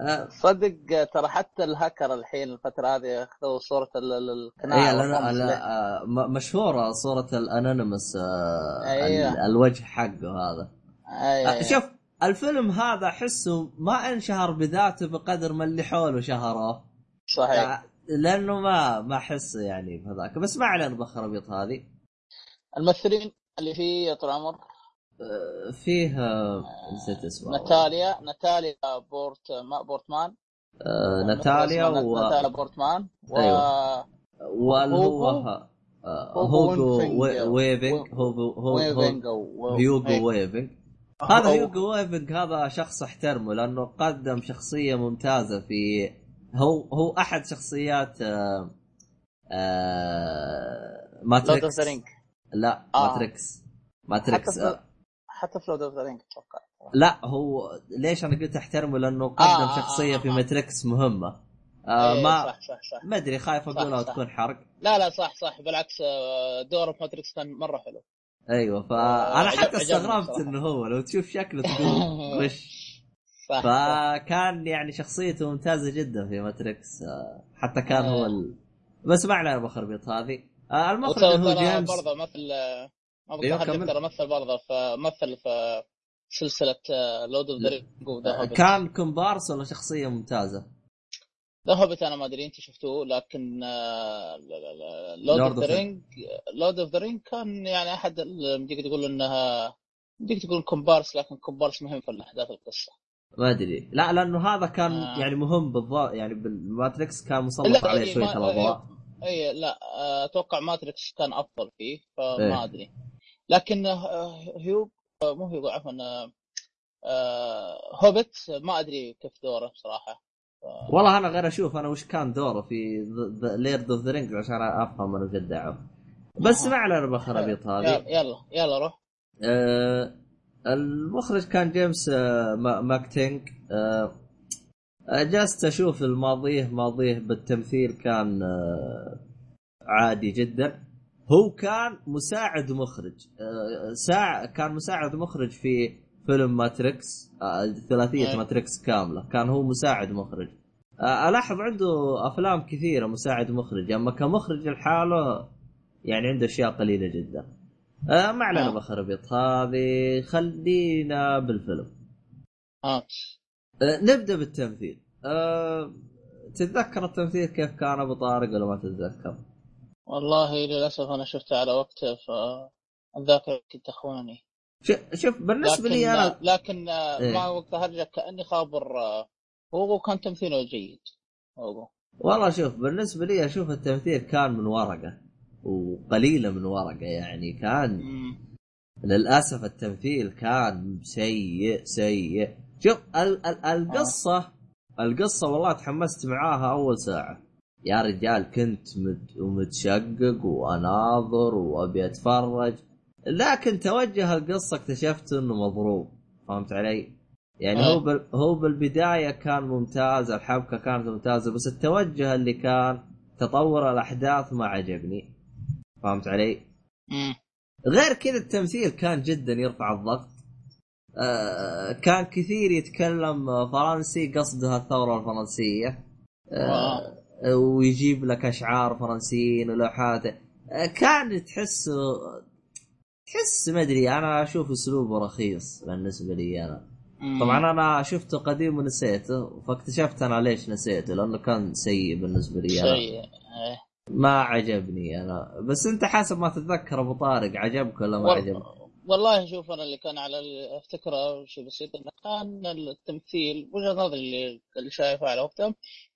آه، صدق ترى حتى الهاكر الحين الفترة هذه أخذوا صورة ال- ال- القناع إي لا. لا آه، مشهورة صورة ال Anonymous آه،. ال- الوجه حقه هذا. آه، اي شوف الفيلم هذا أحسه ما انشهر بذاته بقدر ما اللي حوله شهروه صحيح. آه، لأنه ما ما أحس يعني بهذاك. بس ما علينا بالخرابيط هذه. الممثلين؟ اللي فيه يا طول العمر آه، فيه آه، نسيت اسمه ناتاليا ناتاليا بورت ما بورتمان آه، ناتاليا و ناتاليا بورتمان و. واللي هو هوغو؟ آه، هوغو هوغو وينفينج. وي- ويفينج هوغو هوغو ويفينج و- هيوغو إيه. ويفينج هذا هيوغو ويفينج هذا شخص احترمه لأنه قدم شخصية ممتازة في هو هو أحد شخصيات آه آه Lord of Matrix the Ring لا آه. Matrix Matrix حتى آه. في Lord of the Ring أتوقع لا هو ليش أنا قلت أحترمه لأنه قدم آه، آه، شخصية آه، في آه. Matrix مهمة آه إيه، ما صح صح صح ما أدري خايف أقولها. وتكون حرق لا لا صح صح بالعكس آه، دوره في Matrix كان مرة حلو أيوه فانا آه، حتى استغربت. إنه هو لو تشوف شكله (laughs) تقول وش صح صح. فكان يعني شخصيته ممتازة جدا في Matrix آه، حتى كان هو ال... بس ما علينا بالخربيط هذه آه، المخرج هو جيمس. برضه مثل ما بقدر. ترى مثل برضه في مثل في سلسلة Lord of the كان كومبارس ولا شخصية ممتازة؟ The Hobbit أنا ما أدري أنت شفتوه؟ لكن Lord Lord of the Rings Lord of the Rings كان يعني أحد يمديك تقول إنها يمديك تقول كومبارس لكن كومبارس مهم في الاحداث القصة. ما أدري. لا لأنه هذا كان آه. يعني مهم بالضبط يعني بال Matrix كان مسلط عليه شوية الأضواء. اي لا آه، أتوقع ماتريكس كان أفضل فيه إيه. فما أدري. لكن آه، هيوب آه، مو هيوب عفوا هوبت ما أدري كيف دوره بصراحة. والله أنا غير أشوف أنا وش كان دوره في ليرد اوف ذا رينج عشان أفهم أنا ادعوا. بس ما علينا بالخرابيط هذه. يلا يلا روح. آه المخرج كان جيمس ما- ماكتينج آه، جلست أشوف الماضيه ماضيه بالتمثيل كان آه عادي جدا. هو كان مساعد مخرج آه ساع كان مساعد مخرج في فيلم Matrix آه ثلاثية. Matrix كاملة. كان هو مساعد مخرج. ألاحظ عنده أفلام كثيرة مساعد مخرج. أما كمخرج لحاله يعني عنده أشياء قليلة جدا. آه ما علينا. بالخرابيط هذه خلينا بالفيلم. آه. نبدأ بالتمثيل آه تتذكر التمثيل كيف كان أبو طارق ولا ما تتذكر؟ والله للأسف أنا شفته على وقته فالذاكره كنت تخونني ش- شوف بالنسبة لي أنا لكن آه، إيه. وقتها ارجع كأني خابر آه، هوغو كان تمثيله جيد هوغو والله شوف بالنسبة لي أشوف التمثيل كان من ورقة وقليلة من ورقة يعني كان مم. للأسف التمثيل كان سيء سيء شوف ال- ال- القصة القصة والله تحمست معاها أول ساعة يا رجال كنت مت ومتشقق وأناظر وأبي أتفرج لكن توجه القصة اكتشفت إنه مضروب فهمت علي؟ يعني آه. هو بال... هو بالبداية كان ممتاز الحبكة كانت ممتازة بس التوجه اللي كان تطور الأحداث ما عجبني فهمت علي؟ مم. غير كذا التمثيل كان جدا يرفع الضغط آه كان كثير يتكلم فرنسي قصدها الثورة الفرنسية آه ويجيب لك أشعار فرنسيين ولوحات آه كان تحس تحس ما أدري أنا أشوف أسلوبه رخيص بالنسبة لي أنا مم. طبعا أنا شفته قديم ونسيته فاكتشفت أنا ليش نسيته لأنه كان سيء بالنسبة لي أنا شيء إيه. ما عجبني أنا بس أنت حسب ما تتذكر أبو طارق عجبك ولا ما عجبك؟ والله شوف أنا اللي كان على أفتكره شيء بسيط إنه كان التمثيل وجهة نظري اللي اللي على وقتها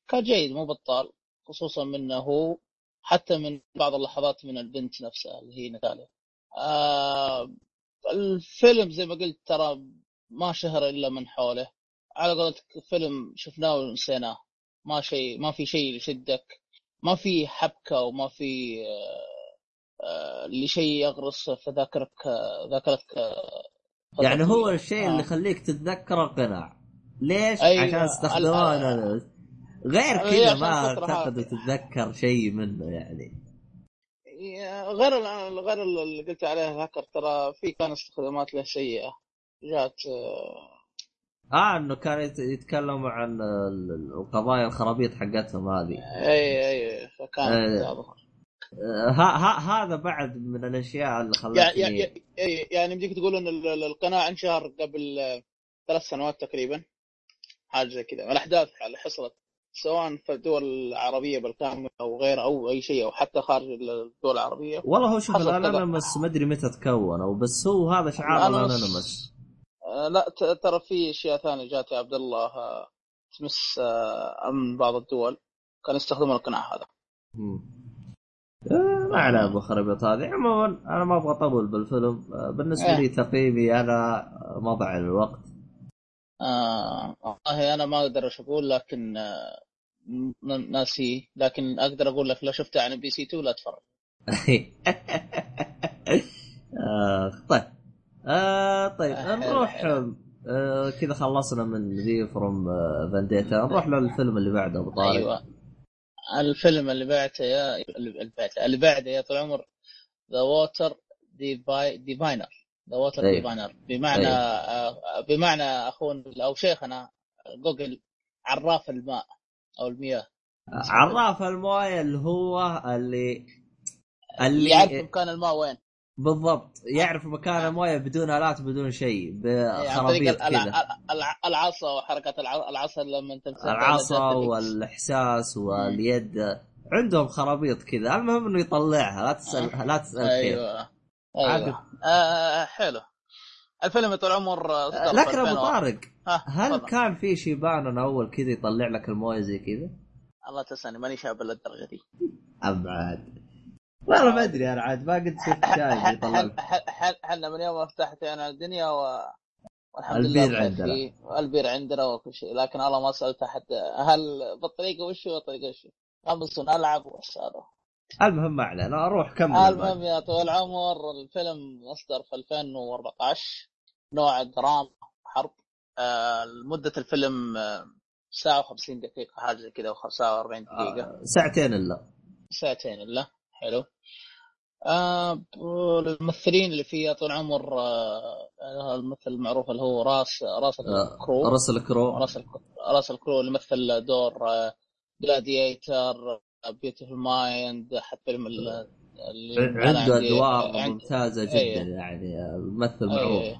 كان جيد مو بطال خصوصا منه هو حتى من بعض اللحظات من البنت نفسها اللي هي نتاليا آه الفيلم زي ما قلت ترى ما شهر إلا من حوله. على قولتك فيلم شفناه ونسيناه. ما شيء ما في شيء يشدك ما في حبكة وما في آه، آه، اللي شيء يغرس في ذاكرك ذاكرتك آه، يعني هو. الشيء آه. اللي يخليك تتذكر القناع ليش؟ أيوة. عشان استخدموه أنا- غير كذا ما اعتقد. تتذكر شيء منه يعني غير غير اللي قلت عليها الهاكر ترى في كان استخدامات له سيئة جات آه، آه إنه كان يت- يتكلموا عن ال- ال- القضايا الخرابيط حقتهم هذه اي أي فكان. آه، ها ها هذا بعد من الأشياء اللي خلتني يعني يعني يمديك تقول إن ال- ال- القناع انشهر قبل آه، ثلاث سنوات تقريبا حاجة زي كذا. الأحداث اللي حصلت سواء في الدول العربية بالكامل أو غيرها أو أي شيء أو حتى خارج الدول العربية. والله هو شوف. الانونيمس ما أدري متى تكونوا بس هو هذا شعار الانونيمس آه، لا ترى في أشياء ثانية جات يا عبد الله آه، تمس آه، امن بعض الدول. كانوا يستخدمون القناع هذا. مم. آه، ما عليه بالخرابيط هذه. عموما أنا ما أبغى اطول بالفيلم. آه، بالنسبة إيه. لي تقييمي أنا مضع الوقت. آه والله أنا ما أقدر إيش أقول لكن آه ناسي. لكن أقدر أقول لك لو شفته عن بي سي 2 لا تفرج (laughs) آه، طيب. آه، طيب آه، نروح. آه، كذا خلصنا من V for Vendetta نروح للفيلم اللي بعده أبو طارق. أيوه. الفيلم اللي بعته يا اللي بعته اللي بعده يا طول العمر The Water Diviner The Water. Diviner بمعنى أيوة. آه بمعنى اخونا أو شيخنا جوجل عراف الماء أو المياه عراف المويه اللي هو اللي اللي يعرف مكان الماء وين بالضبط. يعرف مكان المويه بدون آلات بدون شيء عن طريق بخرابيط كذا. الع- الع- العصا وحركة الع- العصا لما تمسك العصا والإحساس واليد. عندهم خرابيط كذا. المهم إنه يطلعها. لا تسال لا تسأل أيوه. أيوه. آه حلو. الفيلم طول عمر آه، في لكن أبو 2000 طارق هل تفضل. كان في شيبان أول كذا يطلع لك المويه زي كذا؟ الله تسألني ماني شاب للدرجة دي. أبعد. والله ما أدري أنا عاد ما قد شفت لك إحنا من يوم ما فتحت أنا الدنيا و... والحمد لله البير عندنا. البير عندنا وكل شيء لكن الله ما سألت أحد. هل بالطريقة وش بالطريقة وش؟ امس ألعب هذا المهم ما علينا أروح كمل المهم يا طويل العمر الفيلم اصدر في 2014 نوع دراما حرب. آه مدة الفيلم آه، ساعة و50 دقيقة حاجة زي كذا أو ساعة و40 دقيقة. آه، ساعتين إلا. ساعتين إلا. حلو آه الممثلين اللي فيه طول العمر آه الممثل المعروف اللي هو راس راس آه، كرو راسل كرو راسل كرو راسل كرو اللي مثل دور Gladiator Beautiful Mind حتى فيلم أنا عنده أدوار عندي- ممتازة جدا أيه. يعني آه، ممثل أيه. معروف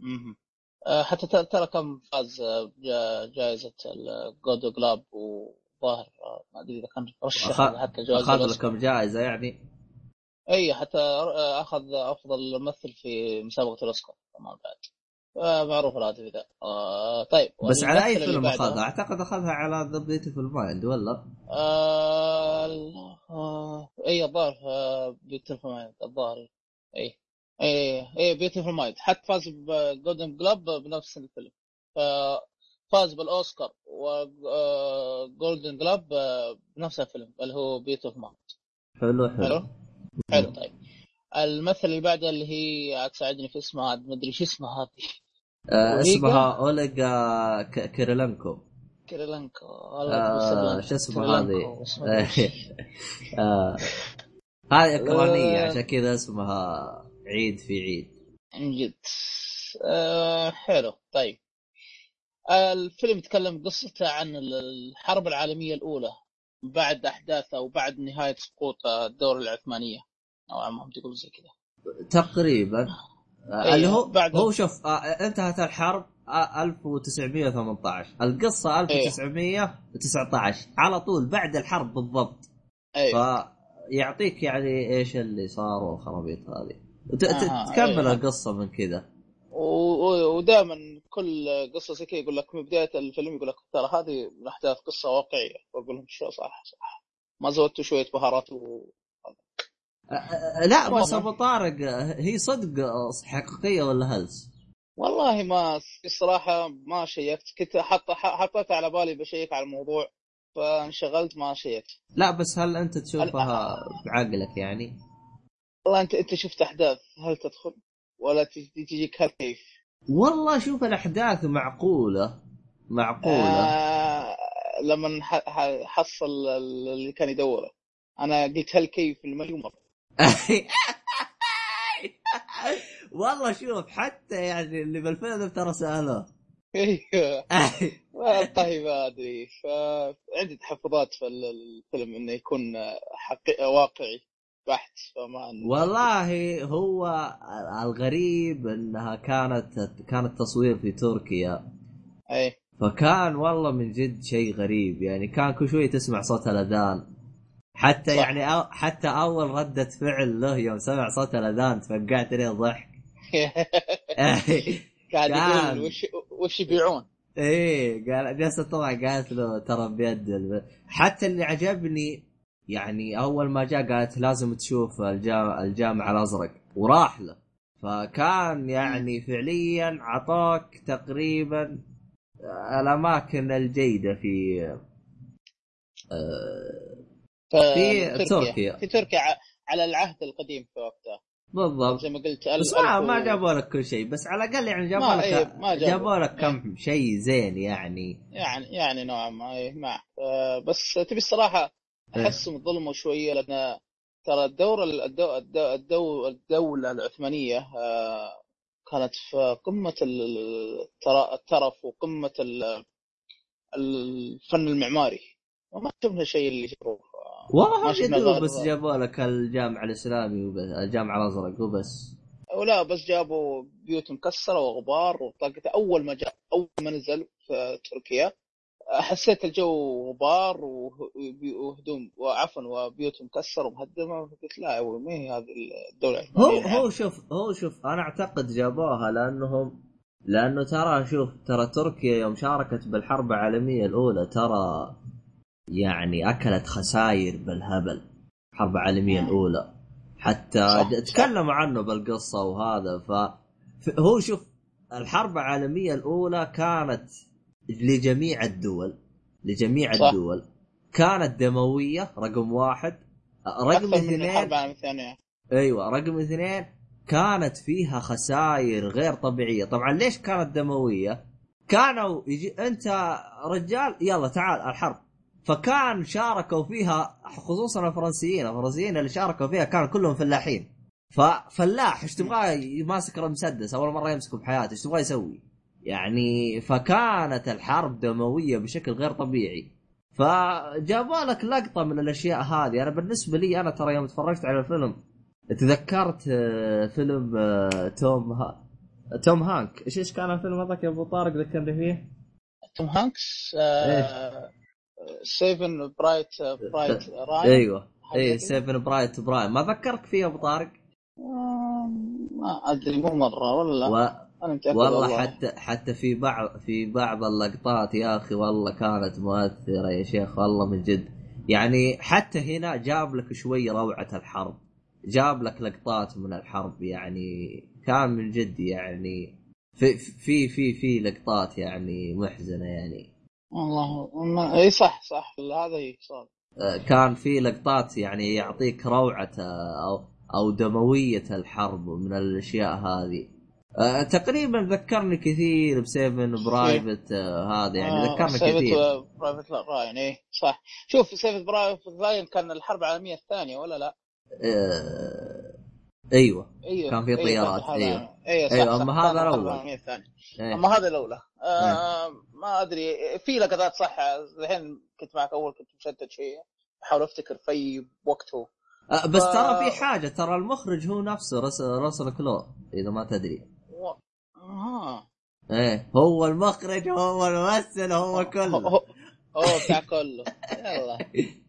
مهم. آه، حتى ت- ترى كمان فاز آه، جا- جائزة ال Golden Globe وظاهر آه، ما أدري إذا كان رشح حتى جوائز أخذ. لكم جائزة يعني إي حتى آه، أخذ أفضل ممثل في مسابقة الأوسكار كمان بعد آه، معروف الهاتف ذا آه، طيب بس على أي فيلم أخذها؟ أعتقد أخذها على The Beautiful Mind ولا؟ آه آه إي الظاهر آه Beautiful Mind الظاهر إي إي إي Beautiful Mind حتى فاز ب Golden Globe بنفس الفيلم فاز بالأوسكار و Golden Globe بنفس الفيلم اللي هو بيوتيفول مايند حلو حلو. حلو؟ حلو طيب. الممثل اللي بعده اللي هي تساعدني في اسمها ما أدري شو اسمها هذه. آه؟ اسمها اوليغا ك- كيريلنكو كيريلانكو. آه شو اسمها هذه؟ (laughs) آه هذه اوكرانيه آه. عشان كذا اسمها عيد في عيد. من جد. آه حلو طيب. الفيلم يتكلم قصته عن الحرب العالمية الأولى بعد أحداث أو بعد نهاية سقوط الدولة العثمانية. نوعا ما تقول زي كذا. تقريبا. آه أيوة، اللي هو بعد- هو شوف آه انتهت الحرب آه 1918 القصة 1919 على طول بعد الحرب بالضبط. أيوة فيعطيك يعني إيش اللي صار والخرابيط هذه. آه، تكمل أيوة. القصة من كذا. ودائما كل قصة زي كذا يقول لك من بداية الفيلم يقول لك ترى هذه من أحداث قصة واقعية وأقول لهم شو صح صح ما زودتوا شوية بهارات و... لا بس. أبو طارق هي صدق حقيقية ولا هلس؟ والله ما الصراحة ما شيكت كنت حط حطيت على بالي بشيك على الموضوع فانشغلت ما شيكت لا بس هل أنت تشوفها بعقلك يعني؟ والله انت أنت شفت أحداث هل تدخل ولا تجي- تجيك هل كيف والله شوف الأحداث معقولة معقولة. آه لما حصل اللي كان يدوره. أنا قلت هل كيف المليون مرة؟ (laughs) والله شوف حتى يعني اللي بالفيلم ترى سألوه. أيوه. (laughs) طيب ما ادري فعندي تحفظات في الفيلم إنه يكون حقيقي واقعي. بحت فما والله هو الغريب إنها كانت كانت تصوير في تركيا. أي. فكان والله من جد شيء غريب يعني كان كل شوي تسمع صوت الأذان. حتى صح. يعني أو حتى أول ردة فعل له يوم سمع صوت الأذان تفقعت لي ضحك. (laughs) قاعد يقول وش وش يبيعون؟ إيه قال جلست طبعا قالت له ترى بيد حتى اللي عجبني يعني أول ما جاء قالت لازم تشوف الجامع, الجامع الأزرق وراح له. فكان يعني فعليا عطاك تقريبا الأماكن الجيدة في في تركيا. في تركيا على العهد القديم في وقتها بالضبط. زي ما قلت بس ما, ما جابوا لك كل شيء بس على الأقل يعني جابوا لك إيه ما جابوا, جابوا لك كم إيه. شيء زين يعني. يعني يعني نوعا ما إيه ما. آه بس تبي الصراحة إيه. احسهم ظلموا شوية لأن ترى الدورة الدو الدو الدو الدولة العثمانية آه كانت في قمة الترف وقمة الفن المعماري. وما شفنا شيء اللي شافوه والله ما شفنا بس جابوا لك الجامع الإسلامي وبس الجامع الأزرق وبس. ولا بس جابوا بيوت مكسرة وغبار وطاقته أول ما جاء أول ما نزل في تركيا حسيت الجو غبار وهدوم وعفوا وبيوت مكسرة ومهدمة قلت لا ما هي هذه الدولة هو هو شوف هو شوف أنا أعتقد جابوها لانهم لأنه ترى شوف ترى تركيا يوم شاركت بالحرب العالمية الأولى ترى يعني أكلت خسائر بالهبل الحرب العالميه الأولى. حتى تكلموا عنه بالقصة وهذا ف هو شوف الحرب العالمية الأولى كانت لجميع الدول لجميع صح. الدول. كانت دموية رقم واحد. رقم اثنين أيوه رقم اثنين كانت فيها خسائر غير طبيعية. طبعا ليش كانت دموية؟ كانوا يجي أنت رجال يلا تعال الحرب. فكان شاركوا فيها خصوصا الفرنسيين. الفرنسيين اللي شاركوا فيها كانوا كلهم فلاحين. ففلاح إيش تبغاه ماسك المسدس أول مرة يمسكه بحياته. إيش تبغاه يسوي؟ يعني فكانت الحرب دموية بشكل غير طبيعي. فجابوا لك لقطة من الأشياء هذه. أنا بالنسبة لي أنا ترى يوم تفرجت على الفيلم تذكرت آه، فيلم آه، توم ها... توم هانكس. إيش إيش كان الفيلم هذاك يا أبو طارق؟ ذكرني فيه؟ توم هانكس آه... Saving Private Private Ryan أيوه. اي Saving Private Ryan ما ذكرك فيه أبو طارق؟ آه، ما أدري مو مرة ولا و... أنا والله, والله. حتى حتى في بعض في بعض اللقطات يا أخي والله كانت مؤثرة يا شيخ والله من جد. يعني حتى هنا جاب لك شوي روعة الحرب. جاب لك لقطات من الحرب يعني كان من جد يعني في في في في لقطات يعني محزنة يعني. والله. إي صح صح. هذا هي صار آه، كان في لقطات يعني يعطيك روعة أو أو دموية الحرب من الأشياء هذه. أه تقريبا ذكرني كثير ب Saving Private أه هذا يعني آه ذكرني كثير. Private Ryan اي صح. شوف Saving Private Ryan كان الحرب العالمية الثانية ولا لا؟ أه أيوه. أيوه كان في أيوة، طيارات أيوه. أيوه, أيوة, أيوة أما هذا الأول. إيه. أما هذا الأولى. آه إيه. ما أدري في لقطات صح الحين كنت معك أول كنت مشتت شيء أحاول أفتكر في وقته. أه بس ف... ترى في حاجة ترى المخرج هو نفسه راسل كرو إذا ما تدري. آه. إيه هو المخرج هو الممثل هو كله. هو, هو بتاع كله. يلا.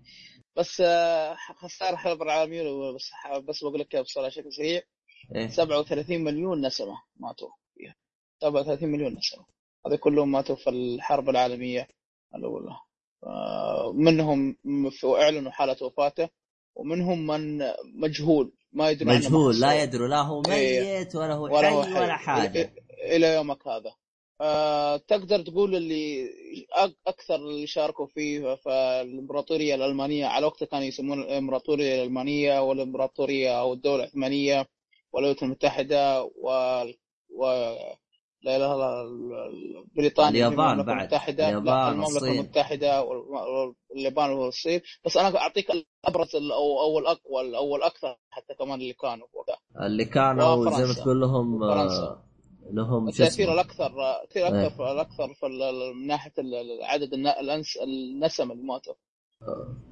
(laughs) بس آه، خساره حرب العالميه بس بس بقول لك بصراحة بشكل سريع. إيه؟ 37 مليون نسمة ماتوا فيها. 37 مليون نسمة. هذا كلهم ماتوا في الحرب العالمية الأولى. منهم اعلنوا حالة وفاته ومنهم من مجهول. ما يدري مجهول لا يدري لا هو إيه. ميت ولا هو ولا حي ولا حاجة. إلى يومك هذا آه تقدر تقول اللي أكثر اللي شاركوا فيه في الإمبراطورية الألمانية على وقتها كانوا يسمون الإمبراطورية الألمانية والإمبراطورية أو الدولة العثمانية والولايات المتحدة و, و... لا إله إلا بريطانيا اليابان بعد المتحدة اليابان المملكة. المتحدة واليابان والصين بس أنا أعطيك الأبرز أو أو الاقوى أو الاكثر حتى كمان اللي كانوا وقتها اللي كانوا زي ما. تقول لهم وفرنسا. آه، لهم اسمه. الاكثر التاثير إيه. الاكثر الأكثر في من ناحية عدد النسم اللي ماتوا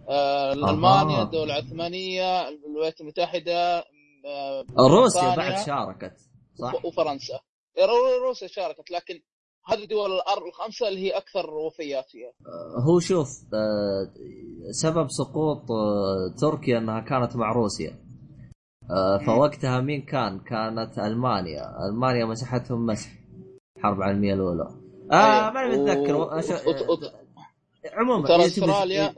آه، ألمانيا الدولة العثمانيه الولايات المتحدة آه، روسيا بعد شاركت صح؟ وفرنسا. رو- روسيا شاركت لكن هذه الدول الأر- الخمسة اللي هي أكثر وفيات فيها هو شوف آه، سبب سقوط آه، تركيا إنها كانت مع روسيا. آه، فوقتها مين كان؟ كانت ألمانيا، ألمانيا مسحتهم مسح الحرب العالميه الأولى. آه. ماني متذكر. أش- عموما ترى إيه، تبي- استراليا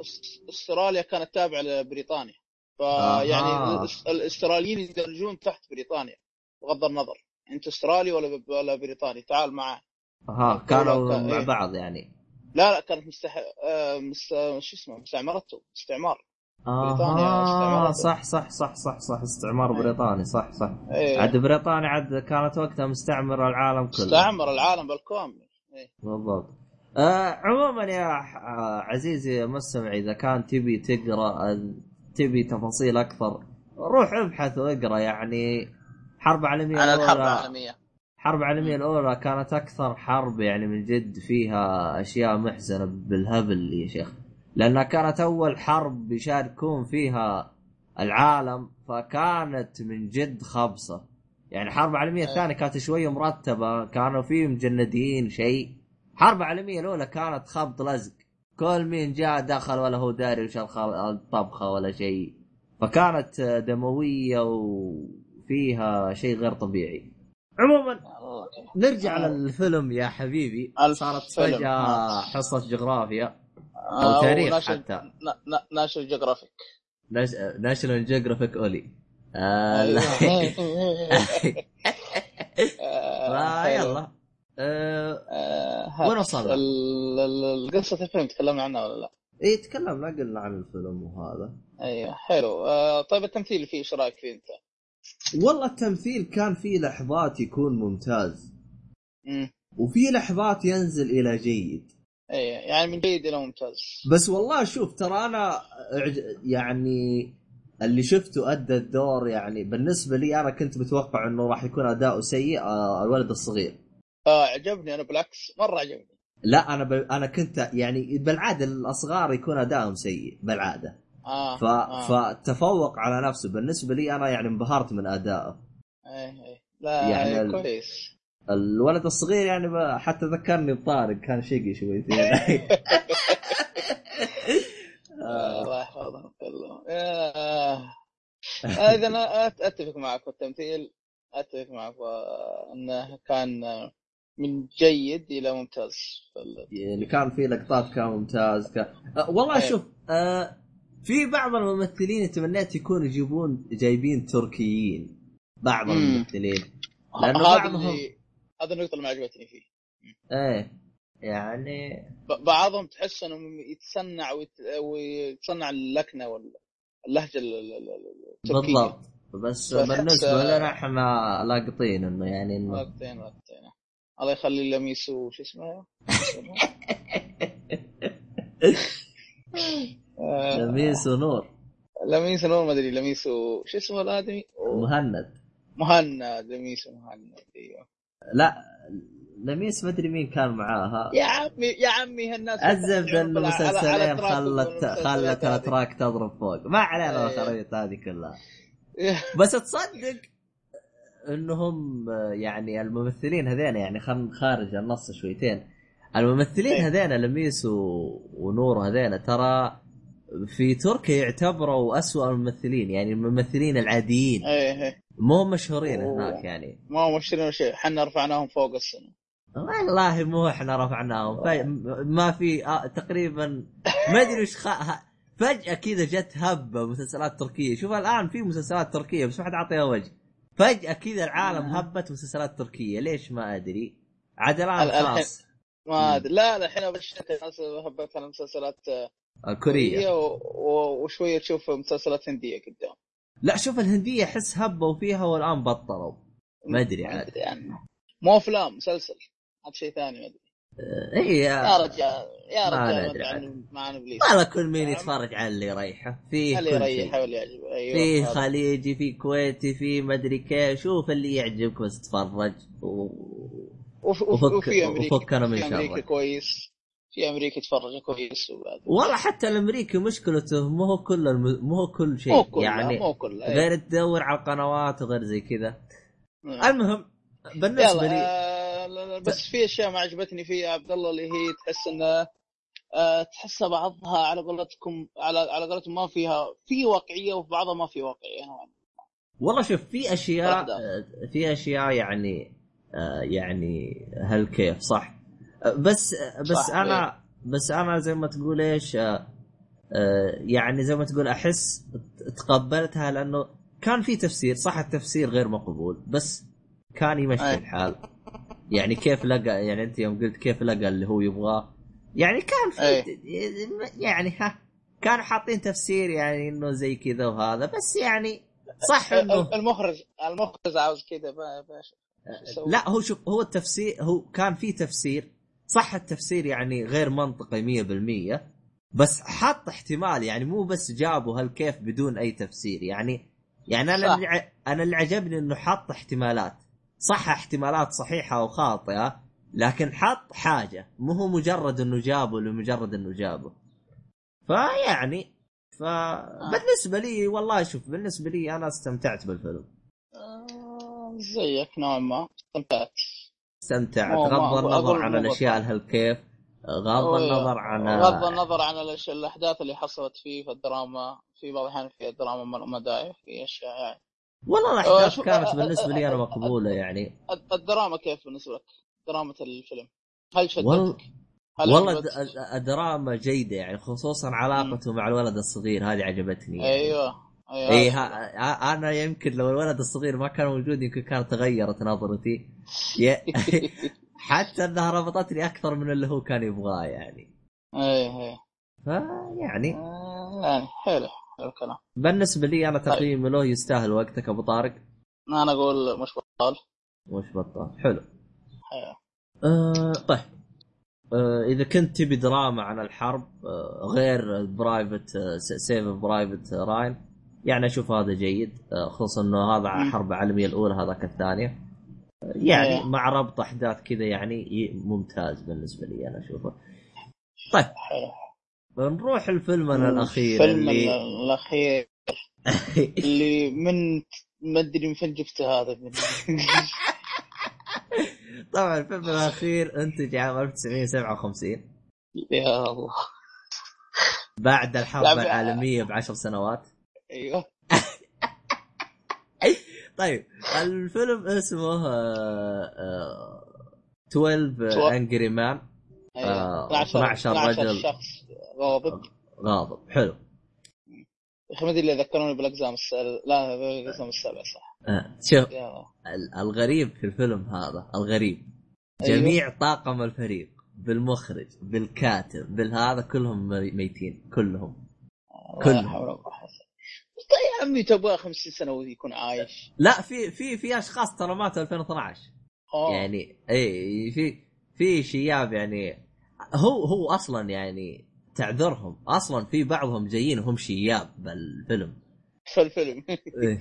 أستراليا كانت تابعة لبريطانيا فيعني آها. الأس- الأستراليين يدرجون تحت بريطانيا بغض النظر أنت أسترالي ولا ولا بريطاني تعال معاه ها كانوا مع إيه. بعض يعني لا لا كانت مستح... آه، مست... شو اسمه مستعمرته استعمار آه استعمرته. صح صح صح صح صح استعمار إيه. بريطاني صح صح. إيه. عاد بريطانيا عاد كانت وقتها مستعمرة العالم كله. استعمر العالم بالكامل إيه. بالضبط. آه عموما يا عزيزي المستمع إذا كان تبي تقرأ تبي تفاصيل أكثر روح ابحث واقرأ يعني حرب العالميه عن الحرب الأولى- العالميه الحرب العالميه الأولى كانت أكثر حرب يعني من جد فيها أشياء محزنة بالهبل يا شيخ. لانها كانت أول حرب يشاركون فيها العالم فكانت من جد خبصة يعني الحرب العالميه الثانية كانت شوية مرتبة كانوا في مجندين شيء الحرب العالميه الأولى كانت خبط لزق كل مين جاء دخل ولا هو داري وش الطبخه ولا شيء فكانت دموية وفيها شيء غير طبيعي عموما الله. نرجع آه. للفيلم يا حبيبي. صارت فجأة آه. حصة جغرافيا أو تاريخ و National- حتى نا- نا- ناشونال جيوغرافيك ناشونال جيوغرافيك اولي. يلا آه آه،. وين وصلنا؟ ال- ال- قصة الفيلم تكلمنا عنها ولا لا؟ إيه تكلمنا قلنا عن الفيلم وهذا أيوه حلو آه، طيب التمثيل فيه إيش رأيك فيه أنت؟ والله التمثيل كان فيه لحظات يكون ممتاز وفي لحظات ينزل إلى جيد أيوه يعني من جيد إلى ممتاز. بس والله شوف ترى أنا يعني اللي شفته أدى الدور يعني بالنسبة لي أنا كنت متوقع إنه راح يكون أداؤه سيء آه، الولد الصغير. آه عجبني أنا بالعكس مرة عجبني. لا أنا ب... أنا كنت يعني بالعادة الأصغار يكون ادائهم سيء بالعادة. آه ف... آه. فتفوق على نفسه. بالنسبة لي أنا يعني انبهرت من أدائه. إيه إيه. لا يعني ال- كويس. الولد الصغير يعني. حتى ذكرني بطارق كان شقي شويتين (laughs) الله آه. آه، اذا أنا أتفق معك في التمثيل أتفق معك انه كان من جيد إلى ممتاز يعني كان في لقطات كان ممتاز كان أه والله إيه. شوف أه في بعض الممثلين تمنيت يكونوا يجيبون جايبين تركيين بعض مم. الممثلين هذا بعضهم- اللي هذا النقطة اللي ما عجبتني فيه. إيه يعني بعضهم تحس انه يتصنع ويت- ويتصنع اللكنة واللهجه ال- ال- ال- التركية. بالضبط. بس بالنسبة لنا إحنا لاقطين إنه يعني إنه وقتين وقتين الله يخلي لميسو شو اسمه؟ آه، (laughs) لميس ونور. لميسو نور ما أدري لميسو شو اسمه الآدمي؟ مهند. مهند لميسو مهند أيوه. لا لميس ما أدري مين كان معاها. يا عمي يا عمي هالناس الزبده المسلسلين خلت خلت. الأتراك تضرب فوق. ما علينا إيه. الخريطة هذه كلها. بس تصدق إنهم يعني الممثلين هذين يعني خل خارج النص شويتين. الممثلين إيه. هذين لميس و... ونور هذين ترى في تركيا يعتبروا أسوأ الممثلين يعني الممثلين العاديين. إيه. مو مشهورين أوه. هناك يعني. ما هو مشترين شيء. حنا رفعناهم فوق السنة والله مو إحنا رفعناهم. ف... ما في آه تقريبا ما أدري وش خ... ه- فجأة كذا جت هبة مسلسلات تركية. شوف الآن في مسلسلات تركية بس ما حد عطيها وجه. فجأة كذا العالم نعم. هبت مسلسلات تركية. ليش ما أدري؟ عاد الآن ال- الحين- خلاص ما أدري. لا لا الحين الناس هبت على مسلسلات الكورية و- و- وشوية تشوف مسلسلات هندية قدام. لا شوف الهندية احس هبوا فيها والآن بطلوا. ما أدري عاد. أدري عنه مو أفلام مسلسل. هذا شيء ثاني ما أدري. إي يا رجال يا ما رجال ما ندري ادري عاد. عن مع ابليس والله كل مين يتفرج على اللي يريحه. فيه اللي كل يريح شيء. واللي يعجبه أيوه فيه. خليجي فيه كويتي فيه مدري كيف. شوف اللي يعجبك بس تفرج و... وفي أمريكا وفكنا من في شره. كويس. في أمريكا يتفرج كويس والله حتى الأمريكي مشكلته مو هو كل الم... مو هو كل شيء مو كله يعني مو كله أيوة. غير تدور على القنوات وغير زي كذا مم. المهم بالنسبة لي آه لا- لا، بس في أشياء ما عجبتني فيه يا عبد الله اللي هي تحس إنه آه تحسها بعضها على قولتكم على على قولتهم ما فيها في واقعية وفي بعضها ما في واقعية نوعاً. والله شوف في أشياء. آه، في أشياء يعني آه، يعني هل كيف صح بس آه، بس أنا بس أنا زي ما تقول إيش آه، آه، يعني زي ما تقول أحس تقبلتها لأنه كان في تفسير صح التفسير غير مقبول بس كان يمشي أي. الحال يعني كيف لقى يعني أنت يوم قلت كيف لقى اللي هو يبغاه يعني كان في أي. يعني ها كانوا حاطين تفسير يعني إنه زي كذا وهذا بس يعني صح إنه المخرج المخرج عاوز كذا يسوي؟ لا هو شوف هو التفسير هو كان في تفسير صح التفسير يعني غير منطقي 100% بس حط احتمال يعني مو بس جابوا هالكيف بدون أي تفسير. يعني يعني أنا صح. أنا اللي عجبني إنه حط احتمالات. صح احتمالات صحيحة أو خاطئه لكن حط حاجة. مو هو مجرد إنه جابه لمجرد إنه جابه فيعني فبالنسبه لي والله شوف بالنسبة لي أنا استمتعت بالفيلم. آه، زيك نوعا ما. استمتعت. استمتعت مو- ما- غض النظر عن الأشياء. الهالكيف غض النظر عن بغض النظر عن الأحداث اللي حصلت فيه في الدراما في بعض الأحيان في الدراما ما ما داعي في أشياء يعني والله آه، الأحداث كانت آه، بالنسبة لي أنا مقبولة يعني الد- الدراما كيف بالنسبة لك؟ دراما الفيلم هل شدتك؟ هل والله عجبتك؟ د- الدراما جيدة يعني خصوصا علاقته مع الولد الصغير هذه عجبتني يعني. أيوه اي ها أنا يمكن لو الولد الصغير ما كان موجود يمكن كانت تغيرت نظرتي. (laughs) حتى انها ربطتني أكثر من اللي هو كان يبغاه يعني. إيه إيه. فيعني آه، يعني حلو حلو الكلام. بالنسبة لي أنا طيب. تقييمي له يستاهل وقتك أبو طارق. أنا أقول مش بطال. مش بطال. حلو. حلو. آه طيب. آه إذا كنت تبي دراما عن الحرب آه غير Private Save Private Ryan يعني أشوف هذا جيد آه خصوصا إنه هذا. الحرب العالميه الأولى هذاك الثانية يعني إيه. مع ربط أحداث كذا يعني ممتاز بالنسبة لي أنا أشوفه. طيب حلو نروح لفيلمنا الأخير اللي الأخير. (laughs) اللي من ما أدري من فين جبت هذا. (laughs) طبعا الفيلم الأخير إنتج عام 1957 يا الله. بعد الحرب لا، ب- العالمية بعشر سنوات. أيوه. (laughs) طيب الفيلم اسمه آه، آه، 12 انجري مان آه، 12 رجل. شخص. غاضب. غاضب. حلو. يا أخي ما أدري اللي ذكروني بالاقزام السابع لا بالاقزام السابع صح. آه، شوف الغريب في الفيلم هذا الغريب. أيوه. جميع طاقم الفريق بالمخرج بالكاتب بالهذا كلهم مي- ميتين كلهم. كلهم. يا عمي تبغى 50 سنة ويكون عايش. لا في في في أشخاص ترى ماتوا 2012 أوه. يعني إي في في شياب يعني هو هو أصلا يعني تعذرهم. أصلا في بعضهم جايين وهم شياب بالفيلم. في الفيلم. إيه.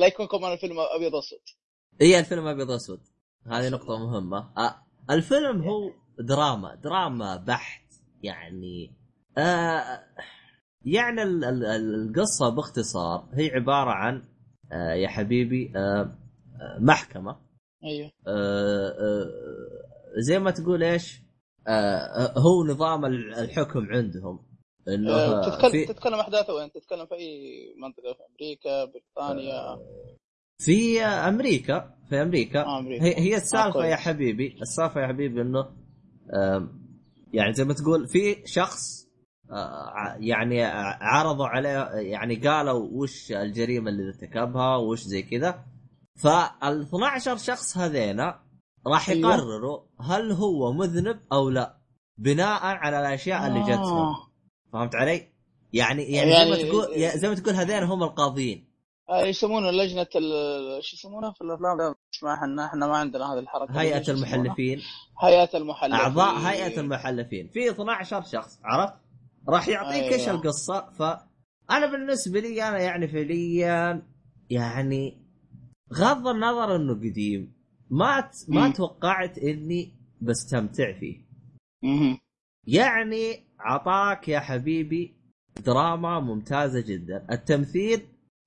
لا يكون كمان الفيلم أبيض اسود إي الفيلم أبيض اسود هذه نقطة مهمة. آه الفيلم هو دراما دراما بحت يعني. آه يعني ال- ال- ال- القصة باختصار هي عبارة عن آه يا حبيبي آه آه، محكمة. أيوه. زي ما تقول إيش؟ هو نظام ال- الحكم عندهم. إنه تتكلم في تتكلم أحداثه وين؟ تتكلم في أي منطقة؟ في أمريكا بريطانيا؟ في أمريكا في أمريكا. أمريكا. هي هي السالفة يا. حبيبي السالفة يا حبيبي إنه يعني زي ما تقول في شخص يعني ع- عرضوا عليه يعني قالوا وش الجريمة اللي ارتكبها وش زي كذا فال 12 شخص هذينا راح أيوة. يقرروا هل هو مذنب أو لا بناء على الأشياء اللي جتهم آه. فهمت علي؟ يعني يعني, زي ما يعني- تقول يا- زي ما تقول هذين هم القاضيين آه، يسمونه لجنة ال- شو يسمونها في الأفلام اسمها إحنا إحنا ما عندنا هذه الحركة هيئة؟ المحلفين هيئة المحلفين أعضاء هيئة المحلفين في 12 شخص عرفت؟ راح يعطيك إيش أيوة. القصة؟ فانا بالنسبة لي أنا يعني فعليا يعني غض النظر إنه قديم. ما ت... ما مم. توقعت إني بستمتع فيه. مهم. يعني عطاك يا حبيبي دراما ممتازة جدا. التمثيل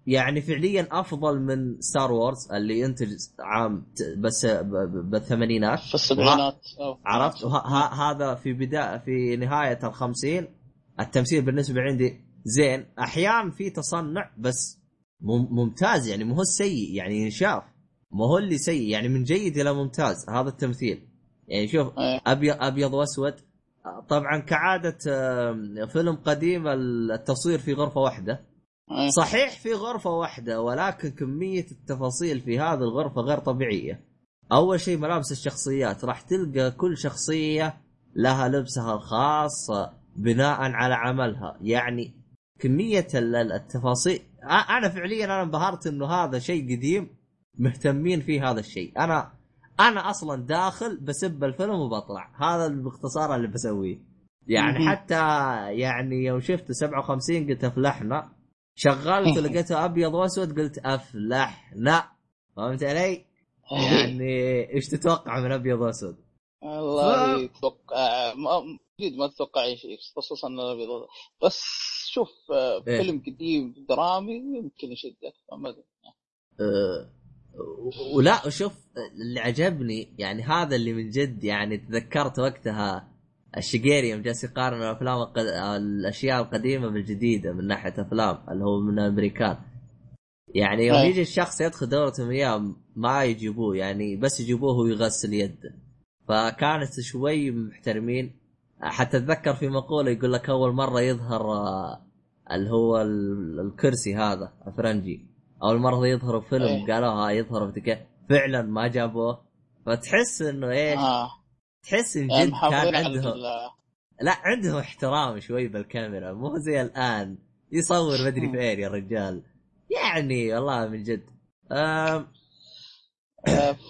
يعني فعليا أفضل من Star Wars اللي ينتج عام بس بالثمانينات. في السبعينات. عرفت؟ هذا في بداية في نهاية الخمسين. التمثيل بالنسبة عندي زين. أحيانا في تصنع بس مم- ممتاز يعني مو هو السيء يعني ينشاف. مو هو اللي سيء يعني من جيد إلى ممتاز. هذا التمثيل. يعني شوف إيه. أبيض أبيض وأسود. طبعا كعادة فيلم قديم التصوير في غرفة واحدة. إيه. صحيح في غرفة واحدة ولكن كمية التفاصيل في هذه الغرفة غير طبيعية. أول شيء ملابس الشخصيات. راح تلقى كل شخصية لها لبسها الخاص بناء على عملها، يعني ال- التفاصيل أنا فعليا أنا انبهرت إنه هذا شيء قديم مهتمين فيه هذا الشيء، أنا أنا أصلا داخل بسب الفيلم وبطلع، هذا باختصار اللي بسويه. يعني. حتى يعني يوم شفت 57 قلت أفلحنا شغلت لقيته أبيض وأسود قلت أفلحنا فهمت علي؟ يعني إيش تتوقع من أبيض وأسود؟ والله أتوقع ما- جد ما تتوقع اي شيء خصوصا بس شوف آه، إيه. فيلم قديم درامي يمكن يشدك ما أدري أه ولا شوف اللي عجبني يعني هذا اللي من جد يعني تذكرت وقتها الشقيري يوم جالس يقارن الأفلام القد... الأشياء القديمة بالجديدة من ناحية أفلام اللي هو من الامريكان يعني يوم أي. يجي الشخص يدخل دورة مياه ما يجيبوه يعني بس يجيبوه وهو يغسل يده فكانت شوي محترمين. حتى أتذكر في مقولة يقول لك أول مرة يظهر آه، اللي هو ال- الكرسي هذا الفرنجي. أول مرة يظهر في فيلم إيه. قالوا ها يظهر في فعلا ما جابوه. فتحس إنه إيش؟ آه. تحس إن يعني جد كان عندهم لا عندهم احترام شوي بالكاميرا. مو زي الآن. يصور مدري. فين يا رجال. يعني والله من جد. آه،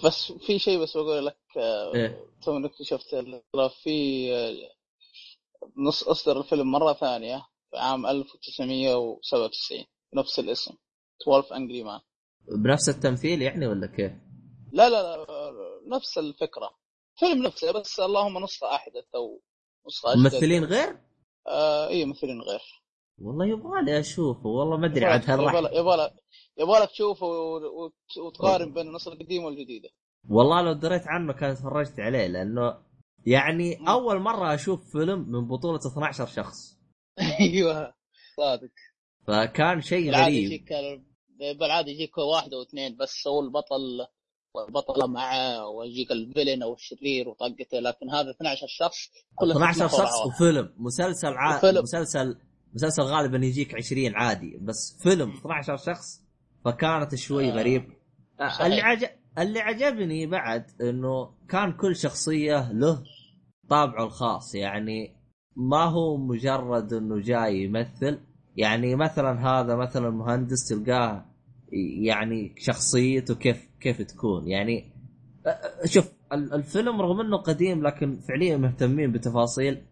بس في شيء بس بقول لك آه، إيه. تو ال- ترى في آه، نص أصدر الفيلم مرة ثانية في عام 1997 بنفس الاسم 12 انجري مان بنفس التمثيل يعني ولا كيف؟ لا لا لا آه، نفس الفكرة فيلم نفسه بس اللهم نسخه احدث أو نسخه. ممثلين غير؟ آه اي ممثلين غير والله يبغى لي أشوفه والله ما أدري عاد هل راح يبغى يبغى يبغى لك تشوفه وتقارن بين النسخه القديمه والجديدة والله لو دريت عنه كان تفرجت عليه لأنه يعني. أول مرة أشوف فيلم من بطولة 12 شخص (laughs) أيوه صادق فكان شيء غريب يجيك بالعادة يجيك واحد أو اثنين بس هو البطل والبطله معه ويجيك الفيلن أو الشرير وطقته لكن هذا 12 شخص كلهم 12 يتمحور شخص. وفيلم مسلسل عادي. مسلسل مسلسل غالبا يجيك 20 عادي بس فيلم 12 شخص فكانت شوي آه، غريب. آه، صحيح. اللي عجب اللي عجبني بعد إنه كان كل شخصية له طابعه الخاص. يعني ما هو مجرد إنه جاي يمثل. يعني مثلا هذا مثلا مهندس تلقاه يعني شخصيته كيف كيف تكون. يعني أ- شوف ال- الفيلم رغم إنه قديم لكن فعليا مهتمين بتفاصيل.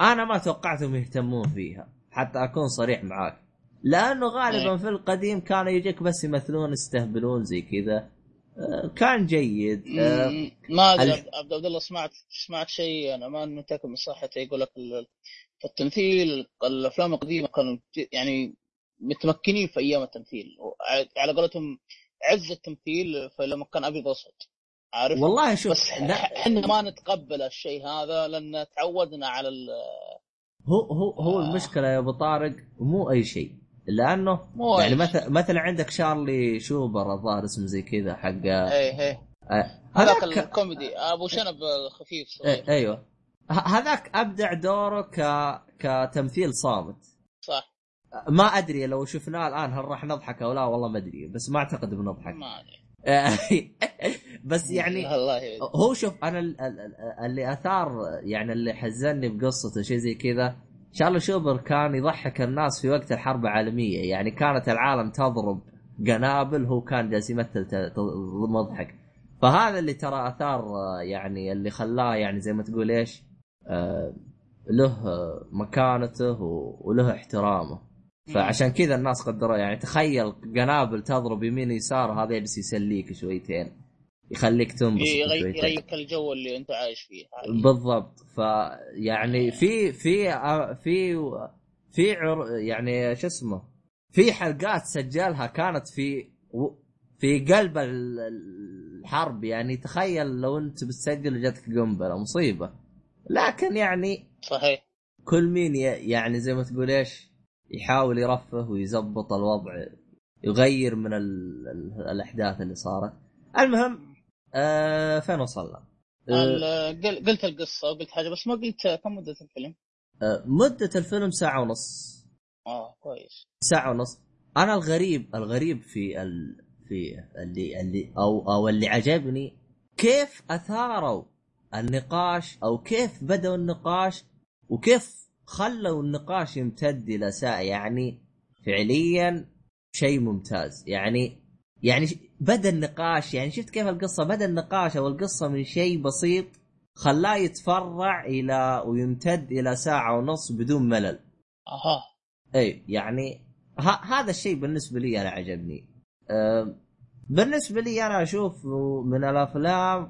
أنا ما توقعتهم يهتمون فيها. حتى أكون صريح معاك. لأنه غالبا إيه. في القديم كانوا يجيك بس يمثلون يستهبلون زي كذا. أه، كان جيد. مم، ما أدري. عبد الله سمعت سمعت شيء أنا ما متاكد من صحته. يقول لك في التمثيل الأفلام القديمة كانوا يعني متمكنين في أيام التمثيل. على قولتهم عز التمثيل فلما كان ابيض واسود عارف والله شوف بس إحنا ما نتقبل الشيء هذا لأن تعودنا على ال- هو هو هو آه. المشكلة يا أبو طارق مو أي شيء. لأنه مو يعني مثلا مثلا عندك شارلي شوبر الظاهر اسمه زي كذا حق إيه إيه. آه، هذاك الكوميدي. أبو شنب خفيف صغير إيه، أيوه. هذاك أبدع دوره ك كتمثيل صامت. صح. ما أدري لو شفناه الآن هل راح نضحك أو لا والله ما أدري بس ما أعتقد بنضحك. ما أدري. (laughs) بس يعني (laughs) هو شوف أنا ال- ال- ال- اللي أثار يعني اللي حزني بقصته شيء زي كذا شارلي شوبر كان يضحك الناس في وقت الحرب العالمية. يعني كانت العالم تضرب قنابل هو كان جالس يمثل مضحك. فهذا اللي ترى آثار آه، يعني اللي خلاه يعني زي ما تقول إيش آه له آه، مكانته وله احترامه. فعشان كذا الناس قدروا يعني تخيل قنابل تضرب يمين يسار هذا يجلس يسليك شويتين. يخليك تنبسط يغير يغيرك الجو اللي انت عايش فيه. بالضبط. فيعني في في في في عر يعني شو اسمه في حلقات سجلها كانت في في قلب الحرب. يعني تخيل لو انت بتسجل وجاتك قنبلة مصيبة. لكن يعني صحيح. كل مين يعني زي ما تقول إيش يحاول يرفه ويزبط الوضع يغير من الأحداث اللي صارت. المهم آه فين وصلنا؟ آه قلت القصة وقلت حاجة بس ما قلت كم مدة الفيلم. آه مدة الفيلم ساعة ونص. آه كويس. ساعة ونص. أنا الغريب الغريب في ال... في اللي اللي أو أو اللي عجبني كيف أثاروا النقاش أو كيف بدأوا النقاش وكيف خلوا النقاش يمتد إلى ساعة يعني فعليا شيء ممتاز. يعني يعني بدا النقاش يعني شفت كيف القصة؟ بدا النقاش أو القصة من شيء بسيط خلاه يتفرع إلى ويمتد إلى ساعة ونص بدون ملل. أها. إي يعني هذا الشيء بالنسبة لي أنا عجبني. أه بالنسبة لي أنا أشوف من الأفلام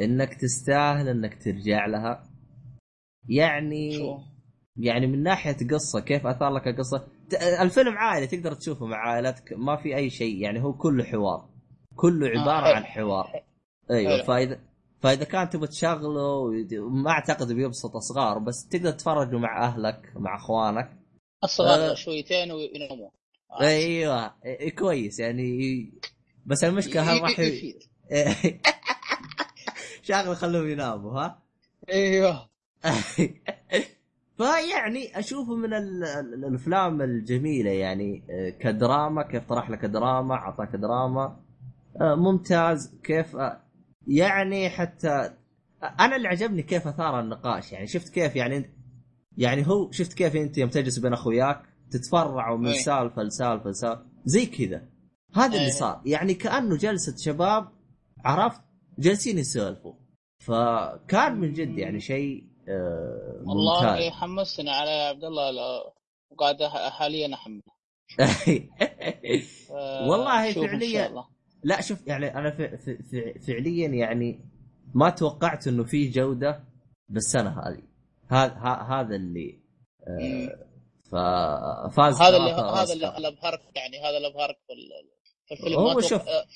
إنك تستاهل إنك ترجع لها. يعني شو؟ يعني من ناحية قصة كيف أثار لك القصة؟ الفيلم عائلي تقدر تشوفه مع عائلتك ما في أي شيء يعني هو كله حوار. كله آه، عبارة آه عن حوار. أيوه فاذا فإذا كان تبغى تشغله ما أعتقد بيبسط صغار بس تقدر تتفرجوا مع أهلك مع أخوانك. الصغار آه. شويتين ويناموا. آه. أيوه كويس يعني بس المشكلة هل راح (laughs) شغلة خلوهم يناموا ها؟ أيوه. (laughs) فيعني أشوفه من الأفلام الجميلة يعني آه، كدراما كيف طرح لك دراما اعطاك دراما آه، ممتاز كيف آه، يعني حتى أنا اللي عجبني كيف أثار النقاش يعني شفت كيف يعني يعني هو شفت كيف أنت يوم تجلس بين أخوياك تتفرعوا من سالفة لسالفة لسالفة زي كذا. هذا اللي صار. يعني كأنه جلسة شباب عرفت؟ جالسين يسولفوا. فكان من جد يعني شيء آه والله حمستني على عبد الله وقاعد حاليا أحمل. (laughs) والله فعليا لا شوف يعني أنا فعليا يعني ما توقعت إنه في جودة بالسنة هذه. هذا هذا اللي آه ففاز هذا اللي هذا اللي ابهرك يعني هذا اللي ابهرك في الفيلم. هو شوف آه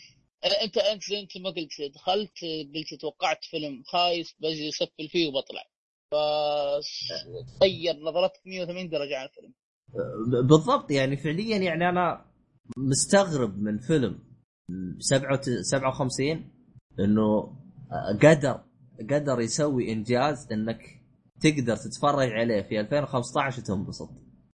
انت انت زي أنت ما قلت دخلت قلت توقعت فيلم خايس بجي اسفل فيه وبطلع. فغير نظرتك 180 درجة عن الفيلم. بالضبط يعني فعليا يعني أنا مستغرب من فيلم 57 إنه قدر قدر يسوي إنجاز إنك تقدر تتفرج عليه في 2015 وتنبسط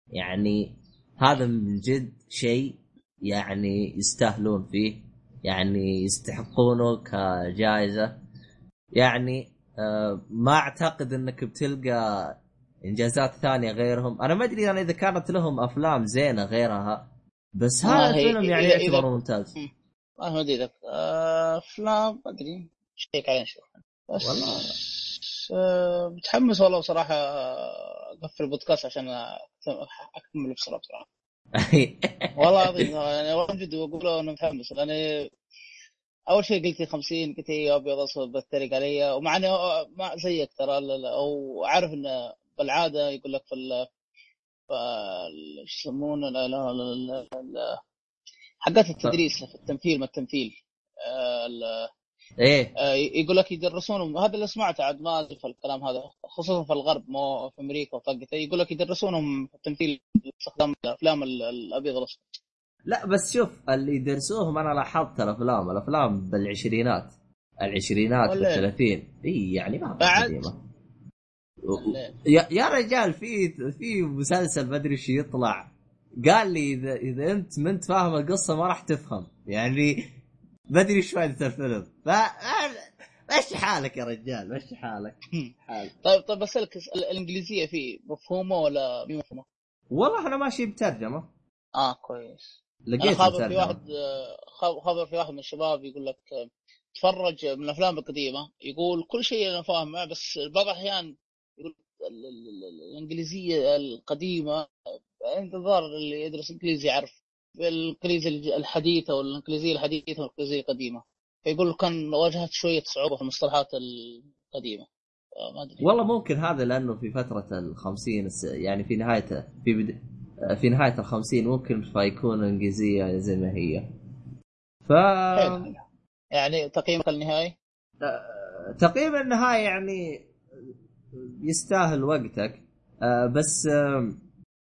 يعني هذا من جد شيء يعني يستاهلون فيه يعني يستحقونه كجائزة. يعني ما اعتقد انك بتلقى انجازات ثانية غيرهم. أنا ما أدري أنا إذا كانت لهم أفلام زينة غيرها بس هذا الفيلم يعني يعتبر ممتاز. ما ادري اذا آه، أفلام ما أدري. شيك عليه نشوف بس والله. آه، متحمس والله بصراحة أقفل البودكاست عشان أكمل بسرعة بصراحة. (laughs) والله العظيم يعني والله جد بقول أنا متحمس. لاني أول شيء قلت لي 50 قلت لي ابيض اسود بتريق علي. ومع إني ما زيك ترى أو أعرف انه بالعادة يقول لك في ال إيش يسمونه لا لا لا حقات التدريس في التمثيل ما التمثيل. إيه. آه، يقول لك يدرسونهم هذا اللي سمعته عاد ما في الكلام هذا خصوصا في الغرب مو في أمريكا وطقته يقول لك يدرسونهم في التمثيل باستخدام الأفلام الابيض والاسود لا بس شوف اللي يدرسوهم أنا لاحظت الأفلام الأفلام بالعشرينات العشرينات بالثلاثين إي يعني ما قديمة. يا, يا رجال في في مسلسل ما أدري إيش يطلع. قال لي إذا إذا أنت ما أنت فاهم القصة ما راح تفهم. يعني ما أدري إيش فائده الفيلم. ف مشي حالك يا رجال مشي حالك. حالك. (laughs) طيب طيب بسألك الإنجليزية فيه مفهومة ولا مفهومة؟ والله إحنا ماشي بترجمة. آه كويس. لقيت خابر في واحد خابر في واحد من الشباب يقول لك تفرج من الأفلام القديمة يقول كل شيء أنا فاهمه بس بعض الأحيان يقول ال- ال- ال- الإنجليزية القديمة انت الظاهر اللي يدرس إنجليزي يعرف الإنجليزي الحديثة والإنجليزية الحديثة والإنجليزية القديمة. فيقول كان واجهت شوية صعوبة في المصطلحات القديمة. ما أدري. والله ممكن هذا لأنه في فترة الخمسين يعني في نهايه في بد... في نهاية الخمسين ممكن فيكون إنجليزية زي ما هي. ف حلو. يعني تقييمك النهائي تقييم النهاية يعني يستاهل وقتك. آه، بس آه،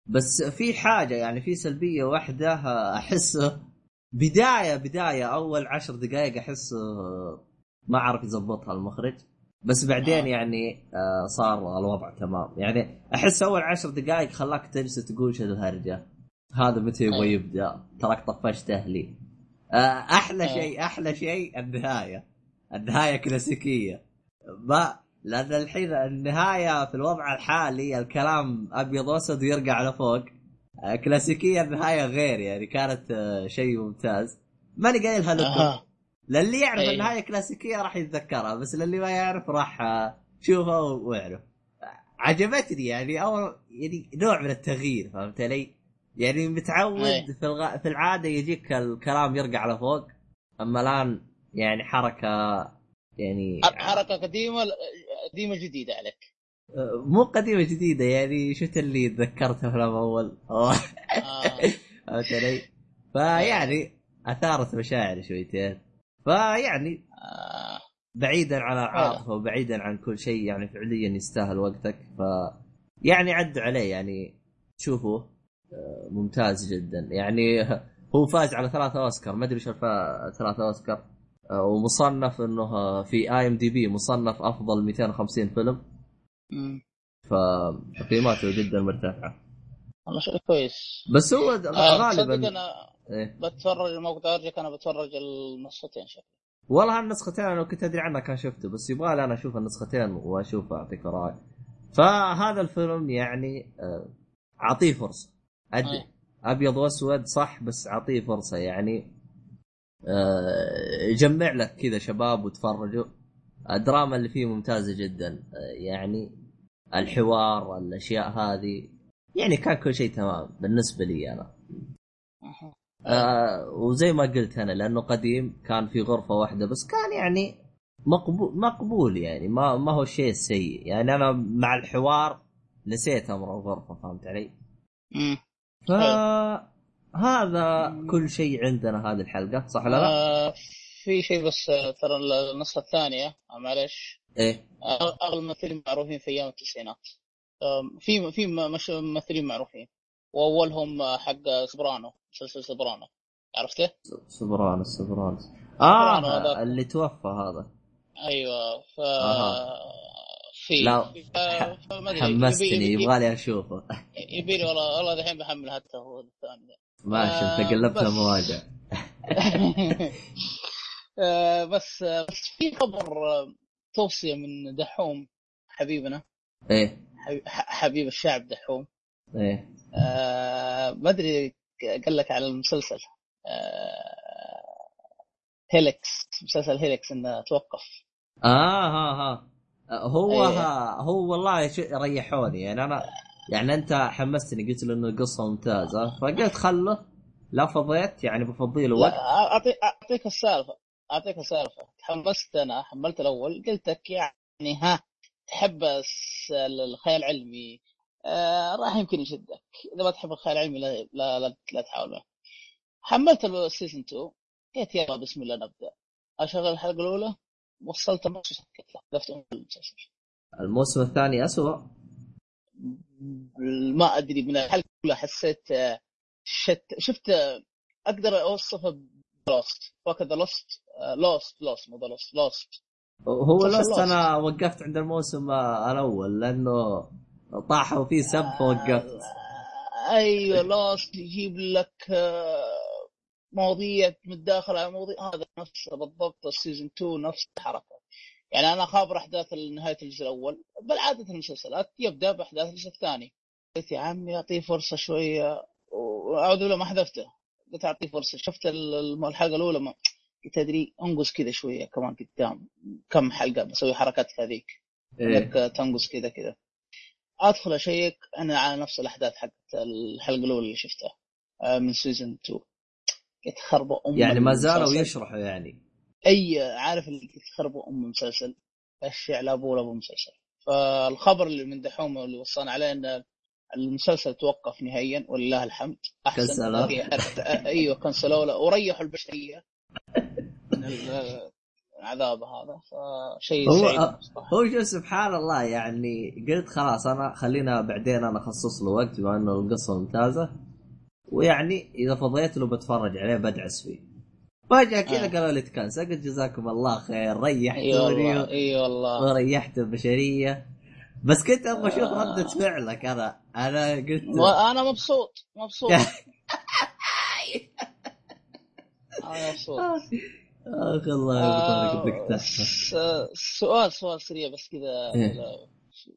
بس في حاجة يعني في سلبية واحدة آه، أحسه بداية بداية أول عشر دقائق أحسه آه، ما عرف يظبطها المخرج. بس بعدين آه. يعني آه، صار الوضع تمام. يعني أحس أول عشر دقائق خلاك تجلس تقول شو الهرجه هذا متى يبغى. يبدأ؟ تراك طفشت أهلي. آه، أحلى آه. شيء أحلى شيء النهاية. النهاية كلاسيكية. ما لأن الحين النهاية في الوضع الحالي الكلام أبيض وأسود ويرجع لفوق آه، كلاسيكية النهاية غير يعني كانت آه، شيء ممتاز. ماني قايلها لكم للي يعرف أي. النهايه كلاسيكية راح يتذكرها بس للي ما يعرف راح شوفها واعرف عجبتني يعني اول يعني نوع من التغيير فهمت علي؟ يعني. متعود في الغ... في العادة يجيك الكلام يرجع لفوق أما الآن يعني حركة يعني حركة قديمة قديمة جديدة عليك مو قديمة جديدة يعني شفت اللي تذكرتها في الأول آه. (laughs) فهمت علي؟ فيعني أثارت مشاعري شويتين فيعني آه. بعيدا عن العاطفه وبعيدا عن كل شيء يعني فعليا يستاهل وقتك. ف يعني عد عليه يعني شوفوا آه، ممتاز جدا. يعني هو فاز على ثلاثة أوسكار ما أدري الفا- ثلاثة أوسكار. آه، ومصنف إنه في IMDb مصنف أفضل 250 فيلم. مم. فتقييماته جدا مرتفعة. والله شيء كويس. بس هو آه، غالبا أنا إيه. بتفرج موقع ارجك أنا بتفرج النسختين شكلي. والله هالنسختين أنا كنت أدري عنها كان شفته بس يبغى لي أنا أشوف النسختين واشوف أعطيك رأي. فهذا الفيلم يعني آه، أعطيه فرصة. أد... أي. أبيض وأسود صح بس أعطيه فرصة يعني. آه، جمع لك كذا شباب وتفرجوا. الدراما اللي فيه ممتازة جدا آه، يعني الحوار الأشياء هذه. يعني كان كل شيء تمام بالنسبة لي أنا. آه وزي ما قلت أنا لأنه قديم كان في غرفة واحدة بس كان يعني مقبول مقبول يعني ما ما هو شيء سيء يعني أنا مع الحوار نسيت أمر الغرفة فهمت علي؟ مم. فهذا كل شيء عندنا هذه الحلقة صح ولا لا؟ آه، في شيء بس آه، ترى النسخة الثانية آه، معلش إيه أغلب الممثلين معروفين في أيام التسعينات في في ممثلين معروفين وأولهم آه، حق Soprano مسلسل Soprano عرفته؟ Sopranos Soprano آه هذاك. اللي توفى هذا أيوه ف. في لا، حمستني يبغالي أشوفه يبي لي والله والله دحين بحمل حتى هو الثاني. ماشي انت آه، قلبت. المواجع (laughs) آه، بس آه، بس في خبر توصية من دحوم حبيبنا إيه حبيب الشعب دحوم إيه آه، ما أدري قال لك على المسلسل. آه، هيلكس مسلسل هيلكس إنه توقف. آه ها ها. هو إيه. ها هو والله ريحوني. يعني أنا يعني أنت حمستني قلت له انه القصة ممتازة فقلت خله. لا فضيت يعني بفضي له وقت. اعطيك أعطيك السالفة أعطيك السالفة. تحمست أنا حملت الأول قلت لك يعني ها تحب الخيال العلمي آه راح يمكن يشدك. إذا ما تحب الخيال العلمي لا لا, لا, لا تحاول معه. حملت السيزون 2 قلت يلا بسم الله نبدأ. أشغل الحلقة الأولى. وصلت النص وسكت المسلسل الموسم الثاني أسوأ؟ ما أدري. من الحلقة الأولى حسيت آه، شت شفت آه، أقدر أوصفه ب Lost. وكذا Lost Lost Lost مو Lost Lost. هو Lost. أنا وقفت عند الموسم الأول لأنه طاحوا فيه سب فوقفت أيوه Lost يجيب لك آه، مواضيع متداخل على مواضيع. هذا نفسه بالضبط ال season 2 نفس الحركة. يعني أنا خابر أحداث نهاية الجزء الأول بل عادة المسلسلات يبدأ بأحداث الجزء الثاني. قلت يا عمي أعطيه فرصة شوية. واعوذ بالله ما حذفته؟ قلت أعطيه فرصة. شفت ال- الحلقة الأولى ما تدري انقز كذا شوية كمان قدام. كم حلقة بسوي حركات هذيك؟ إيه. إنك تنقز كذا كذا. أدخل أشيك أنا على نفس الأحداث حقت الحلقة الأولى اللي شفتها آه، من سيزون 2 قلت خربوا أم يعني ما زالوا. يشرحوا يعني. أي عارف اللي قلت خربوا أم المسلسل؟ اشياء لا ابو ولا ابو مسلسل فالخبر اللي من دحوم اللي وصلنا عليه إن المسلسل توقف نهائيا ولله الحمد. أحسن. أيوه كنسلوه. وريحوا البشرية. (laughs) العذاب هذا فشيء هو- سعيد. هو شوف سبحان الله يعني قلت خلاص أنا خلينا بعدين أنا أخصص له وقت بما إنه القصة ممتازة. ويعني إذا فضيت له بتفرج عليه بدعس فيه. فجأة كذا آه. قالوا لي تكنسل. قلت جزاكم الله خير. أي ريحتوني والله أي والله. وريحت البشرية. بس كنت أبغى أشوف ردة فعلك أنا أنا قلت وأنا مبسوط مبسوط. (laughs) أنا مبسوط. (laughs) اخ الله يا ابو طارق بدك تحفه سؤال سؤال سريع بس كذا إيه.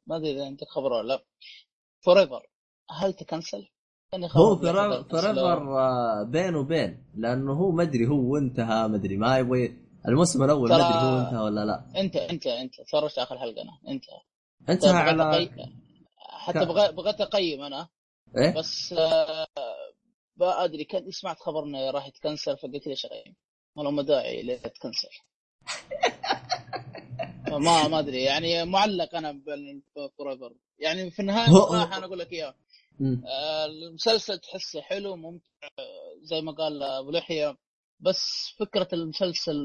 ما أدري إذا عندك خبر ولا لا Forever هل تكنسل؟ يعني هو كنسلوه. Forever آه، بين وبين لأنه هو مدري هو انتهى مدري ما يبغى الموسم الأول ترى- مدري هو انتهى ولا لا انت انت انت تفرجت آخر حلقة أنا انت انتهى بغيت على أقي- حتى ك- بغيت بغيت أقيم أنا إيه بس آه، ما أدري كنت سمعت خبر انه راح يتكنسل فقلت ليش أقيم؟ ما له ما داعي ليه تكنسل. ما ما أدري. يعني معلق أنا بال Forever يعني في النهاية صراحة أنا أقول لك اياها مم. آه، المسلسل تحسه حلو ممتع زي ما قال أبو لحية. بس فكرة المسلسل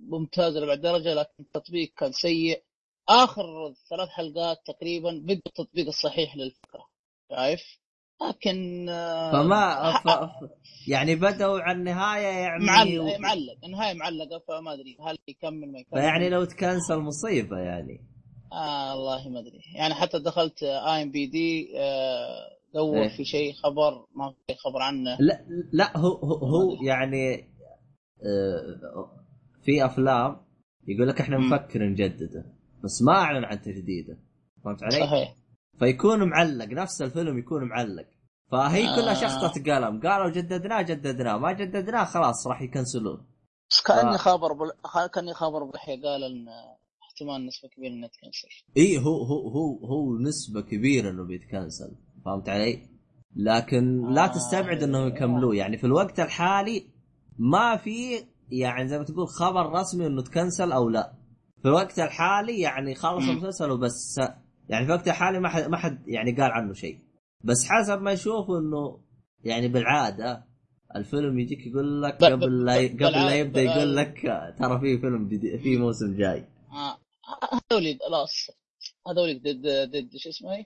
ممتازه لبعد درجة لكن التطبيق كان سيء. آخر ثلاث حلقات تقريبا بدأ التطبيق الصحيح للفكرة. شايف؟ لكن آه، فما ف... ف- يعني بدأوا على النهاية يعني معلق معلق. النهاية معلقة فما أدري هل يكمل ما يكمل. فيعني لو تكنسل مصيبة يعني. آه والله ما أدري. يعني حتى دخلت آي إم بي دي دور إيه. في شيء خبر ما في خبر عنه. لا لا هو هو, هو يعني آه، في أفلام يقول لك إحنا مم. نفكر نجدده بس ما أعلن عن تجديده. فهمت علي؟ صحيح. فيكون معلق نفس الفيلم يكون معلق. فهي كلها آه. شخصة قلم قالوا جددناه جددناه. ما جددناه خلاص راح يكنسلون. بس كأني ف- خابر بل... كأني خابر بلحية قال إن احتمال نسبة كبيرة انها تكنسل إي هو هو هو هو نسبة كبيرة إنه بيتكنسل. فهمت علي؟ لكن لا آه. تستبعد إنهم يكملوه يعني في الوقت الحالي ما في يعني زي ما تقول خبر رسمي إنه تكنسل أو لا. في الوقت الحالي يعني خلص. المسلسل وبس. يعني في الوقت الحالي ما حد ما حد يعني قال عنه شيء. بس حسب ما يشوفوا إنه يعني بالعادة الفيلم يجيك يقول لك قبل لا قبل لا يبدأ يقول لك ترى في فيلم جديد في موسم جاي. آه. هذول خلاص. هذول ضد ضد شو اسمه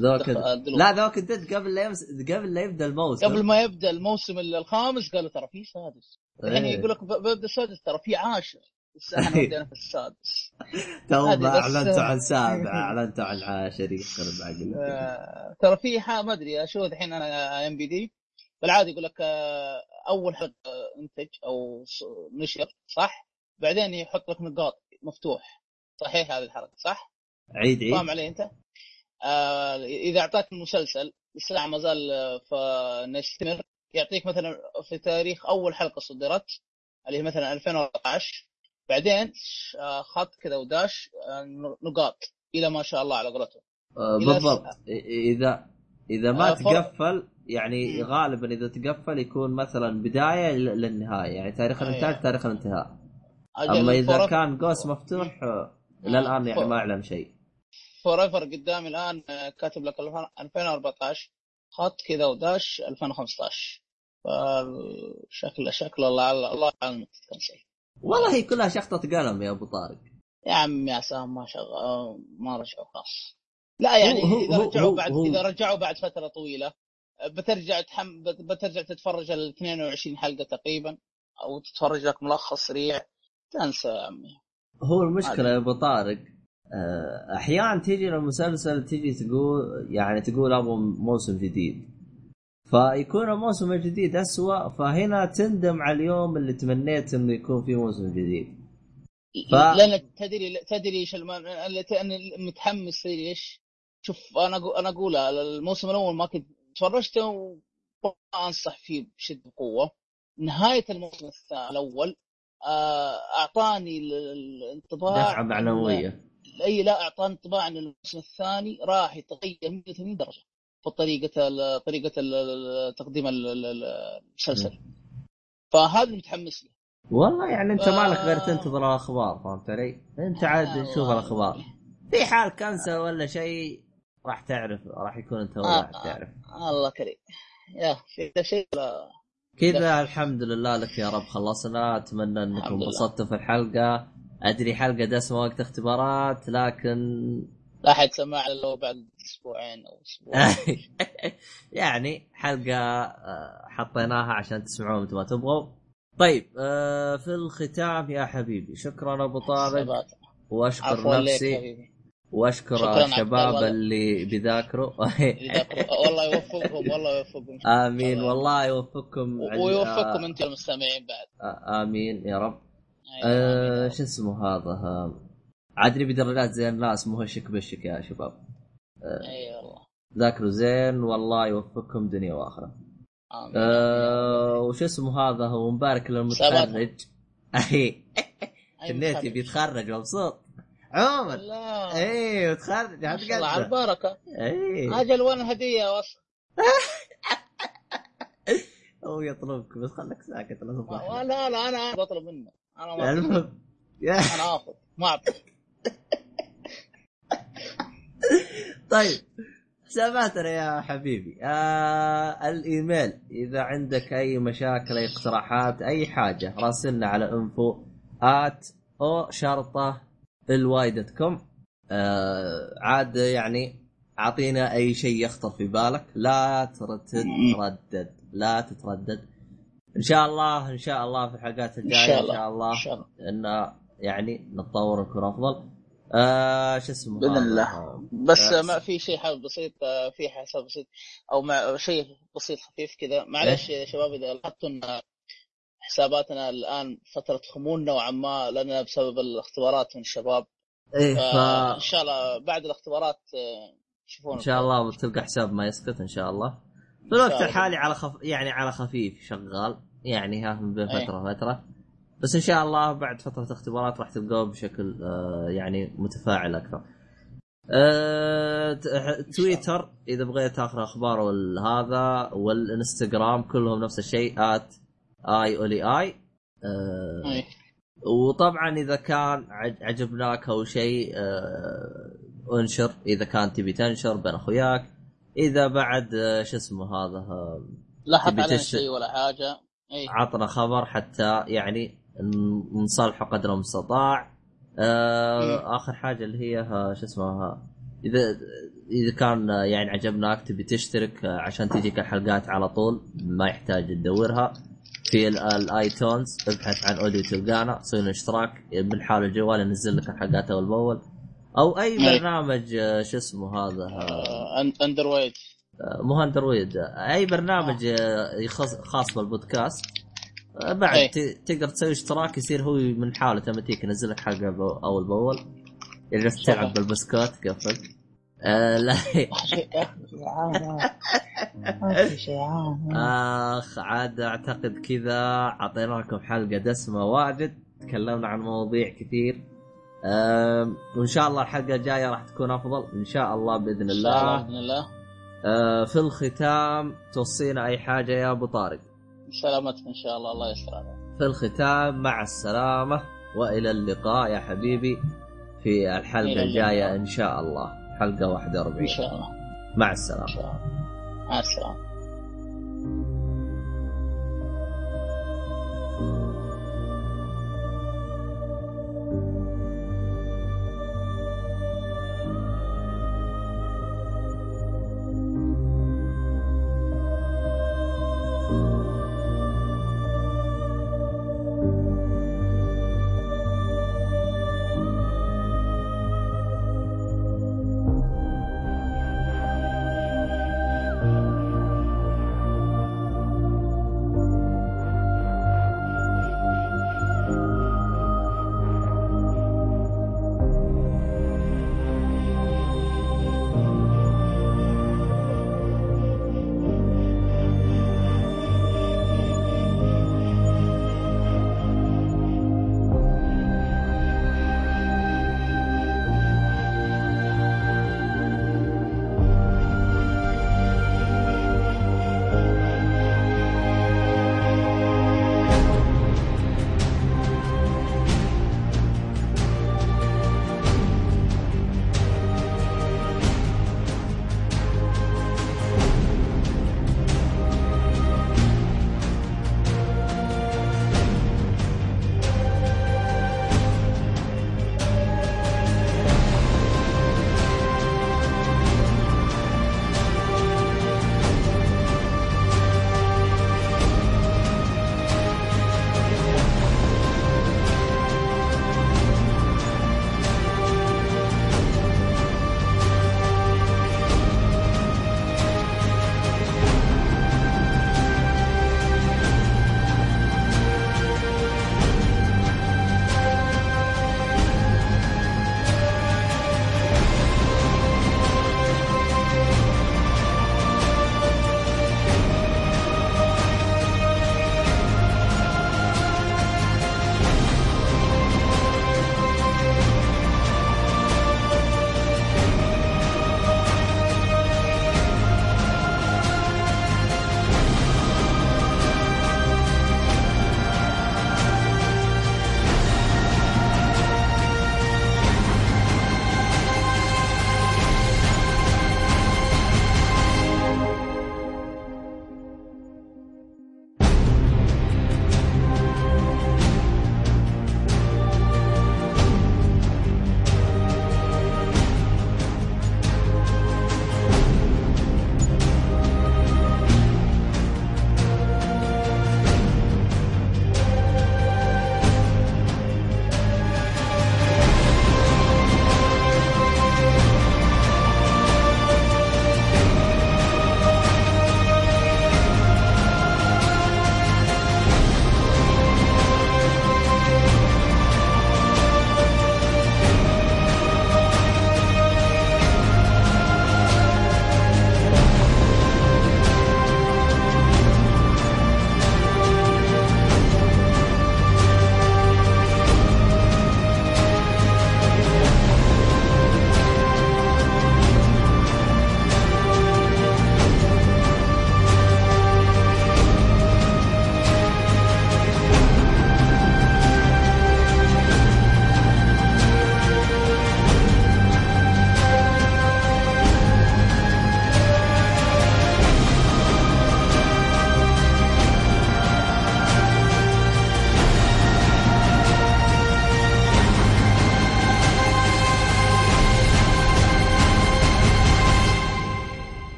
ذوك. لا ذوك الدد قبل لا يمس... قبل لا يبدأ الموسم. قبل ما يبدأ الموسم الخامس قالوا ترى في سادس. الحين إيه. يقول لك ب- بيبدأ السادس ترى في عاشر. بدينا (laughs) في السادس تو اعلنتوا عن سابع (laughs) اعلنتوا عن عاشر يخرب عقلك آه، ترى في ما أدري أشوف الحين أنا إم بي دي بالعادة يقول لك آه، أول حلقة إنتج أو نشر صح؟ بعدين يحط لك نقاط مفتوح صحيح هذه الحركه صح؟ عيد عيد فاهم علي أنت؟ آه إذا أعطاك المسلسل الساعة ما زال آه، فانه يستمر يعطيك مثلا في تاريخ أول حلقة صدرت اللي هي مثلا 2014 بعدين آه، خط كذا و dash آه، نقاط إلى ما شاء الله على قولتهم. آه، بالضبط. اذا إذا ما آه، تقفل يعني. غالبا إذا تقفل يكون مثلا بداية للنهاية يعني تاريخ. الانتاج تاريخ الانتهاء. أما إذا كان قوس مفتوح آه، الآن يعني ما اعلن شيء. Forever قدامي الآن آه، كاتب لك 2014 خط كذا و dash 2015 فشكله شكله الله الله اعلم تتكنسل والله هي كلها شخطة قلم يا أبو طارق. يا عم يا سام ما شغل ما رجعوا خلاص. لا يعني هو- إذا هو- رجعوا هو- بعد هو- إذا رجعوا بعد فترة طويلة بترجع تحم... بت- بترجع تتفرج ال 22 حلقة تقريبا أو تتفرج لك ملخص سريع تنسى يا عمي. هو المشكلة يا أبو طارق آه، أحيانا تيجي المسلسل تيجي تقول يعني تقول أبغى موسم جديد. فيكون الموسم الجديد أسوأ فهنا تندم على اليوم اللي تمنيت إنه يكون في موسم جديد. ف- لأن تدري تدري إيش أنا متحمس إيش؟ شوف أنا أنا أقول الموسم الأول ما كنت تفرجته وما أنصح فيه بشدة قوة. نهاية الموسم الأول آه، أعطاني ال- ال- الانطباع دفعة معنوية. إي لا أعطاني انطباع إن الموسم الثاني راح يتغير 180 درجة. طريقة ال- طريقة ال- تقديم ال- ال- ال- المسلسل. فهذا اللي متحمس له. والله يعني انت ف- مالك غير تنتظر الأخبار فهمت علي؟ انت عاد آه، شوف والله. الأخبار. في حال كنسل ولا شيء راح تعرف راح يكون انت آه، راح تعرف. الله كريم. يا في شيء لا. كذا الحمد لله لك يا رب خلصنا. أتمنى أنكم. انبسطتوا في الحلقة. أدري حلقة دسمة وقت اختبارات لكن لا حد سمع الا بعد أسبوعين أو أسبوع. (laughs) يعني حلقة آه، حطيناها عشان تسمعوها مثل ما تبغوا. طيب آه، في الختام يا حبيبي شكرا أبو طارق. وأشكر نفسي. وأشكر شكراً الشباب. اللي بيذاكروا (laughs) والله يوفقهم والله يوفقهم. آمين. الله. والله يوفقكم ويوفقكم أنتم المستمعين بعد. آمين يا رب. آه، آمين. شو اسمه هذا؟ عاد نبي درجات زي الناس مو هشك بشك يا شباب. إي والله. ذاكروا زين والله يوفقكم دنيا وآخرة. آه وش اسمه هذا؟ هو مبارك للمتخرج. أي. متخرج. بيتخرج مبسوط. لا. أي متخرج ما شاء الله على البركة. أي. أجل وين الهدية أصلا (laughs) هو يطلبك بس خليك ساكت لا لا لا أنا بطلب منه. أنا ما أنا آخذ ما اعطي (laughs) طيب. حساباتنا يا حبيبي. آه الإيميل. إذا عندك أي مشاكل أي اقتراحات أي حاجة راسلنا على info at O شرطة ال Y dot com آه عاد يعني أعطينا أي شيء يخطر في بالك. لا تر- تتردد. لا تتردد. إن شاء الله إن شاء الله في الحلقات الجاية إن. شاء الله. إن شاء الله. إن يعني نتطور ونكون أفضل. آه شو اسمه؟ هذا؟ الله. آه، بس آه، ما في شيء حاب بسيط في حساب بسيط أو مع شيء بسيط خفيف كذا. معلش يا شباب إذا لاحظتوا إن حساباتنا الآن فترة خمول نوعا ما لنا بسبب الاختبارات من الشباب. إيه ف فان شاء الله بعد الاختبارات تشوفون إن شاء الله بتلقى حساب ما يسقط إن شاء الله. في الوقت الحالي على خف... يعني على خفيف شغال. يعني ها من بين أي. فترة وفترة. بس إن شاء الله بعد فترة اختبارات راح تلقوه بشكل آه يعني متفاعل أكثر. ت- تويتر إذا بغيت تاخذ أخبار والهذا والإنستغرام كلهم نفس الشيء آت آي أولي آي. آه أي. وطبعا إذا كان عج- عجبناك أو شيء آه، انشر. إذا كان تبي تنشر بين أخوياك. إذا بعد آه، شو اسمه هذا آه، لا حط تبي علينا شيء ولا حاجة. اي عطنا خبر حتى يعني ن- نصلحه قدر المستطاع. آه آخر حاجة اللي هي ها شو اسمها إذا إذا كان آه، يعني عجبناك تبي تشترك آه، عشان تجيك الحلقات على طول ما يحتاج تدورها. في ال- ال iTunes ابحث عن audio تلقانا سوي اشتراك من حال الجوال ينزل لك الحلقات أول بأول. أو أي أي. برنامج آه، شو اسمه هذا آه، آه، Android. مو Android أي برنامج آه، يخص خاص بالبودكاست. آه، بعد أي. ت- تقدر تسوي اشتراك يصير هو من حاله اوتوماتيك ينزل لك حلقة أول بأول. إذا تلعب. بالبسكوت قفل. آه لا. (laughs) آخ عاد أعتقد كذا أعطينا لكم حلقة دسمة واجد. تكلمنا عن مواضيع كثير. آم، وإن شاء الله الحلقة الجاية راح تكون أفضل. إن شاء الله بإذن إن شاء الله الله. بإذن الله. آه، في الختام توصينا أي حاجة يا أبو طارق؟ سلامتك إن شاء الله. الله يستر في الختام مع السلامة وإلى اللقاء يا حبيبي في الجاية اللقاء. إن شاء الله. حلقة 41 إن شاء الله. مع إن الله. مع السلامة.